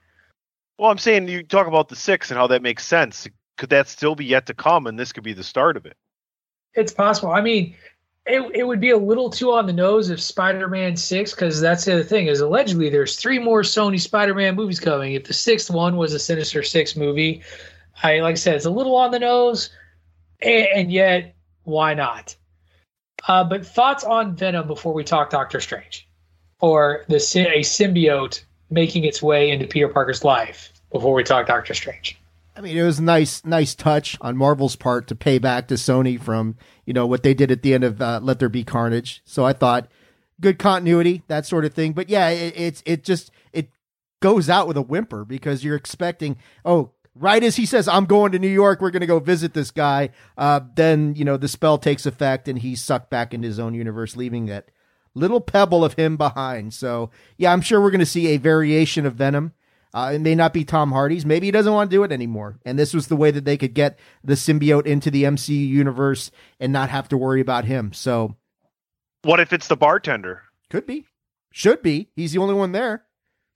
Well, I'm saying you talk about the six and how that makes sense. Could that still be yet to come, and this could be the start of it? It's possible. I mean, it, it would be a little too on the nose if Spider-Man six, because that's the other thing is allegedly there's three more Sony Spider-Man movies coming. If the sixth one was a Sinister Six movie, I like I said, it's a little on the nose, and, and yet why not? Uh, but thoughts on Venom before we talk Doctor Strange, or the a symbiote making its way into Peter Parker's life before we talk Doctor Strange. I mean, it was a nice, nice touch on Marvel's part to pay back to Sony from you know what they did at the end of uh, Let There Be Carnage. So I thought good continuity, that sort of thing. But yeah, it, it's it just it goes out with a whimper because you're expecting oh right as he says, "I'm going to New York. We're going to go visit this guy," uh, then you know the spell takes effect and he's sucked back into his own universe, leaving that little pebble of him behind. So yeah, I'm sure we're going to see a variation of Venom. Uh, it may not be Tom Hardy's. Maybe he doesn't want to do it anymore. And this was the way that they could get the symbiote into the MCU universe and not have to worry about him. So What if it's the bartender? could be, should be. He's the only one there,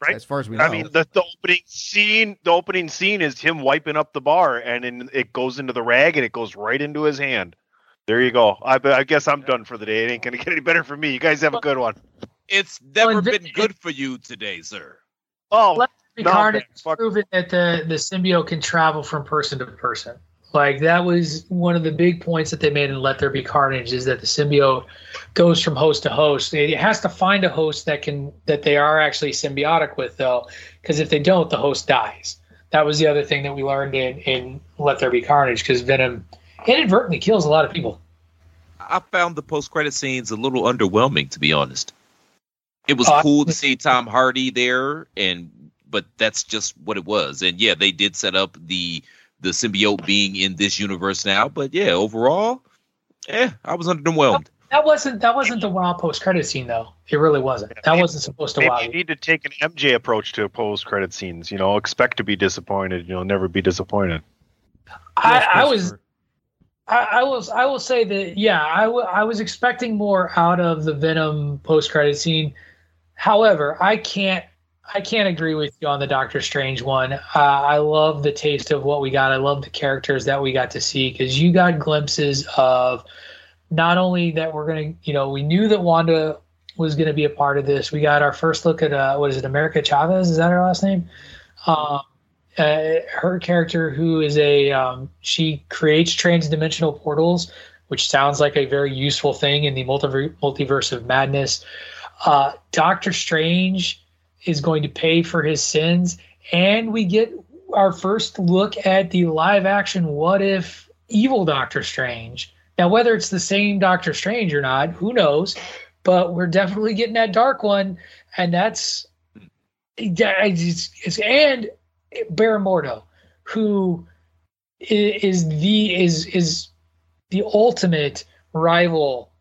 Right. as far as we know. I mean, the, the opening scene, the opening scene is him wiping up the bar, and then it goes into the rag, and it goes right into his hand. There you go. I, I guess I'm done for the day. It ain't gonna get any better for me. You guys have a good one. It's never been good for you today, sir. Oh, The Carnage has proven that the, the symbiote can travel from person to person. Like that was one of the big points that they made in Let There Be Carnage is that the symbiote goes from host to host. It has to find a host that can that they are actually symbiotic with though, because if they don't, the host dies. That was the other thing that we learned in, in Let There Be Carnage because Venom inadvertently kills a lot of people. I found the post credit scenes a little underwhelming, to be honest. It was Oh, cool to see Tom Hardy there, and but that's just what it was. And yeah, they did set up the the symbiote being in this universe now. But yeah, overall, eh, I was underwhelmed. That wasn't that wasn't the wild post credit scene though. It really wasn't. That wasn't supposed to Maybe wow you you. need to take an MJ approach to post credit scenes. You know, expect to be disappointed. You'll never be disappointed. I, I was I, I was I will say that yeah I, w- I was expecting more out of the Venom post credit scene. However, I can't I can't agree with you on the Doctor Strange one. Uh, I love the taste of what we got. I love the characters that we got to see because you got glimpses of not only that we're gonna you know we knew that Wanda was going to be a part of this. We got our first look at uh, what is it, America Chavez? Is that her last name? Um, uh, her character, who is a um, she creates transdimensional portals, which sounds like a very useful thing in the multiverse of madness. Uh, Doctor Strange is going to pay for his sins, and we get our first look at the live action "What If" evil Doctor Strange. Now, whether it's the same Doctor Strange or not, who knows? But we're definitely getting that dark one, and that's it's, it's and Baron Mordo, who the is is the ultimate rival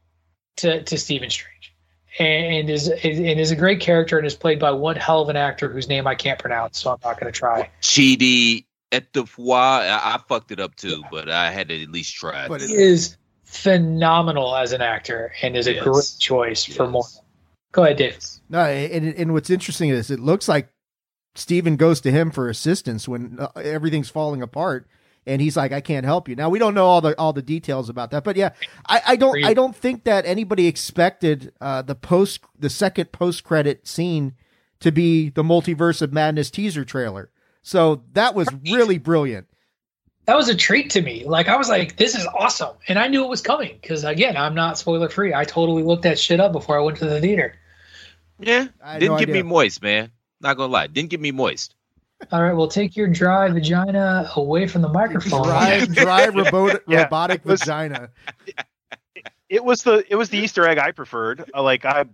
to to Stephen Strange, and is and is a great character and is played by one hell of an actor whose name I can't pronounce, so I'm not going to try. Chidi Etefwa, I, I fucked it up too, but I had to at least try. But He is phenomenal as an actor and is a Yes. great choice for more. Go ahead, Dave. No, and, and what's interesting is it looks like Stephen goes to him for assistance when uh, everything's falling apart, and he's like, "I can't help you." Now we don't know all the all the details about that, but yeah, I, I don't I don't think that anybody expected uh, the post the second post credit scene to be the Multiverse of Madness teaser trailer. So that was really brilliant. That was a treat to me. Like I was like, "This is awesome," and I knew it was coming because again, I'm not spoiler free. I totally looked that shit up before I went to the theater. Yeah, had didn't no get me moist, man. Not gonna lie, didn't get me moist. All right, well, take your dry vagina away from the microphone. Dry, (laughs) dry robot, (laughs) Yeah, robotic it was- vagina. It was the it was the Easter egg I preferred. Uh, Like I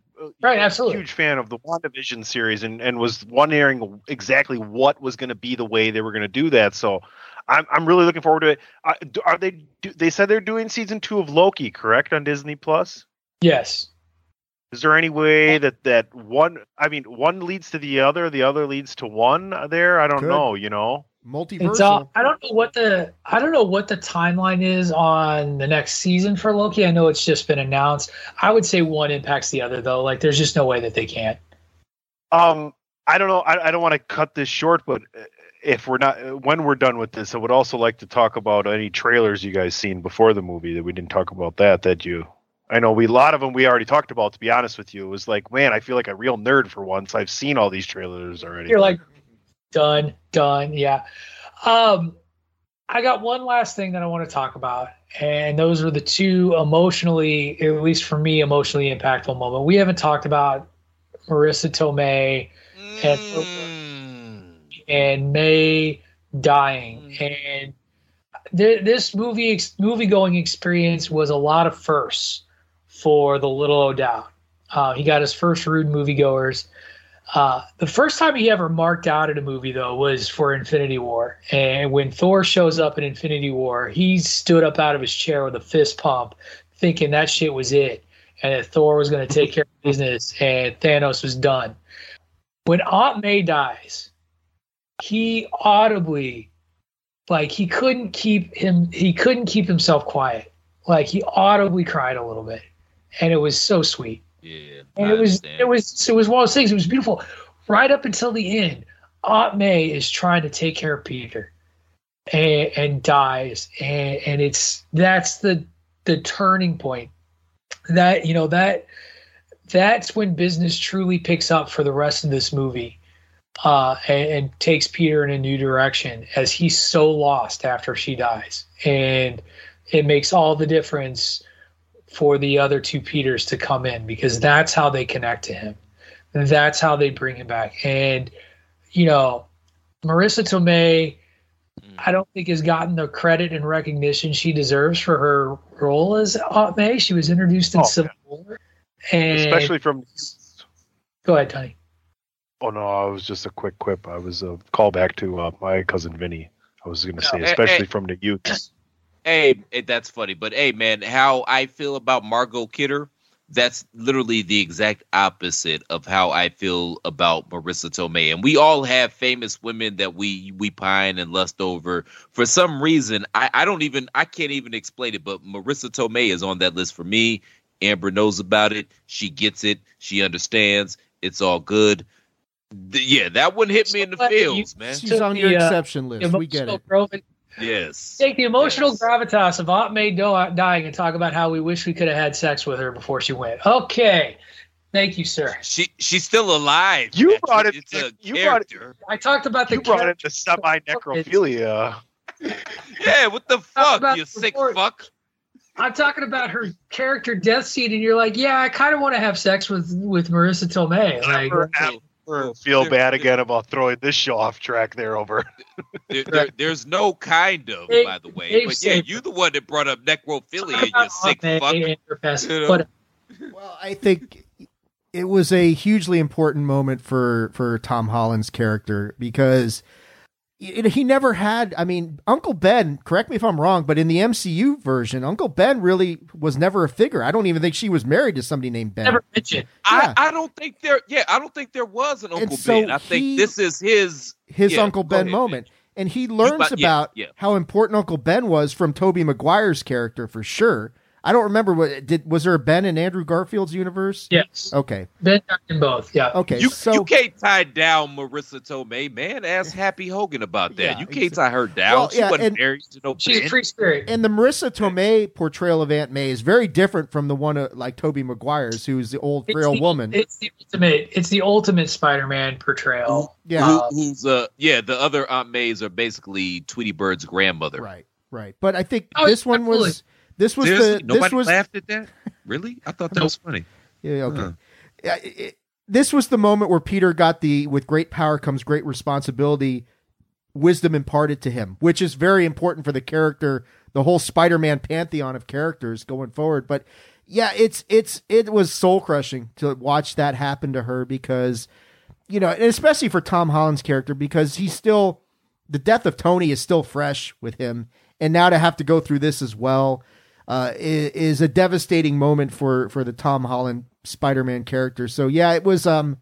Right, absolutely. huge fan of the WandaVision series and, and was wondering exactly what was going to be the way they were going to do that. So I'm I'm really looking forward to it. Uh, are they do, they said they're doing season 2 of Loki, correct, on Disney Plus? Yes. Is there any way that that one I mean one leads to the other, the other leads to one there? I don't Could. know, you know. Multiversal. Uh, I don't know what the I don't know what the timeline is on the next season for Loki. I know it's just been announced. I would say one impacts the other though. Like there's just no way that they can't. Um, I don't know. I, I don't want to cut this short, but uh, if we're not uh, when we're done with this, I would also like to talk about any trailers you guys seen before the movie that we didn't talk about that that you. I know we a lot of them we already talked about. To be honest with you, it was like, man, I feel like a real nerd for once. I've seen all these trailers already. You're like done, done. Yeah. Um, I got one last thing that I want to talk about, and those were the two emotionally, at least for me, emotionally impactful moment. We haven't talked about Marisa Tomei and and May dying, and this movie movie going experience was a lot of firsts for the little O'Dowd. Uh, he got his first rude moviegoers. Uh, the first time he ever marked out in a movie, though, was for Infinity War. And when Thor shows up in Infinity War, he stood up out of his chair with a fist pump, thinking that shit was it, and that Thor was going to take care of business, and Thanos was done. When Aunt May dies, he audibly, like, he couldn't keep him, he couldn't keep himself quiet. Like, he audibly cried a little bit, and it was so sweet. Yeah. And it was it was it was one of those things. It was beautiful, right up until the end. Aunt May is trying to take care of Peter, and, and dies, and and it's that's the the turning point. That you know that that's when business truly picks up for the rest of this movie, uh, and, and takes Peter in a new direction as he's so lost after she dies, and it makes all the difference for the other two Peters to come in because that's how they connect to him. That's how they bring him back. And, you know, Marisa Tomei, mm. I don't think has gotten the credit and recognition she deserves for her role as Aunt May. She was introduced in Oh, Civil War. And Especially from. go ahead, Tony. Oh no, I was just a quick quip. I was a callback to uh, my cousin Vinny. I was going to say, No, hey, especially hey. from the youth. (clears throat) Hey, eh, that's funny, but hey, man, how I feel about Margot Kidder, that's literally the exact opposite of how I feel about Marisa Tomei. And we all have famous women that we we pine and lust over. For some reason, I, I don't even I can't even explain it, but Marisa Tomei is on that list for me. Amber knows about it. She gets it. She understands. It's all good. Th- yeah, that one hit me in the glad you feels, man. She's took on your the, uh, exception list. We get it. growth- Yes. Take the emotional Yes. gravitas of Aunt May dying and talk about how we wish we could have had sex with her before she went. Okay. Thank you, sir. She she's still alive. You man. brought it- It's a you brought it- character. I talked about the You brought it to semi necrophilia. (laughs) Yeah, what the fuck, you the sick report. fuck? I'm talking about her character death scene, and you're like, yeah, I kind of want to have sex with with Marisa Tomei. Like, Never ever feel There- bad again about throwing this show off track there over. (laughs) There, there- there's no kind of, Dave- by the way. But yeah, said- you the one that brought up necrophilia, you sick fuck. and her past- You know? Well, I think it was a hugely important moment for for Tom Holland's character because it, he never had. I mean, Uncle Ben. Correct me if I'm wrong, but in the MCU version, Uncle Ben really was never a figure. I don't even think she was married to somebody named Ben. never mentioned. Yeah. I, I don't think there. Yeah, I don't think there was an Uncle so Ben. I think he- this is his his yeah, Uncle Ben ahead, moment. And he learns about yeah. how important Uncle Ben was from Tobey Maguire's character for sure. I don't remember what did was there a Ben in Andrew Garfield's universe? Yes, Okay. Ben died in both. Yeah. Okay. You, so you can't tie down Marisa Tomei, man. Ask Happy Hogan about that. Yeah, you can't exa- tie her down. Well, she yeah, wasn't and- married to no She's a Ben. free spirit. and the Marisa Tomei portrayal of Aunt May is very different from the one of, like Tobey Maguire's, who's the old It's frail the- woman. It's the ultimate. It's the ultimate Spider-Man portrayal. Yeah. Who, Uh, who's uh yeah, the other Aunt Mays are basically Tweety Bird's grandmother. right, right. But I think Oh, this one absolutely. was this was Seriously? the Nobody this was laughed at that? Really? I thought that was funny. Yeah, okay. Huh. Yeah, it- this was the moment where Peter got the with great power comes great responsibility, wisdom imparted to him, which is very important for the character, the whole Spider-Man pantheon of characters going forward. But yeah, it's it's it was soul crushing to watch that happen to her because you know, and especially for Tom Holland's character because he's still the death of Tony is still fresh with him, and now to have to go through this as well uh, is, is a devastating moment for for the Tom Holland Spider-Man character. So yeah, it was um,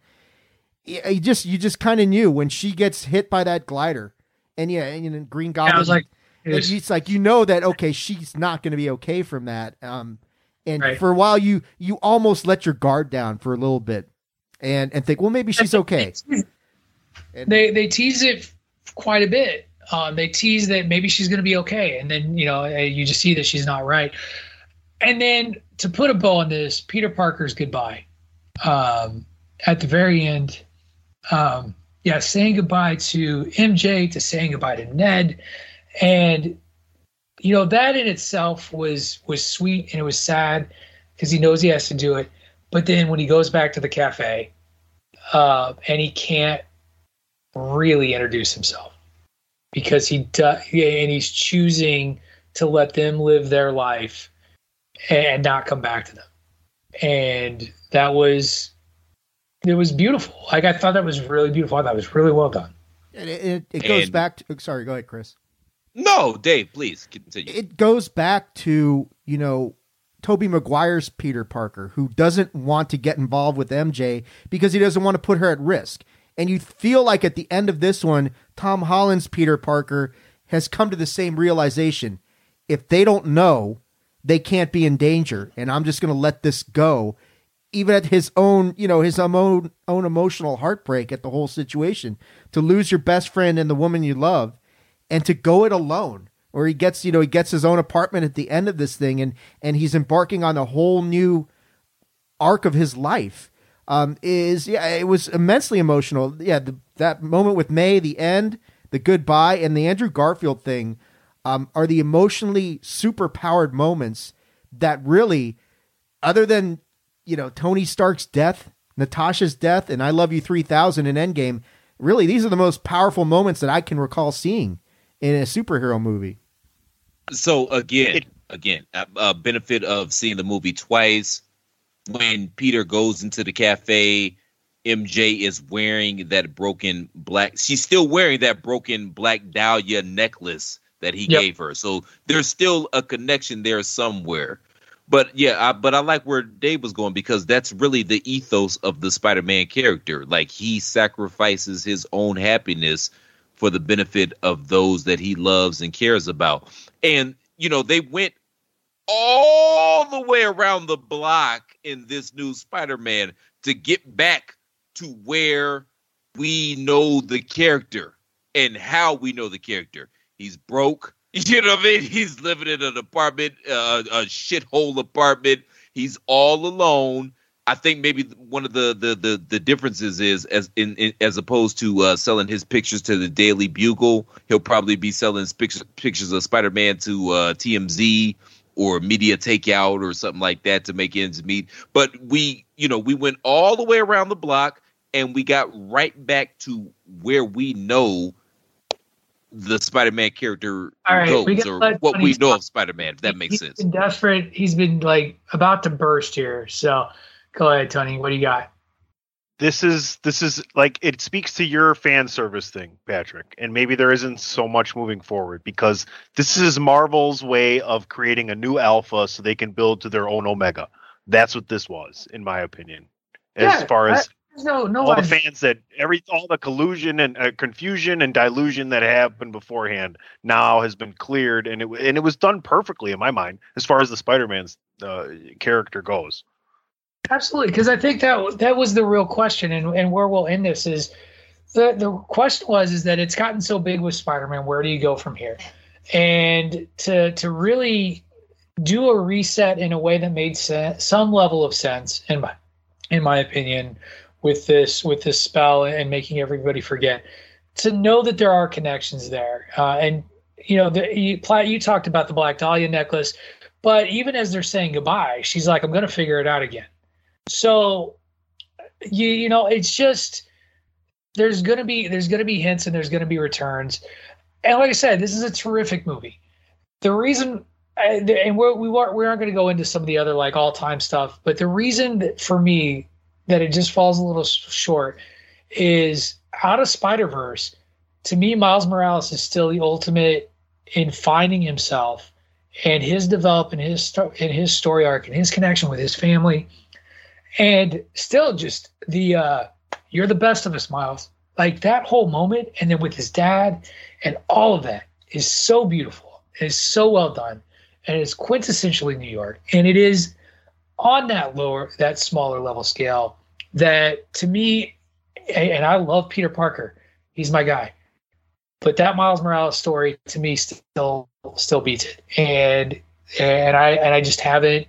you just you just kind of knew when she gets hit by that glider, and yeah, and, and Green Goblin. Yeah, I was like, it it's like you know that okay, she's not going to be okay from that. Um, and Right. for a while you you almost let your guard down for a little bit, and and think, well, maybe she's okay. they they tease it quite a bit. Um, they tease that maybe she's going to be okay, and then you know eh, you just see that she's not right. And then to put a bow on this, Peter Parker's goodbye um, at the very end. Um, yeah, saying goodbye to MJ, to saying goodbye to Ned, and you know that in itself was was sweet and it was sad because he knows he has to do it. But then when he goes back to the cafe, uh, and he can't really introduce himself because he does, and he's choosing to let them live their life and not come back to them. And that was it was beautiful. Like I thought that was really beautiful. I thought it was really well done. It, it, it goes And- back to. Sorry, go ahead, Chris. No, Dave, please continue. It goes back to you know Tobey Maguire's Peter Parker, who doesn't want to get involved with MJ because he doesn't want to put her at risk. And you feel like at the end of this one, Tom Holland's Peter Parker has come to the same realization. If they don't know, they can't be in danger, and I'm just going to let this go. Even at his own, you know, his own own emotional heartbreak at the whole situation, to lose your best friend and the woman you love, and to go it alone or he gets you know he gets his own apartment at the end of this thing and and he's embarking on a whole new arc of his life um is yeah it was immensely emotional yeah the, that moment with may the end the goodbye and the andrew garfield thing um are the emotionally super powered moments that really other than you know tony stark's death natasha's death and i love you 3000 in endgame really these are the most powerful moments that i can recall seeing in a superhero movie. So again, again, a, a benefit of seeing the movie twice. When Peter goes into the cafe, MJ is wearing that broken black. She's still wearing that broken black dahlia necklace that he Yep. gave her. So there's still a connection there somewhere. But yeah, I, but I like where Dave was going because that's really the ethos of the Spider-Man character. Like he sacrifices his own happiness for the benefit of those that he loves and cares about. And you know, they went all the way around the block in this new Spider-Man to get back to where we know the character and how we know the character. He's broke. (laughs) You know what I mean? He's living in an apartment, uh, a shithole apartment. He's all alone. I think maybe one of the the the, the differences is as in, in as opposed to uh, selling his pictures to the Daily Bugle, he'll probably be selling pictures pictures of Spider Man to uh, TMZ or Media Takeout or something like that to make ends meet. But we, you know, we went all the way around the block and we got right back to where we know the Spider-Man character All right, goes, or what we know of Spider-Man. If that makes He's sense. been desperate. He's been like about to burst here. So go ahead, Tony. What do you got? This is this is like it speaks to your fan service thing patrick and maybe there isn't so much moving forward because this is marvel's way of creating a new alpha so they can build to their own omega. That's what this was in my opinion as Yeah, far as I- no, no, all the fans that every all the collusion and uh, confusion and dilution that happened beforehand now has been cleared and it and it was done perfectly in my mind as far as the spider-man's uh, character goes Absolutely, because I think that that was the real question, and, and where we'll end this is the the question was is that it's gotten so big with Spider-Man. Where do you go from here? And to to really do a reset in a way that made sense, some level of sense, in my in my opinion, with this with this spell and making everybody forget. To know that there are connections there, uh, and you know, the, you, Platt, you talked about the Black Dahlia necklace, but even as they're saying goodbye, she's like, "I'm going to figure it out again." So, you you know, it's just there's gonna be there's gonna be hints and there's gonna be returns, and like I said, this is a terrific movie. The reason, and we're, we weren't we aren't going to go into some of the other like all time stuff, but the reason that for me that it just falls a little short is out of Spider Verse. To me, Miles Morales is still the ultimate in finding himself and his development, his and his story arc, and his connection with his family and still just the uh you're the best of us miles. Like that whole moment and then with his dad and all of that is so beautiful. It is so well done. And it's quintessentially new york. And it is on that lower that smaller level scale that to me and and i love peter parker. He's my guy. But that miles morales story to me still still beats it. And and i and i just haven't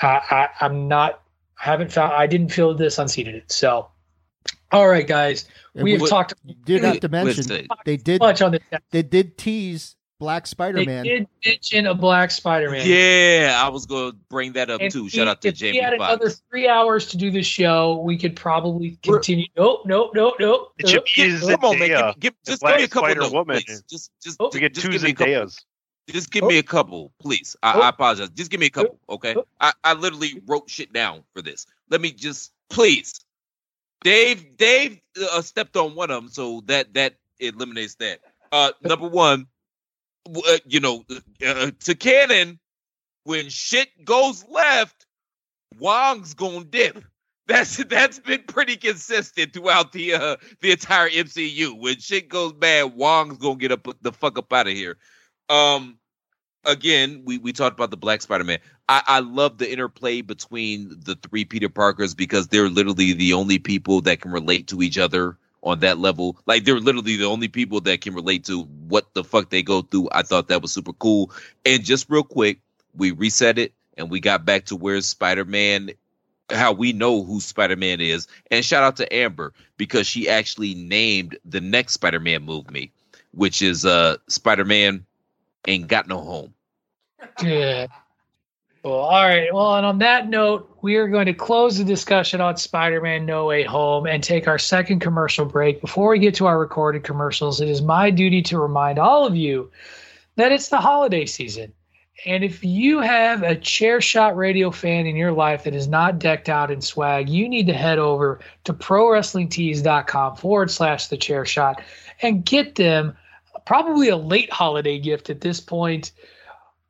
I, I i'm not I haven't found. I didn't feel this unseated it. So, all right, guys, we have What- talked Did not to mention Listen. they did much on this. they did tease Black Spider-Man. did mention a Black Spider-Man. Yeah, I was going to bring that up If too. we- Shout out to if Jamie we had Foxx. another three hours to do this show, we could probably continue. Nope, nope, nope, nope. It should be nope. Come on, man. Zendaya, Give, give, the just give me Black a couple Spider notes, Woman. Just, just, Oh. to get just two give me a. Zendayas. Just give Oh. me a couple, please. I, Oh. I apologize. Just give me a couple, okay? Oh. I, I literally wrote shit down for this. Let me just, please. Dave Dave uh, stepped on one of them, so that that eliminates that. Uh, number one, uh, you know, uh, to canon, when shit goes left, Wong's gonna dip. That's that's been pretty consistent throughout the uh the entire MCU. When shit goes bad, Wong's gonna get up the fuck up out of here. Um, again, we we talked about the Black Spider Man. I I love the interplay between the three Peter Parkers because they're literally the only people that can relate to each other on that level. Like they're literally the only people that can relate to what the fuck they go through. I thought that was super cool. And just real quick, we reset it and we got back to where Spider Man how we know who Spider Man is. And shout out to Amber because she actually named the next Spider Man movie, which is uh Spider Man Ain't Got No Home. Good. Well, all right. Well, and on that note, we are going to close the discussion on Spider Man No Way Home and take our second commercial break. Before we get to our recorded commercials, it is my duty to remind all of you that it's the holiday season. And if you have a chair shot radio fan in your life that is not decked out in swag, you need to head over to prowrestlingtees.com forward slash the chair shot and get them probably a late holiday gift at this point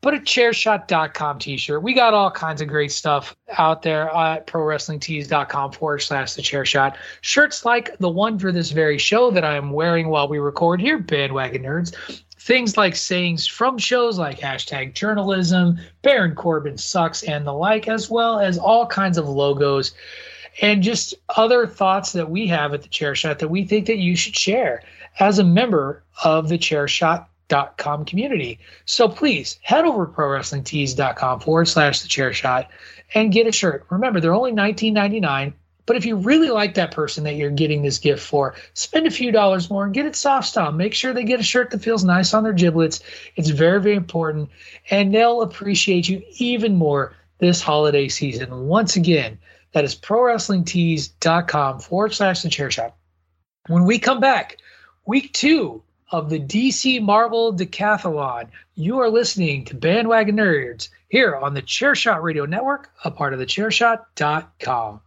but a chairshot.com t-shirt. We got all kinds of great stuff out there at prowrestlingtees.com forward slash the chairshot. Shirts like the one for this very show that I'm wearing while we record here, bandwagon nerds. Things like sayings from shows like hashtag journalism, Baron Corbin sucks, and the like, as well as all kinds of logos and just other thoughts that we have at the chair shot that we think that you should share as a member of the chair shot community. So please head over to prowrestlingtees.com forward slash the chair shot and get a shirt. Remember, they're only $19.99. But if you really like that person that you're getting this gift for, spend a few dollars more and get it soft style. Make sure they get a shirt that feels nice on their giblets. It's very, very important. And they'll appreciate you even more this holiday season. Once again, that is prowrestlingtees.com forward slash the chair shot. When we come back, week two of the DC Marvel Decathlon. You are listening to Bandwagon Nerds here on the Chairshot Radio Network, a part of the Chairshot.com.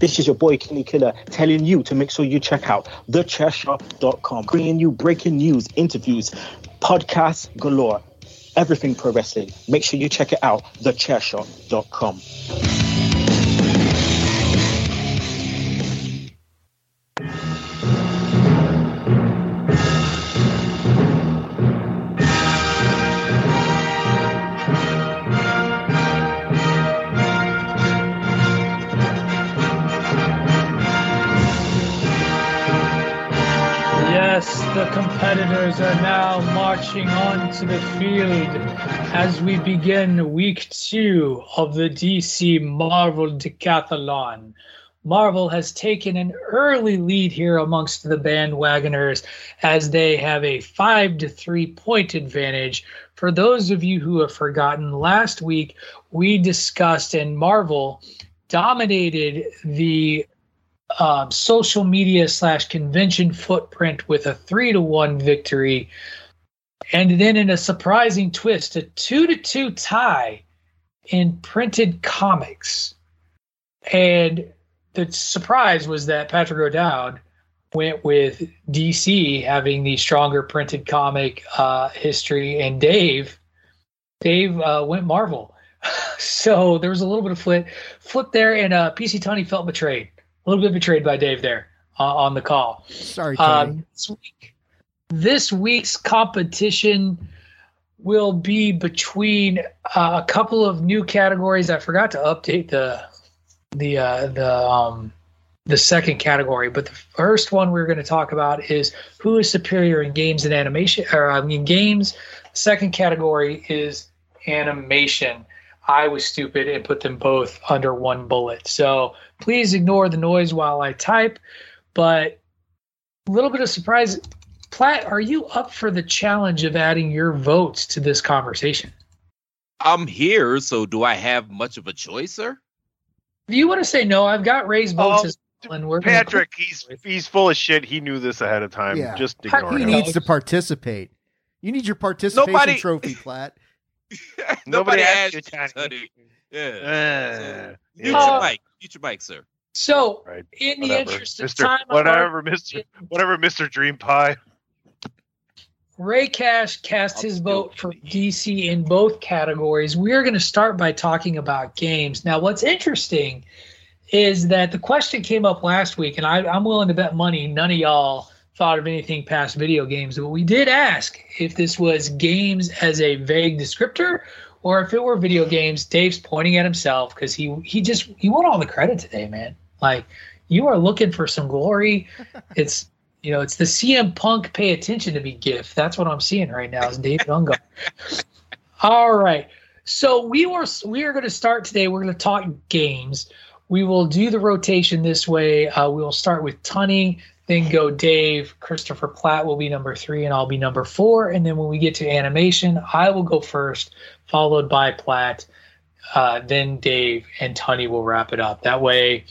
This is your boy Kenny Killer telling you to make sure you check out thechairshot.com, bringing you breaking news, interviews, podcasts galore everything pro wrestling. Make sure you check it out, thechairshot.com. now marching on to the field as we begin week two of the DC Marvel Decathlon. Marvel has taken an early lead here amongst the bandwagoners as they have a five to three point advantage. For those of you who have forgotten, last week we discussed and Marvel dominated the um, social media slash convention footprint with a three to one victory. And then in a surprising twist, a two to two tie in printed comics. And the surprise was that Patrick O'Dowd went with DC having the stronger printed comic uh, history, and Dave, Dave uh, went Marvel. (laughs) so there was a little bit of flip, flip there, and uh, PC Tony felt betrayed a little bit betrayed by Dave there uh, on the call. Sorry, Tony. Um, this, week, this week's competition will be between uh, a couple of new categories. I forgot to update the the uh, the um, the second category, but the first one we're going to talk about is who is superior in games and animation, or I mean games. Second category is animation. I was stupid and put them both under one bullet. So please ignore the noise while I type. But a little bit of surprise. Platt, are you up for the challenge of adding your votes to this conversation? I'm here, so do I have much of a choice, sir? If you want to say no, I've got raised votes Um, as and we're Patrick, he's he's full of shit. He knew this ahead of time. Yeah. Just ignore He him. needs to participate. You need your participation Nobody- trophy, Platt. (laughs) Nobody asked asked you, you, Tony. Tony. Yeah. Uh, Mute Uh, your mic. Mute your mic, sir. So, Right. in the Whatever. interest of Mister, time, I'm whatever, Mister, whatever, Mister Dream Pie. Ray Cash cast his vote for DC in both categories. We are going to start by talking about games. Now, what's interesting is that the question came up last week, and I, I'm willing to bet money none of y'all thought of anything past video games. But we did ask if this was games as a vague descriptor or if it were video games. Dave's pointing at himself because he he just he won all the credit today, man. Like you are looking for some glory. (laughs) It's you know, it's the CM Punk pay attention to me gif. That's what I'm seeing right now is David Ungar. (laughs) All right. So we were we are going to start today. We're going to talk games. We will do the rotation this way. Uh, we will start with Tunney, then go Dave. Christopher Platt will be number three, and I'll be number four. And then when we get to animation, I will go first, followed by Platt, uh, then Dave, and Tony will wrap it up. That way,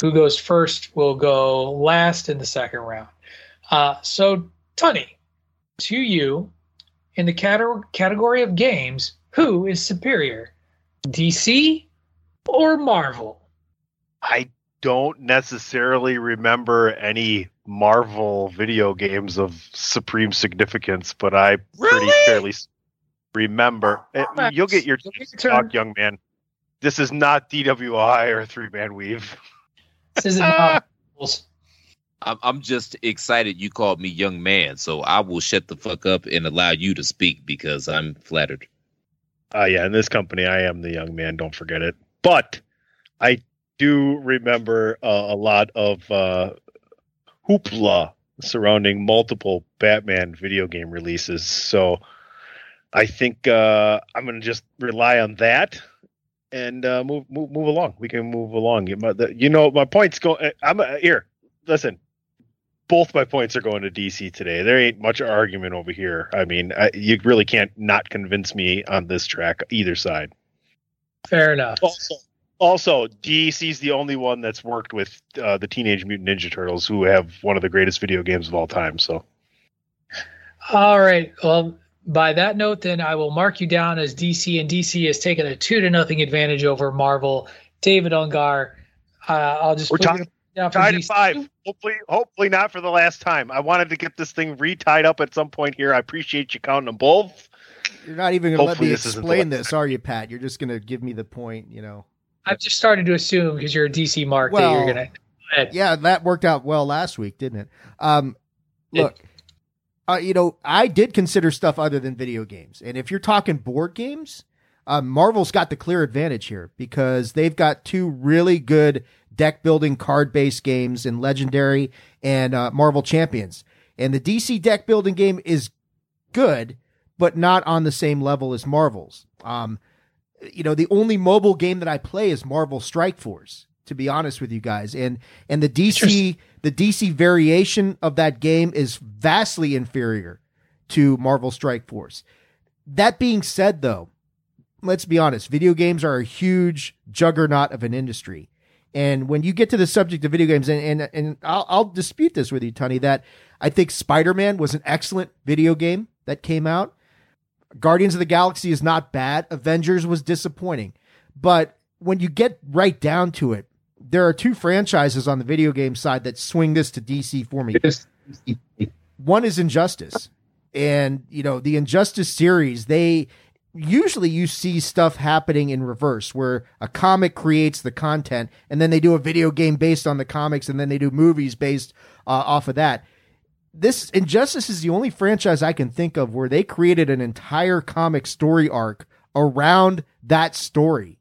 who goes first will go last in the second round. Uh, so, Tony, to you, in the cate- category of games, who is superior, DC or Marvel? I don't necessarily remember any Marvel video games of supreme significance, but I pretty fairly remember. Eh, Max, You'll get your you'll chance to turn. talk, young man. This is not DWI or three man weave. This isn't Marvel. I'm, I'm just excited you called me young man, so I will shut the fuck up and allow you to speak because I'm flattered. Uh, yeah, in this company, I am the young man. Don't forget it. But I do remember uh, a lot of uh, hoopla surrounding multiple Batman video game releases. So I think uh, I'm going to just rely on that and uh, move move move along. We can move along. You, my, the, you know, my points go. uh, I'm uh, here. Listen, both my points are going to DC today. There ain't much argument over here. I mean, I, you really can't not convince me on this track either side. Fair enough. Also, also DC's the only one that's worked with uh, the Teenage Mutant Ninja Turtles, who have one of the greatest video games of all time. So All right. Well, by that note, then I will mark you down as DC, and DC has taken a two to nothing advantage over Marvel. David Ungar, uh, I'll just we're put you tied, down tied at DC. five. Hopefully, hopefully not for the last time. I wanted to get this thing retied up at some point here. I appreciate you counting them both. You're not even going to let me this explain this, are you, Pat? You're just going to give me the point, you know. I've just started to assume because you're a DC mark that you're gonna. Yeah, that worked out well last week, didn't it? Um, look, uh, you know, I did consider stuff other than video games, and if you're talking board games, uh, Marvel's got the clear advantage here because they've got two really good deck building card based games in Legendary and uh, Marvel Champions, and the DC deck building game is good, but not on the same level as Marvel's. Um, you know, the only mobile game that I play is Marvel Strike Force, to be honest with you guys. And and the DC the DC variation of that game is vastly inferior to Marvel Strike Force. That being said though, let's be honest, video games are a huge juggernaut of an industry. And when you get to the subject of video games, and and, and I'll, I'll dispute this with you, Tony, that I think Spider Man was an excellent video game that came out. Guardians of the Galaxy is not bad. Avengers was disappointing. But when you get right down to it, there are two franchises on the video game side that swing this to DC for me. One is Injustice. And, you know, the Injustice series, they usually you see stuff happening in reverse where a comic creates the content and then they do a video game based on the comics and then they do movies based uh, off of that this Injustice is the only franchise I can think of where they created an entire comic story arc around that story.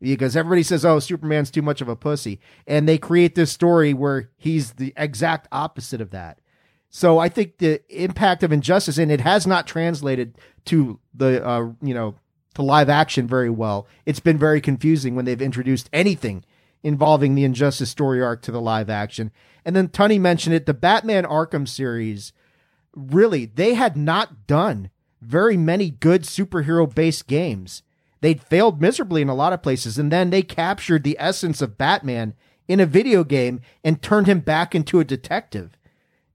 Because everybody says, oh, Superman's too much of a pussy. And they create this story where he's the exact opposite of that. So I think the impact of Injustice, and it has not translated to the, uh, you know, to live action very well. It's been very confusing when they've introduced anything involving the Injustice story arc to the live action. And then Tunney mentioned it, the Batman Arkham series, really, they had not done very many good superhero based games. They'd failed miserably in a lot of places, and then they captured the essence of Batman in a video game and turned him back into a detective,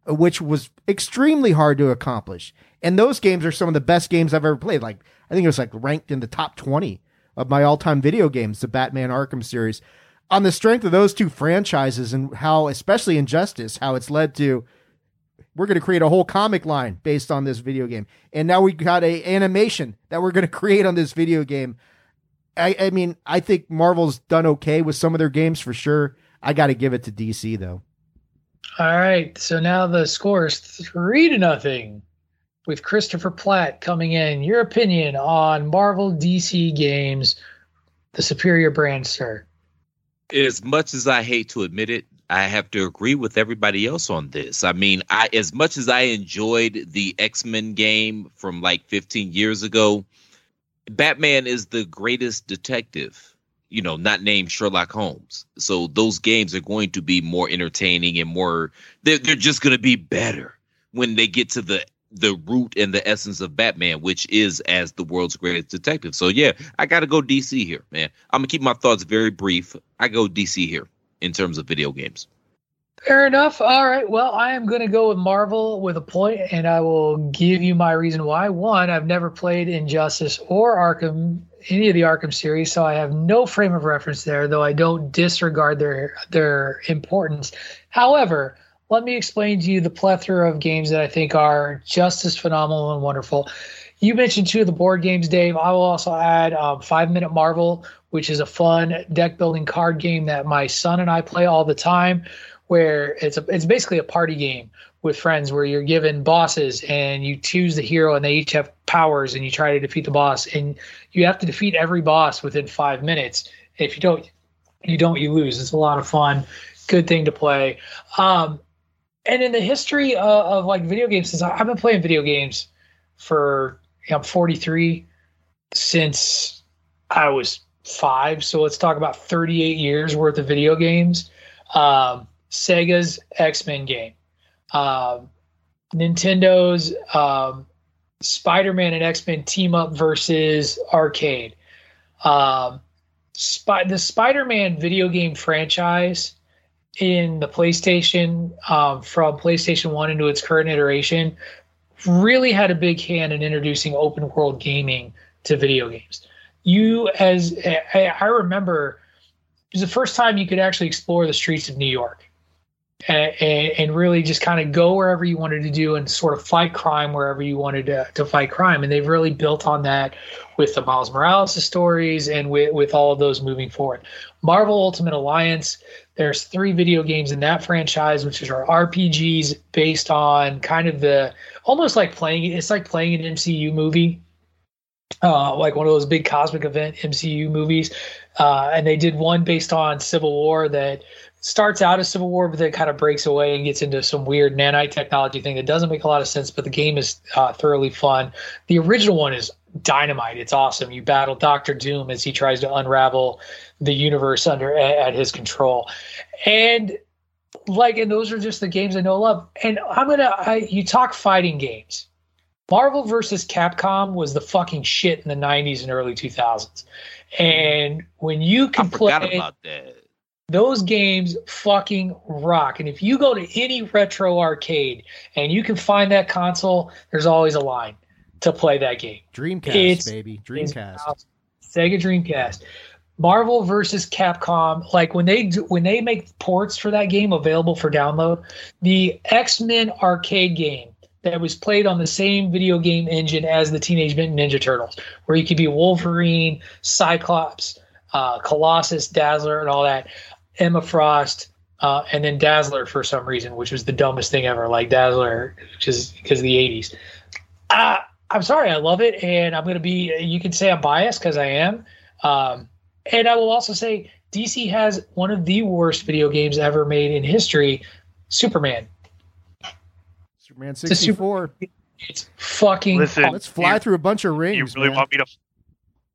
which was extremely hard to accomplish. And those games are some of the best games I've ever played. Like I think it was like ranked in the top 20 of my all-time video games, the Batman Arkham series. On the strength of those two franchises and how especially Injustice, how it's led to we're going to create a whole comic line based on this video game. And now we got a animation that we're going to create on this video game. I, I mean, I think Marvel's done okay with some of their games for sure. I got to give it to DC though. All right. So now the score is three to nothing with Christopher Platt coming in. Your opinion on Marvel DC games, the superior brand, sir? As much as I hate to admit it, I have to agree with everybody else on this. I mean, I as much as I enjoyed the X-Men game from like 15 years ago, Batman is the greatest detective, you know, not named Sherlock Holmes. So those games are going to be more entertaining and more they're they're just going to be better when they get to the the root and the essence of Batman, which is as the world's greatest detective. So yeah, I got to go DC here, man. I'm gonna keep my thoughts very brief. I go DC here in terms of video games. Fair enough. All right. Well, I am going to go with Marvel with a point, and I will give you my reason why. One, I've never played Injustice or Arkham, any of the Arkham series, so I have no frame of reference there. Though I don't disregard their their importance. However, let me explain to you the plethora of games that I think are just as phenomenal and wonderful. You mentioned two of the board games, Dave. I will also add um, Five Minute Marvel, which is a fun deck building card game that my son and I play all the time. Where it's a, it's basically a party game with friends where you're given bosses and you choose the hero and they each have powers and you try to defeat the boss and you have to defeat every boss within five minutes. If you don't, you don't, you lose. It's a lot of fun. Good thing to play. Um, and in the history of, of like video games, since I've been playing video games for you know, I'm 43 since I was five. So let's talk about 38 years worth of video games. Um, Sega's X Men game, um, Nintendo's um, Spider Man and X Men team up versus arcade. Um, the Spider Man video game franchise in the PlayStation um, from PlayStation 1 into its current iteration really had a big hand in introducing open world gaming to video games. You, as I, remember, it was the first time you could actually explore the streets of New York and, and, really just kind of go wherever you wanted to do and sort of fight crime wherever you wanted to, to fight crime. And they've really built on that with the Miles Morales stories and with, with all of those moving forward. Marvel Ultimate Alliance, there's three video games in that franchise, which are RPGs based on kind of the almost like playing it's like playing an MCU movie. Uh, like one of those big cosmic event MCU movies. Uh, and they did one based on Civil War that starts out as Civil War, but then kind of breaks away and gets into some weird nanite technology thing that doesn't make a lot of sense. But the game is uh, thoroughly fun. The original one is dynamite. It's awesome. You battle Doctor Doom as he tries to unravel the universe under at his control, and like, and those are just the games I know love. And I'm gonna, I, you talk fighting games. Marvel versus Capcom was the fucking shit in the 90s and early 2000s. And when you can play about that. those games fucking rock. And if you go to any retro arcade and you can find that console, there's always a line to play that game. Dreamcast, It's- baby. Dreamcast. Sega Dreamcast. Marvel versus Capcom, like when they do, when they make ports for that game available for download, the X Men arcade game that was played on the same video game engine as the Teenage Mutant Ninja Turtles, where you could be Wolverine, Cyclops, uh, Colossus, Dazzler, and all that. Emma Frost, uh, and then Dazzler for some reason, which was the dumbest thing ever. Like Dazzler, which is because of the '80s. Uh, I'm sorry, I love it, and I'm going to be. You can say I'm biased because I am. Um, and I will also say DC has one of the worst video games ever made in history, Superman. Superman a super- 64. It's fucking. Listen, Let's fly you- through a bunch of rings. You really man. want me to?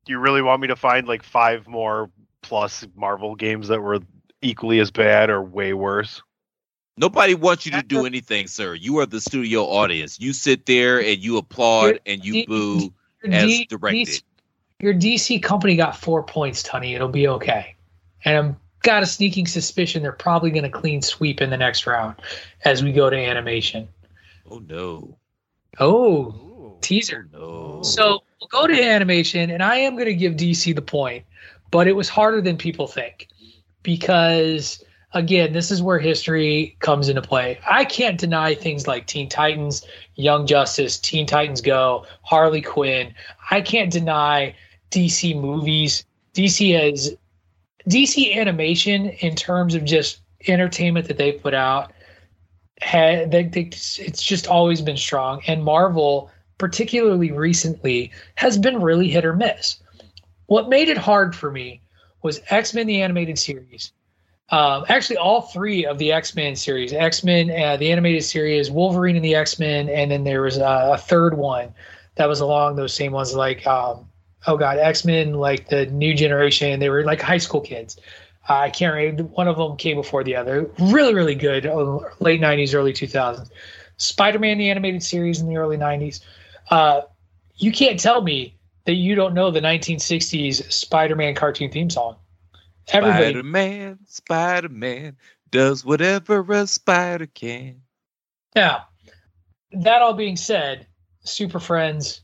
You really want me to find like five more plus Marvel games that were equally as bad or way worse? Nobody wants you to do anything, sir. You are the studio audience. You sit there and you applaud and you boo Your as D- directed. DC your DC company got four points, Tony. It'll be okay. And I'm got a sneaking suspicion they're probably going to clean sweep in the next round as we go to animation. Oh no. Oh, teaser. Oh, no. So we'll go to animation, and I am going to give DC the point, but it was harder than people think because, again, this is where history comes into play. I can't deny things like Teen Titans, Young Justice, Teen Titans Go, Harley Quinn. I can't deny DC movies. DC has DC animation in terms of just entertainment that they put out had they, they, it's just always been strong and marvel particularly recently has been really hit or miss what made it hard for me was x-men the animated series um, actually all three of the x-men series x-men uh, the animated series wolverine and the x-men and then there was a, a third one that was along those same ones like um, oh god x-men like the new generation they were like high school kids uh, I can't remember. One of them came before the other. Really, really good. uh, Late 90s, early 2000s. Spider Man, the animated series in the early 90s. Uh, you can't tell me that you don't know the 1960s Spider Man cartoon theme song. Everybody. Spider Man, Spider Man does whatever a spider can. Now, that all being said, Super Friends,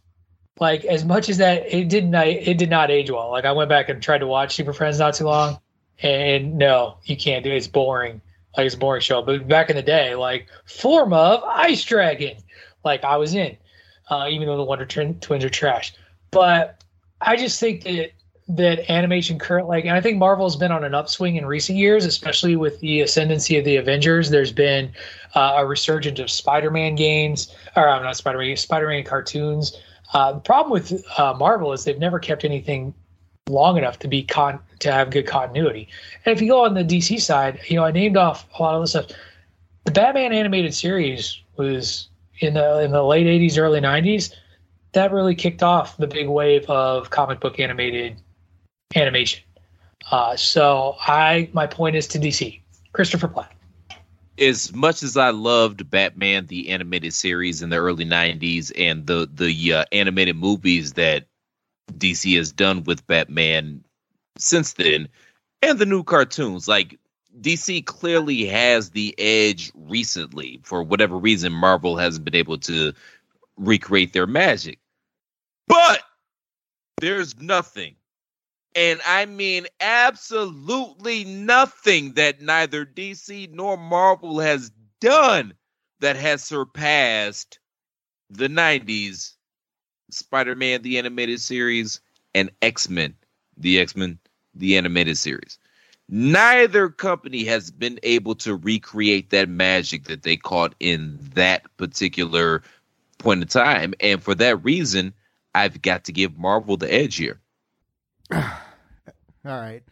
like as much as that, it didn't. I it did not age well. Like I went back and tried to watch Super Friends not too long, and no, you can't do it. It's boring. Like it's a boring show. But back in the day, like form of Ice Dragon, like I was in, uh, even though the Wonder Twins are trash. But I just think that that animation current like and I think Marvel's been on an upswing in recent years, especially with the ascendancy of the Avengers. There's been uh, a resurgence of Spider-Man games, or i'm not Spider-Man, Spider-Man cartoons. Uh, the problem with uh, Marvel is they've never kept anything long enough to be con to have good continuity. And if you go on the DC side, you know I named off a lot of the stuff. The Batman animated series was in the in the late '80s, early '90s. That really kicked off the big wave of comic book animated animation. Uh, so I my point is to DC, Christopher Platt. As much as I loved Batman the animated series in the early '90s and the the uh, animated movies that DC has done with Batman since then, and the new cartoons, like DC clearly has the edge recently. For whatever reason, Marvel hasn't been able to recreate their magic. But there's nothing, and I mean absolutely nothing that neither DC nor Marvel has done that has surpassed the 90s Spider Man, the animated series, and X Men, the X Men, the animated series. Neither company has been able to recreate that magic that they caught in that particular point in time. And for that reason, I've got to give Marvel the edge here. (sighs) All right.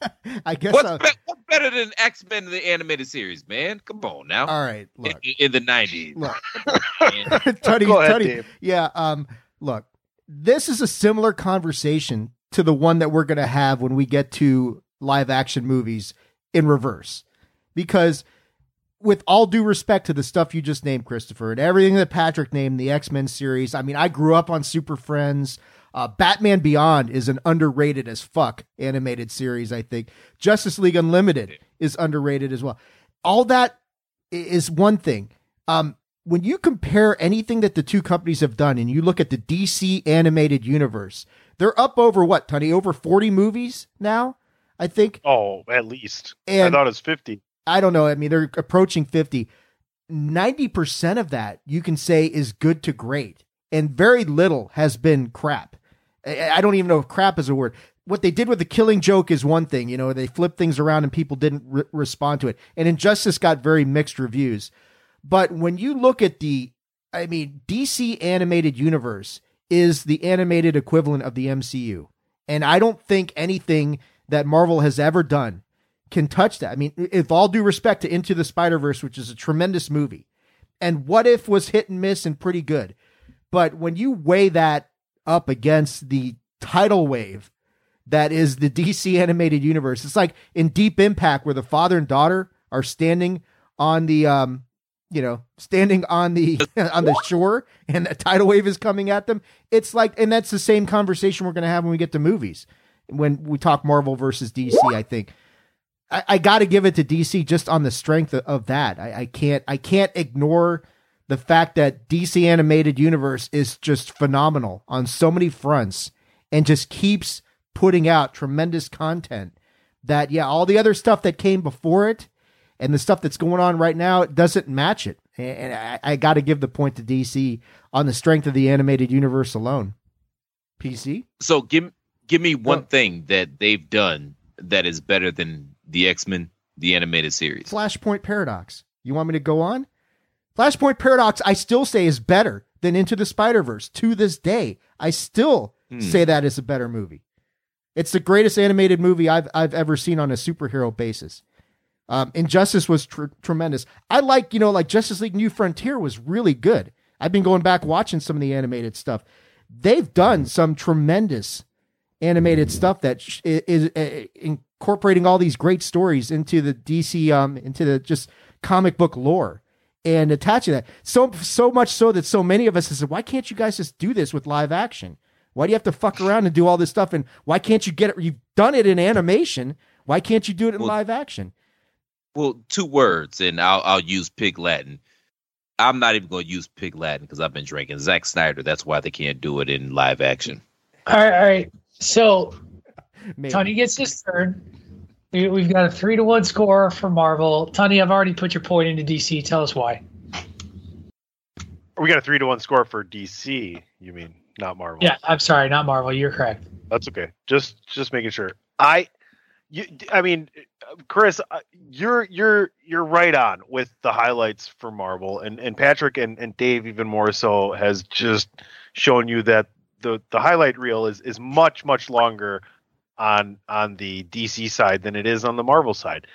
(laughs) I guess What's, be- what's better than X Men the animated series, man? Come on now. All right, look. In, in the 90s. Look. (laughs) (laughs) Tony, Go ahead, Tony, Dave. yeah. Um, look, this is a similar conversation to the one that we're going to have when we get to live action movies in reverse, because with all due respect to the stuff you just named, Christopher, and everything that Patrick named, the X Men series. I mean, I grew up on Super Friends. Uh, Batman Beyond is an underrated as fuck animated series. I think Justice League Unlimited is underrated as well. All that is one thing. Um, when you compare anything that the two companies have done, and you look at the DC animated universe, they're up over what, Tony? Over forty movies now, I think. Oh, at least. And- I thought it was 50. I don't know. I mean, they're approaching 50. 90% of that you can say is good to great, and very little has been crap. I don't even know if crap is a word. What they did with the killing joke is one thing, you know, they flipped things around and people didn't re- respond to it. And Injustice got very mixed reviews. But when you look at the, I mean, DC animated universe is the animated equivalent of the MCU. And I don't think anything that Marvel has ever done can touch that. I mean, if all due respect to Into the Spider Verse, which is a tremendous movie, and What If was hit and miss and pretty good, but when you weigh that up against the tidal wave that is the DC animated universe, it's like in Deep Impact where the father and daughter are standing on the um you know standing on the (laughs) on the shore and a tidal wave is coming at them. It's like and that's the same conversation we're going to have when we get to movies. When we talk marvel versus dc i think. I, I got to give it to DC just on the strength of, of that. I, I can't I can't ignore the fact that DC animated universe is just phenomenal on so many fronts and just keeps putting out tremendous content. That yeah, all the other stuff that came before it and the stuff that's going on right now it doesn't match it. And I, I got to give the point to DC on the strength of the animated universe alone. PC. So give give me one oh. thing that they've done that is better than the X Men, the animated series. Flashpoint Paradox. You want me to go on? Flashpoint Paradox, I still say is better than Into the Spider Verse to this day. I still Hmm. say that is a better movie. It's the greatest animated movie I've I've ever seen on a superhero basis. Um, Injustice was tr- tremendous. I like you know like Justice League New Frontier was really good. I've been going back watching some of the animated stuff. They've done some tremendous animated stuff that sh- is, uh, incorporating all these great stories into the DC um into the just comic book lore and attaching that so so much so that so many of us have said why can't you guys just do this with live action why do you have to fuck around and do all this stuff and why can't you get it you've done it in animation why can't you do it in live action Well, two words, and I'll I'll use Pig Latin. I'm not even going to use Pig Latin because I've been drinking Zack Snyder. That's why they can't do it in live action. All right, all right. So Tony gets his turn. We- We've got a three to one score for Marvel. Tony, I've already put your point into DC. Tell us why. We got a three to one score for DC. You mean not Marvel? Yeah, I'm sorry, not Marvel. You're correct. That's okay. Just just making sure. I you I mean Chris, uh, you're you're you're right on with the highlights for Marvel and and Patrick and and Dave even more so has just shown you that the the highlight reel is is much much longer on on the DC side than it is on the Marvel side.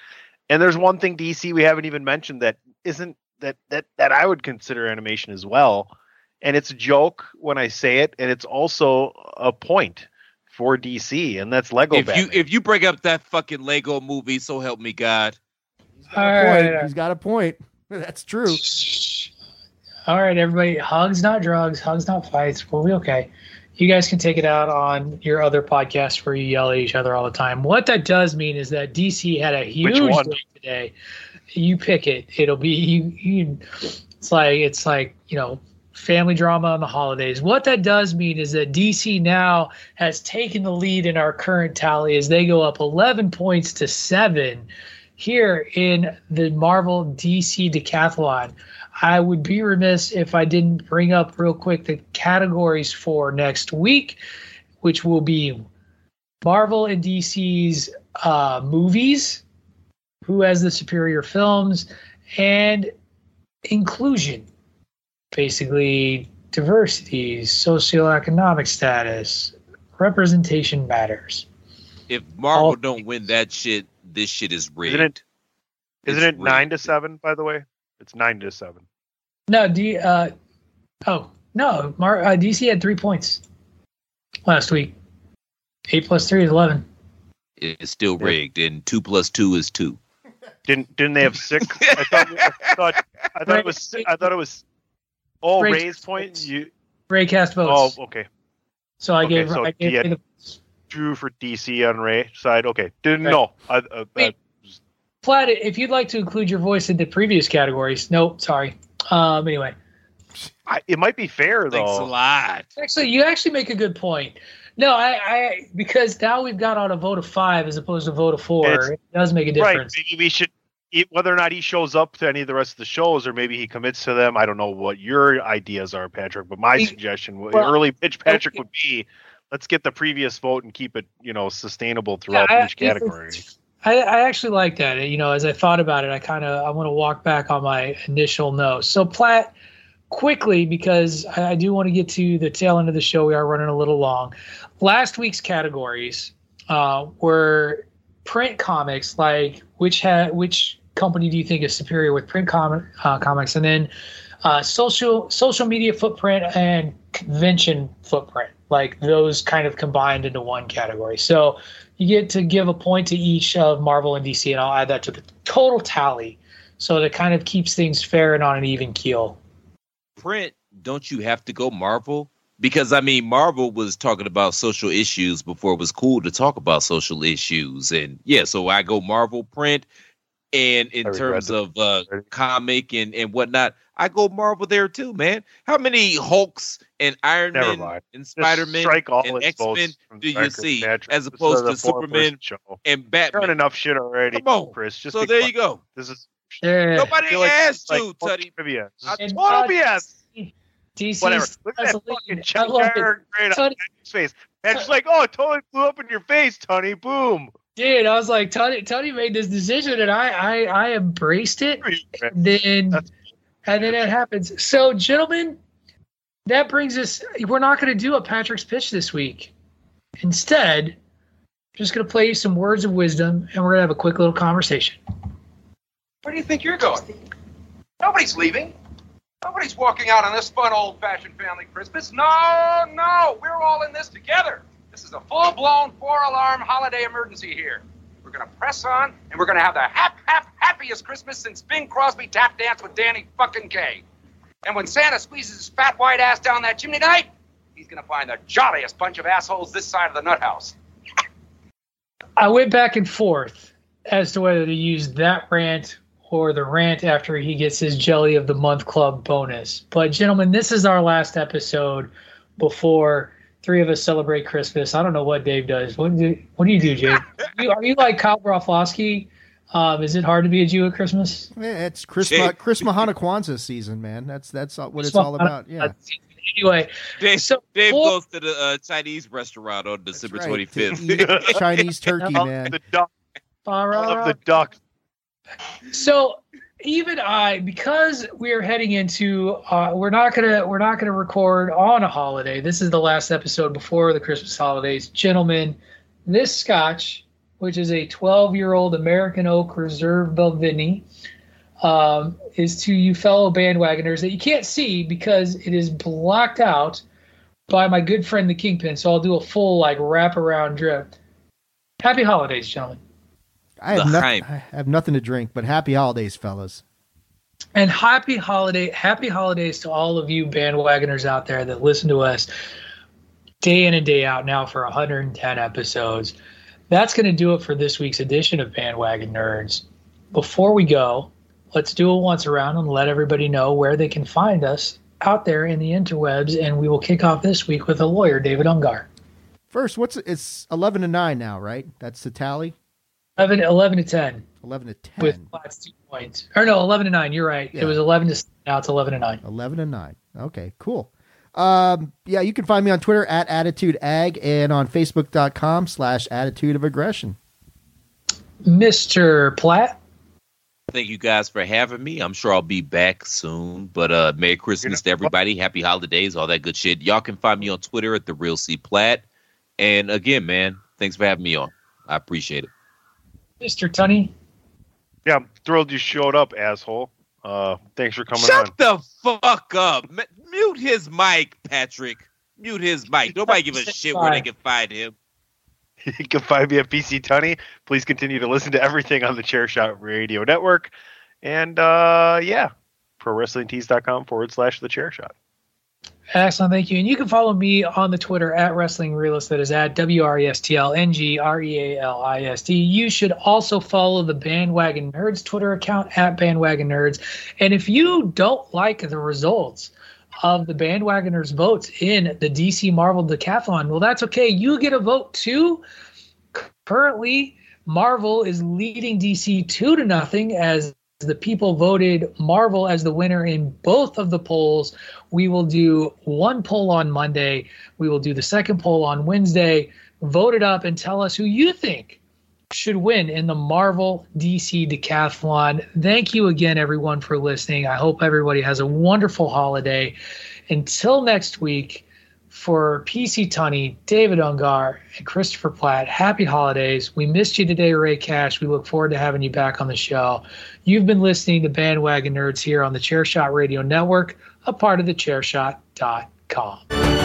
And there's one thing DC we haven't even mentioned that isn't that that that I would consider animation as well. And it's a joke when I say it, and it's also a point for DC, and that's Lego If Batman. you if you bring up that fucking Lego movie, so help me God. All Point. right, he's got a point (laughs) that's true all right, everybody. Hugs, not drugs. Hugs, not fights. We'll be okay. You guys can take it out on your other podcasts where you yell at each other all the time. What that does mean is that DC had a huge day today. You pick it. It'll be you. you it's like it's like you know family drama on the holidays. What that does mean is that DC now has taken the lead in our current tally as they go up 11 points to seven here in the Marvel DC decathlon. I would be remiss if I didn't bring up real quick the categories for next week, which will be Marvel and DC's uh, movies, who has the superior films, and inclusion. Basically, diversity, socioeconomic status, representation matters. If Marvel don't win that shit, this shit is rigged. Isn't it? Isn't It's it nine to seven? By the way, it's nine to seven. No, D. Uh, oh no, Mar- uh, DC had three points last week. Eight plus three is eleven. It's still rigged, and two plus two is two. Didn't didn't they have six? (laughs) I thought I thought I thought it was I thought it was. Oh, Ray- Ray's point. You. Ray cast votes. Oh, okay. So I okay, gave. so I gave he the, Drew for DC on Ray side. Okay, didn't Right. know. I, uh, I, Platt, if you'd like to include your voice in the previous categories, no, sorry. Um, anyway, I, it might be fair though. Thanks a lot. actually, you actually make a good point. No, I, I because now we've got on a vote of five as opposed to a vote of four. It's- it does make a Right. difference. Maybe we should. it- Whether or not he shows up to any of the rest of the shows, or maybe he commits to them, I don't know what your ideas are, Patrick. But my He- suggestion, well, early pitch, Patrick, would be, let's get the previous vote and keep it, you know, sustainable throughout I- each category. I, I actually like that. You know, as I thought about it, I kind of I want to walk back on my initial notes. So Platt, quickly because I, I do want to get to the tail end of the show. We are running a little long. Last week's categories uh, were print comics, like which had which company do you think is superior with print com- uh, comics, and then uh, social social media footprint and convention footprint, like those kind of combined into one category. So you get to give a point to each of Marvel and DC, and I'll add that to the total tally. So that kind of keeps things fair and on an even keel. Print, don't you have to go Marvel? because I mean, Marvel was talking about social issues before it was cool to talk about social issues, and yeah, so I go Marvel print, and in terms that. of uh, comic and and whatnot, I go Marvel there too, man. How many Hulks and Iron Never Man mind. and Spider Man strike all and X Men do you see, mattress. as opposed to Superman show. and You're Batman? enough shit already, Come on. Chris. Just So there quiet. you go. This is Yeah. Nobody feel like asked like you, full Tuddy. trivia. This is And, total BS. DC Whatever. Look at that fucking (laughs) I check love it. jar grade on Tony- face. And just like, oh, it totally blew up in your face, Tony. Boom. Dude, I was like, Tony, Tony made this decision, and I, I, I embraced it. And then, and then it happens. So, gentlemen, that brings us. We're not going to do a Patrick's pitch this week. Instead, I'm just going to play you some words of wisdom, and we're going to have a quick little conversation. Where do you think you're going? Nobody's leaving. Nobody's walking out on this fun old fashioned family Christmas. No, no, we're all in this together. This is a full blown four alarm holiday emergency here. We're going to press on and we're going to have the hap, hap, happiest Christmas since Bing Crosby tap danced with Danny fucking Kaye. And when Santa squeezes his fat white ass down that chimney tonight, he's going to find the jolliest bunch of assholes this side of the nut house. I went back and forth as to whether to use that rant or the rant after he gets his Jelly of the Month Club bonus. But, gentlemen, this is our last episode before three of us celebrate Christmas. I don't know what Dave does. What do, what do you do, Dave? (laughs) you, are you like Kyle Broflovsky? Um, is it hard to be a Jew at Christmas? Yeah, it's Chris Jay- Ma- Chris Mahana Kwanzaa season, man. That's that's all- what it's all about. Yeah, Anyway, Dave, so Dave for- goes to the uh, Chinese restaurant on December right, twenty to fifth. Chinese turkey, (laughs) man. the duck. All right, Love the duck. So even I, because we're heading into, uh, we're not gonna we're not gonna record on a holiday. This is the last episode before the Christmas holidays, gentlemen. This Scotch, which is a 12 year old American Oak Reserve Balvenie, um, is to you fellow bandwagoners that you can't see because it is blocked out by my good friend the Kingpin. So I'll do a full like wraparound drip. Happy holidays, gentlemen. I have The nothing. I have nothing to drink, but happy holidays, fellas. And happy holiday, happy holidays to all of you bandwagoners out there that listen to us day in and day out now for 110 episodes. That's going to do it for this week's edition of Bandwagon Nerds. Before we go, let's do a once around and let everybody know where they can find us out there in the interwebs. And we will kick off this week with a lawyer, David Ungar. First, what's it's eleven to nine now, right? That's the tally. 11, 11 to 10 Eleven to ten. with last two points. Or no, 11 to 9. You're right. Yeah. It was 11 to now it's 11 to 9. 11 and 9. Okay, cool. Um, yeah, you can find me on Twitter at Attitude Ag and on Facebook.com slash Attitude of Aggression. Mr. Platt. Thank you guys for having me. I'm sure I'll be back soon. But uh Merry Christmas to everybody. Happy holidays, all that good shit. Y'all can find me on Twitter at the real C Platt. And again, man, thanks for having me on. I appreciate it. Mr. Tunney. Yeah, I'm thrilled you showed up, asshole. Uh, thanks for coming Shut on. the fuck up. M- mute his mic, Patrick. Mute his mic. Nobody give a shit where they can find him. (laughs) You can find me at PC Tunney. Please continue to listen to everything on the Chairshot Radio Network. And uh, yeah, ProWrestlingTees.com forward slash the Chairshot. Excellent, thank you. And you can follow me on the Twitter at Wrestling Realist. That is at W R E S T L N G R E A L I S T. You should also follow the Bandwagon Nerds Twitter account at Bandwagon Nerds. And if you don't like the results of the Bandwagoners votes in the DC Marvel Decathlon, well, that's okay. You get a vote too. Currently, Marvel is leading DC two to nothing as the people voted Marvel as the winner in both of the polls. We will do one poll on Monday. We will do the second poll on Wednesday. Vote it up and tell us who you think should win in the Marvel DC Decathlon. Thank you again, everyone, for listening. I hope everybody has a wonderful holiday. Until next week, for PC Tunney, David Ungar, and Christopher Platt, happy holidays. We missed you today, Ray Cash. We look forward to having you back on the show. You've been listening to Bandwagon Nerds here on the Chairshot Radio Network, a part of the Chairshot.com.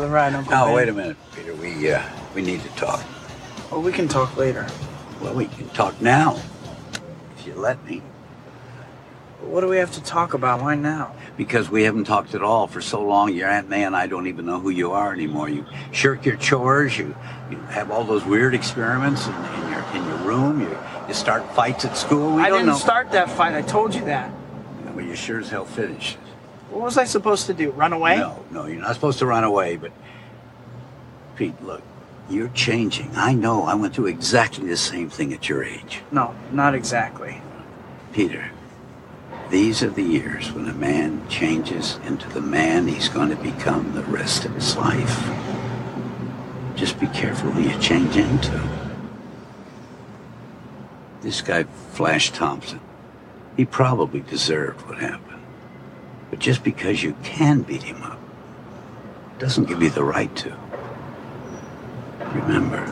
for the ride, Uncle Oh, Ben. wait a minute, Peter. We uh, we need to talk. Well, we can talk later. Well, we can talk now if you let me, What do we have to talk about? Why now? because we haven't talked at all for so long. Your Aunt May and I don't even know who you are anymore. You shirk your chores. You you have all those weird experiments in, in your in your room. You you start fights at school. We I don't didn't know. start that fight. I told you that. But you sure as hell finished. What was I supposed to do? Run away? No, no, you're not supposed to run away. But Pete, look, you're changing. I know. I went through exactly the same thing at your age. No, not exactly. Peter, these are the years when a man changes into the man he's going to become the rest of his life. Just be careful who you change into. This guy, Flash Thompson, he probably deserved what happened. But just because you can beat him up doesn't give you the right to. Remember,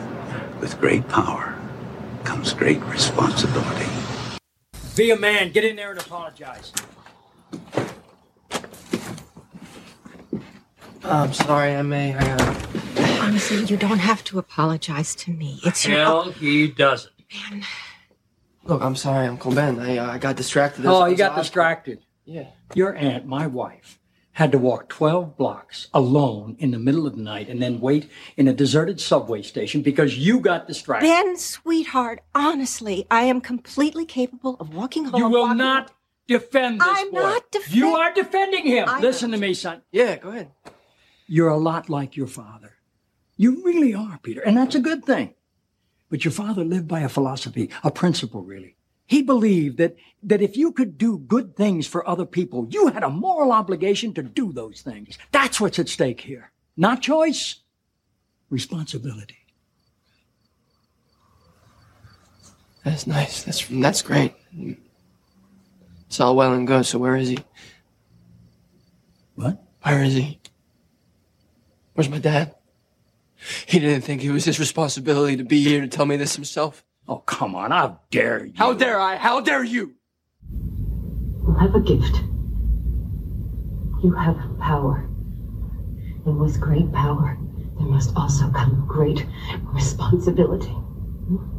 with great power comes great responsibility. Be a man. Get in there and apologize. I'm sorry, I may. I, uh... Honestly, you don't have to apologize to me. It's your. Hell, he doesn't. Look, I'm sorry, Uncle Ben. I, uh, I got distracted. Oh, you got there's- distracted. Yeah. Your aunt, my wife, had to walk 12 blocks alone in the middle of the night and then wait in a deserted subway station because you got distracted. Ben, sweetheart, honestly, I am completely capable of walking home. You will walking- not defend this I'm boy. not defend- You are defending him. I- Listen to me, son. Yeah, go ahead. You're a lot like your father. You really are, Peter, and that's a good thing. But your father lived by a philosophy, a principle, really. He believed that, that if you could do good things for other people, you had a moral obligation to do those things. That's what's at stake here. Not choice, responsibility. That's nice. That's that's great. It's all well and good. So where is he? What? Where is he? Where's my dad? He didn't think it was his responsibility to be here to tell me this himself. Oh, come on. How dare you? How dare I? How dare you? You have a gift. You have power. And with great power, there must also come great responsibility. Hmm?